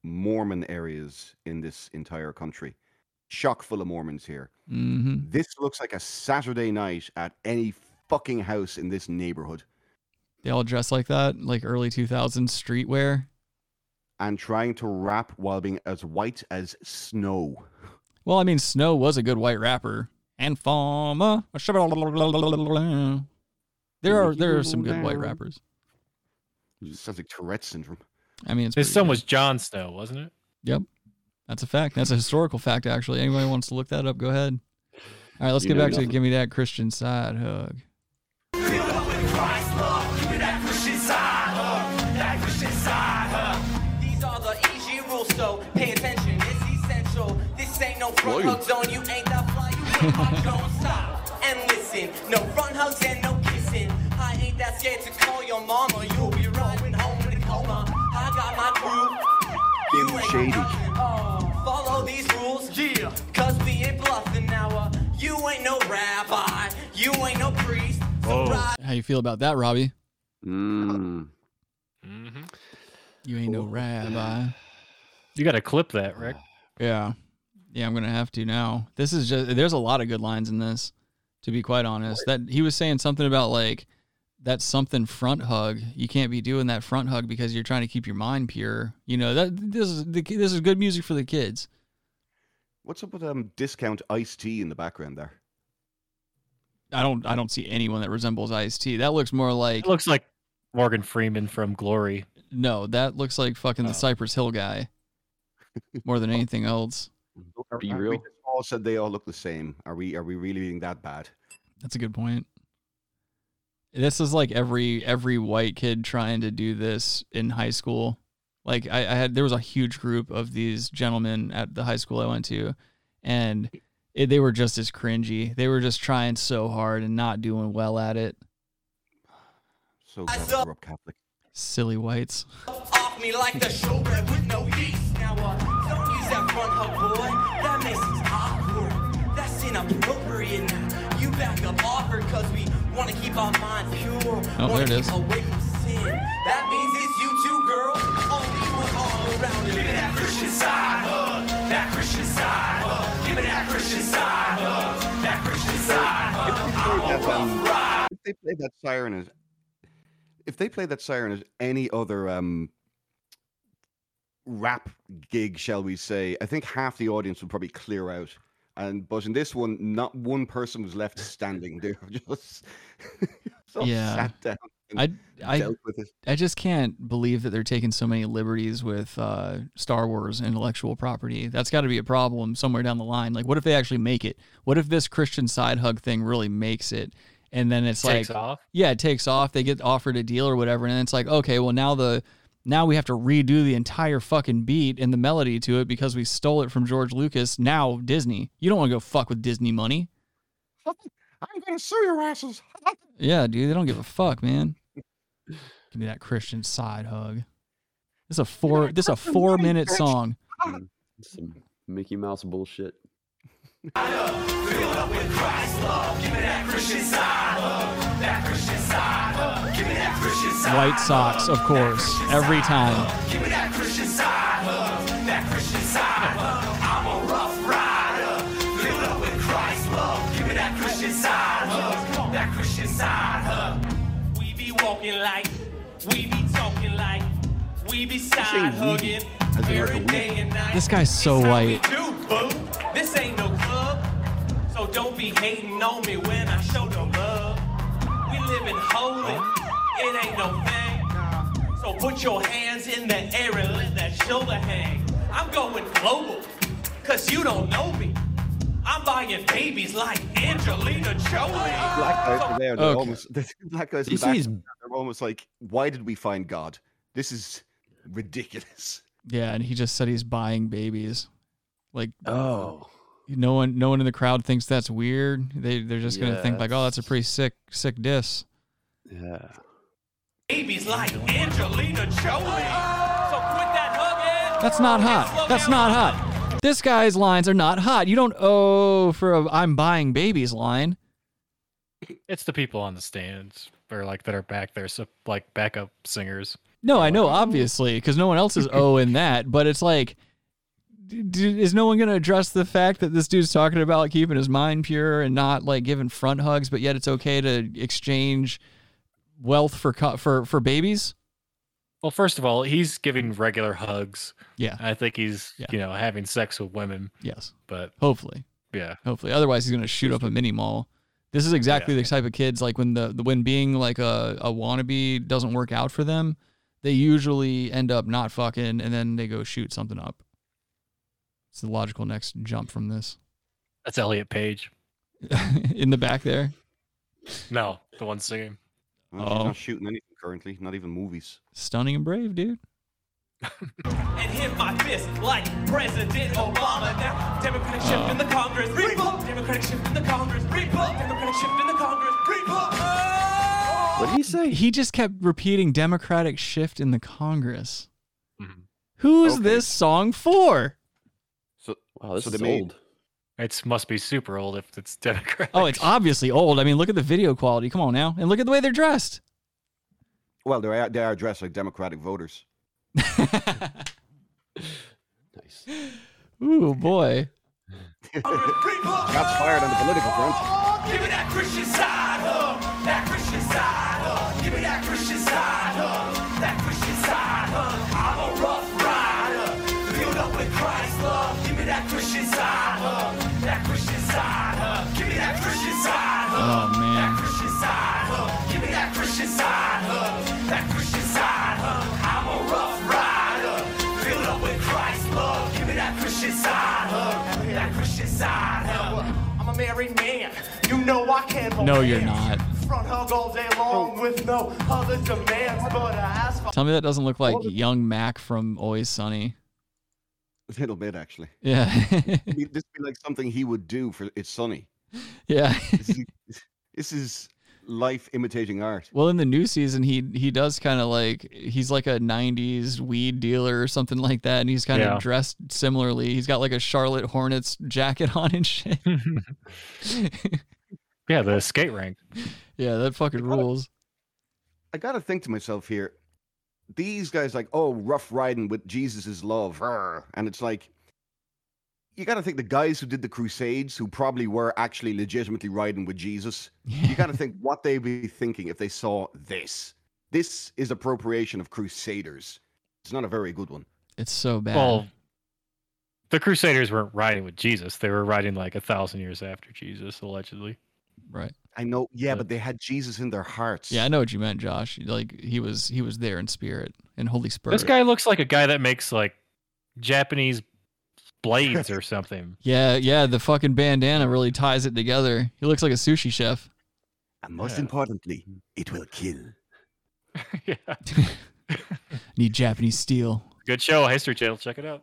Mormon areas in this entire country. Chock full of Mormons here. Mm-hmm. This looks like a Saturday night at any fucking house in this neighborhood. They all dress like that, like early 2000s streetwear. And trying to rap while being as white as snow. Well, I mean, Snow was a good white rapper. And Farmer. There are there are some good white rappers. Sounds like Tourette syndrome. I mean, it's His son good. was John Snow, wasn't it? Yep. That's a fact. That's a historical fact, actually. Anybody wants to look that up, go ahead. All right, let's You get know back to. Give Me That Christian Side Hug. These are the easy rules, so pay attention. It's essential. This ain't no front William. hug zone. You ain't that fly. You don't (laughs) stop and listen. No front hugs and scared to call your mama. You'll be riding home in a coma. I got my crew. You ain't Shady. nothing. Oh, follow these rules. Yeah. Cause we ain't bluffing now. Uh, you ain't no rabbi. You ain't no priest. So ride How you feel about that, Robbie? mm-hmm You ain't no rabbi. You got to clip that, Rick. Yeah. Yeah, I'm gonna have to now. This is just there's a lot of good lines in this, to be quite honest. That he was saying something about like that something front hug. You can't be doing that front hug because you're trying to keep your mind pure. You know, that this is the, this is good music for the kids. What's up with um discount Ice-T in the background there? I don't I don't see anyone that resembles Ice-T. That looks more like It looks like Morgan Freeman from Glory. no, that looks like fucking the Cypress Hill guy. More than anything else. Be Are we real. just all said they all look the same. Are we are we really being that bad? That's a good point. This is like every every white kid trying to do this in high school. Like I, I had there was a huge group of these gentlemen at the high school I went to, and it, they were just as cringy. They were just trying so hard and not doing well at it. So glad I grew up Catholic. Silly whites. off me like the showbread with no yeast. Now, uh, don't use that front hug, boy. That makes things awkward. That's inappropriate now. You back up offer cause we want to keep our minds pure. Oh, wanna there it keep is. away from sin. That means it's you too, girl. Only one all around you. Give me that Christian side hug. That Christian side hug. Give me that Christian side hug. That Christian side hug. If they played that, if they played that siren as if they played that siren as any other um rap gig, shall we say, I think half the audience would probably clear out. And but in this one, not one person was left standing. They were just (laughs) so Yeah. sat down. I I dealt with it. I just can't believe that they're taking so many liberties with uh, Star Wars intellectual property. That's got to be a problem somewhere down the line. Like, what if they actually make it? What if this Christian side hug thing really makes it? And then it's Takes like, off? yeah, it takes off. They get offered a deal or whatever, and then it's like, okay, well now the now we have to redo the entire fucking beat and the melody to it because we stole it from George Lucas. Now Disney, you don't want to go fuck with Disney money. (laughs) I'm gonna sue your asses. (laughs) Yeah, dude, they don't give a fuck, man. Give me that Christian side hug. This is a four. This is a (laughs) four minute song. Mm, Some Mickey Mouse bullshit. White socks, of course, every time. Give me that Christian side hug. That Christian side hug. I'm a rough rider. Filled up with Christ love. Give me that Christian side hug. That Christian side hug. We be walking like, we be talking like, we be side hugging every day and night. This guy's so white. Do, boo. This ain't no club, so don't be hating on me when I show no love. We living holy, it ain't no thing. So put your hands in the air and let that shoulder hang. I'm going global, cause you don't know me. I'm buying babies like Angelina Jolie. Black guys are there. They're Okay. almost (laughs) the black guys in back. see They're almost like, why did we find God? This is ridiculous. Yeah, and he just said he's buying babies. Like, Oh. no one, no one in the crowd thinks that's weird. They, they're just gonna think like, oh, that's a pretty sick, sick diss. Yeah. Babies like Angelina Jolie. So quit that hugging. That's not hot. That's not hot. This guy's lines are not hot. You don't owe for a "I'm buying babies" line. It's the people on the stands or like that are back there, so like backup singers. No, I know, obviously, because no one else is (laughs) O in that. But it's like, d- d- is no one going to address the fact that this dude's talking about keeping his mind pure and not like giving front hugs, but yet it's okay to exchange wealth for for for babies? Well, first of all, he's giving regular hugs. Yeah. I think he's Yeah. you know having sex with women. Yes, But hopefully, yeah, hopefully. Otherwise, he's going to shoot up a mini mall. This is exactly the type of kids like when the, the when being like a, a wannabe doesn't work out for them, they usually end up not fucking and then they go shoot something up. It's the logical next jump from this. that's Elliot Page. (laughs) in the back there. No, the one singing. Well, she's Oh. not shooting anything currently, not even movies. Stunning and brave, dude. and hit my fist like President Obama. Now, Democratic shift oh. in the Congress. Revolt. Democratic shift in the Congress. Revolt. Democratic shift in the Congress. Revolt. What did he say? He just kept repeating Democratic shift in the Congress. Mm-hmm. Who's this song for? So, wow, this so is made- old. It must be super old if it's Democrat. Oh, it's obviously old. I mean, look at the video quality. Come on now. And look at the way they're dressed. Well, they are, they are dressed like Democratic voters. (laughs) Nice. Ooh, boy. Shots fired on the political front. Give me that Christian side hug. That Christian side I'm a rough rider. Filled up with Christ's book. Give me that Christian side, hook. That Christian side hook. I'm a married man. You know I can't hold No, you're hands. not. Front hug all day long with no other demands but a ask for Tell me that doesn't look like young Mac from Always Sunny. A (laughs) little bit, actually. Yeah. It'd (laughs) this would be like something he would do for It's Sunny. Yeah. This is, (laughs) this is life imitating art. Well, in the new season, he he does kind of like he's like a '90s weed dealer or something like that, and he's kind of Yeah. dressed similarly. He's got like a Charlotte Hornets jacket on and shit. Yeah, the skate rink. yeah, that fucking rules. I got to think to myself here, these guys like, oh, rough riding with Jesus' love. rrr," And it's like, you got to think the guys who did the Crusades, who probably were actually legitimately riding with Jesus, (laughs) you got to think what they'd be thinking if they saw this. This is appropriation of Crusaders. It's not a very good one. It's so bad. Well, the Crusaders weren't riding with Jesus. They were riding like a thousand years after Jesus, allegedly. right. I know, yeah, but they had Jesus in their hearts. Yeah, I know what you meant, Josh. Like he was he was there in spirit and Holy Spirit. This guy looks like a guy that makes like Japanese blades or something. (laughs) Yeah, yeah. The fucking bandana really ties it together. He looks like a sushi chef. And most importantly, it will kill. (laughs) yeah. (laughs) Need Japanese steel. Good show, History Channel. Check it out.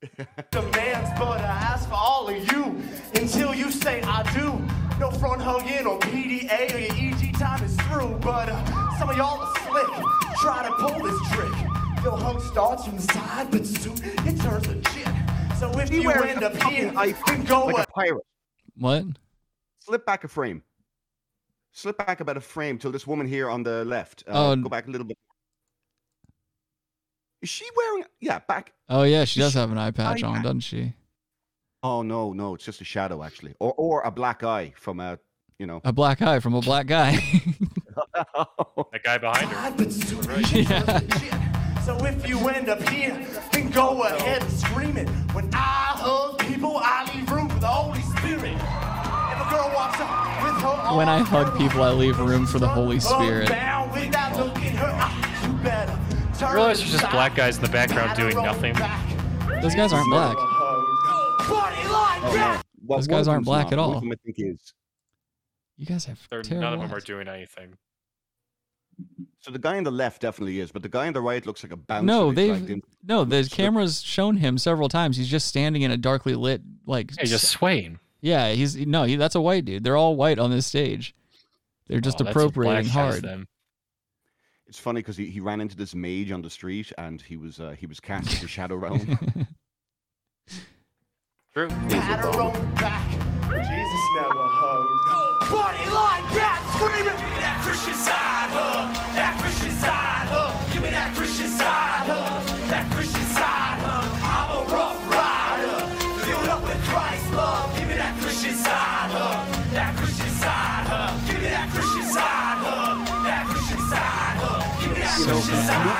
(laughs) demands, but I ask for all of you until you say I do. No front hugging or PDA or your EG time is through, but uh, some of y'all are slick. Try to pull this trick. Your hug starts from the side, but soon it turns legit. So if He you wears end a up fucking here, eye then go like away. a pirate. What? Slip back a frame. Slip back about a frame till this woman here on the left. Uh, Oh, go back a little bit. Is she wearing? Yeah, back. Oh yeah, she does have an eye patch eye on, patch. doesn't she? Oh no, no, it's just a shadow actually, or or a black eye from a, you know. A black eye from a black guy. (laughs) That guy behind her. But soon it turns legit. So if you end up here, then go ahead and scream it. When I hug people, I leave room for the Holy Spirit. If a girl walks up with her when I hug people, I leave room for the Holy Spirit. Down with that look in her eyes, you better I realize there's just black guys in the background doing nothing. Those guys aren't black. Party like Oh, that. no. Well, Those guys aren't black not. at One all. of them I think is. You guys have They're, terrible none of them are doing anything. So the guy on the left definitely is, but the guy on the right looks like a bouncer. No, they dragged they've no. The camera's shown him several times. He's just standing in a darkly lit like. Hey, just swaying. Yeah, he's no. He, that's a white dude. They're all white on this stage. They're oh, just Oh, that's what black appropriating guys hard. Then. It's funny because he, he ran into this mage on the street and he was uh, he was cast as the shadow realm. True. Pat her on the back. Jesus never hugged. Party like that, screaming. Give me that Christian side hug. That Christian side hug. Give me that Christian side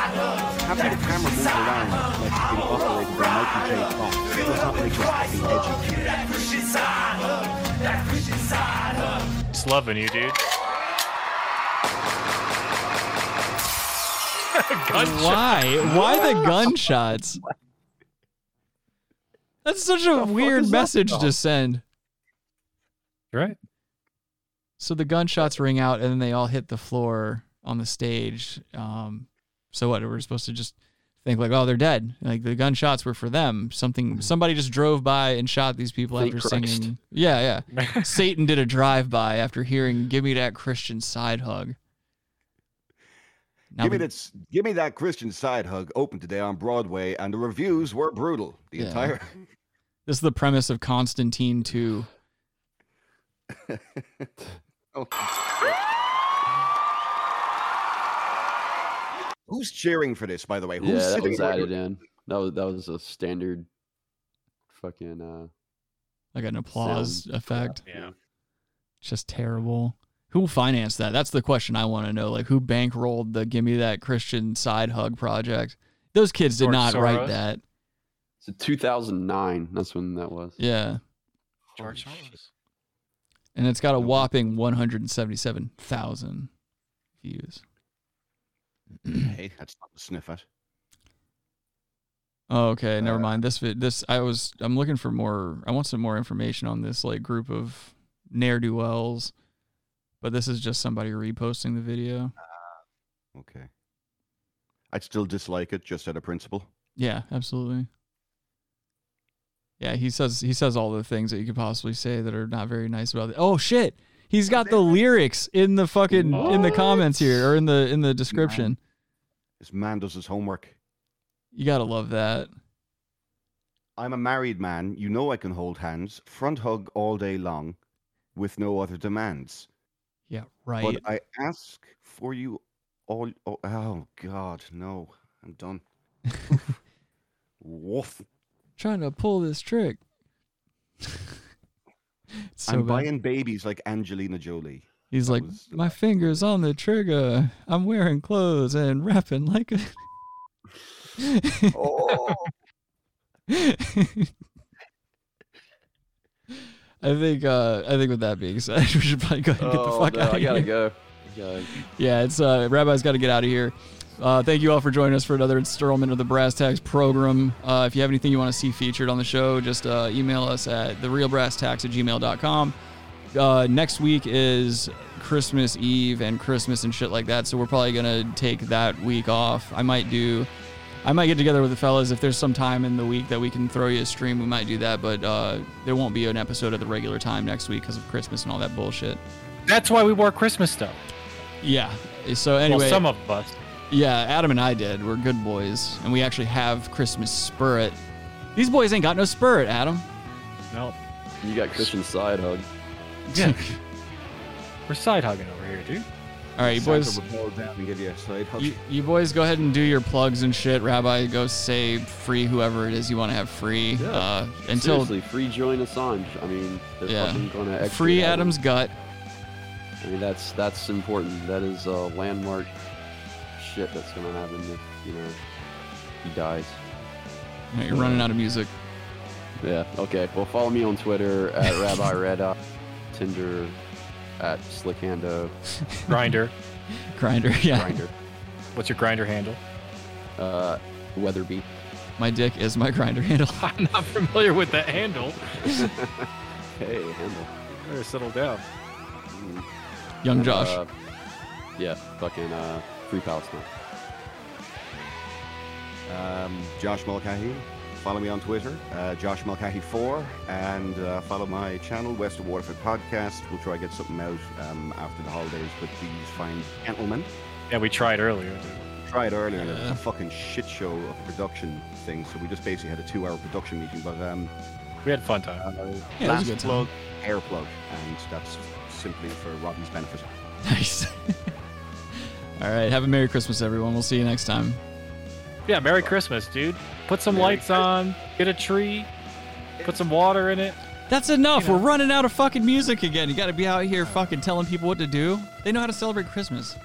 having the camera move around like it's being operated by Michael J. Fox does not make us fucking edgy. That Christian side hug. That Christian side hug. Just loving you, dude. (laughs) Gunshot. Why? Why the (laughs) gunshots? That's such a weird message to send. Right. So the gunshots ring out, and then they all hit the floor on the stage. Um, so what? We're supposed to just think like, oh, they're dead. Like the gunshots were for them. Something. Mm-hmm. Somebody just drove by and shot these people after Christ. singing. Yeah, yeah. (laughs) Satan did a drive by after hearing "Give me that Christian side hug." Now give me that, give me that Christian side hug. Opened today on Broadway, and the reviews were brutal. The Yeah. entire. (laughs) (laughs) This is the premise of Constantine 2. Oh. Who's cheering for this, by the way? Who's yeah, that was added in. That was that was a standard fucking uh Like an applause sound effect. Yeah. Just terrible. Who financed that? That's the question I want to know. Like, who bankrolled the "Give Me That Christian Side Hug" project? Those kids did George not write Soros? that. So 2009, that's when that was. Yeah, George Soros. and it's got a whopping 177,000 views. Hey, that's not to sniff at. Oh, okay. Uh, Never mind. This this I was I'm looking for more. I want some more information on this like group of ne'er do wells, but this is just somebody reposting the video. Okay. I'd still dislike it just out of principle. Yeah, absolutely. Yeah, he says he says all the things that you could possibly say that are not very nice about it. Oh shit. He's got the lyrics in the fucking in the comments here or in the in the description. This man does his homework. You got to love that. I'm a married man. You know I can hold hands. Front hug all day long with no other demands. Yeah, right. But I ask for you all. Oh, oh God, no. I'm done. (laughs) Woof. Trying to pull this trick. (laughs) (laughs) so I'm bad. buying babies like Angelina Jolie. He's like, my fingers on the trigger. I'm wearing clothes and rapping like a. oh. (laughs) (laughs) I think. uh I think with that being said, we should probably go ahead and get the Oh, fuck no, out of I gotta go. Yeah, it's uh Rabbi's got to get out of here. Uh, thank you all for joining us for another installment of the Brass Tax program. Uh, if you have anything you want to see featured on the show, just uh, email us at therealbrasstax at gmail.com. Uh, next week is Christmas Eve and Christmas and shit like that, so we're probably gonna take that week off. I might do, I might get together with the fellas if there's some time in the week that we can throw you a stream. We might do that, but uh, there won't be an episode at the regular time next week because of Christmas and all that bullshit. That's why we wore Christmas stuff. Yeah. So anyway, well, some of us. Yeah, Adam and I did. We're good boys, and we actually have Christmas spirit. These boys ain't got no spirit, Adam. No. You got Christian side hug. Yeah. (laughs) We're side hugging over here, dude. All right, you boys. will fall down and give you a side hug. You, you boys go ahead and do your plugs and shit. Rabbi, go say free whoever it is you want to have free. Uh, until Seriously, free Julian Assange. I mean, they're Yeah. gonna extradite free. Adam's gut. I mean, that's that's important. That is a landmark shit that's gonna happen if you know he dies. All right, You're running out of music. Yeah. Okay. Well, follow me on Twitter at (laughs) Rabbi Reda, Tinder at Slickhando, Grindr. (laughs) Grindr, yeah. Grindr, What's your Grindr handle? uh, Weatherby. My dick is my grinder handle. (laughs) I'm not familiar with that handle. hey, handle. Better settle down. Young Josh. Uh, yeah, fucking uh, Free Palestine. Um, Josh Mulcahy. Follow me on Twitter, uh, Josh Mulcahy4, and uh, follow my channel, West of Waterford Podcast. We'll try to get something out um, after the holidays with these fine gentlemen. Yeah, we tried earlier. Tried earlier, and it was a fucking shit show of a production thing. So we just basically had a two-hour production meeting. But um, We had fun time. uh, Yeah, it was a last good time. plug, hair plug, and that's simply for Robin's benefit. Nice. (laughs) All right. Have a Merry Christmas, everyone. We'll see you next time. Yeah, Merry Christmas, dude. Put some Merry lights on, get a tree, put some water in it. That's enough. We're running out of fucking music again. You got to be out here fucking telling people what to do. They know how to celebrate Christmas.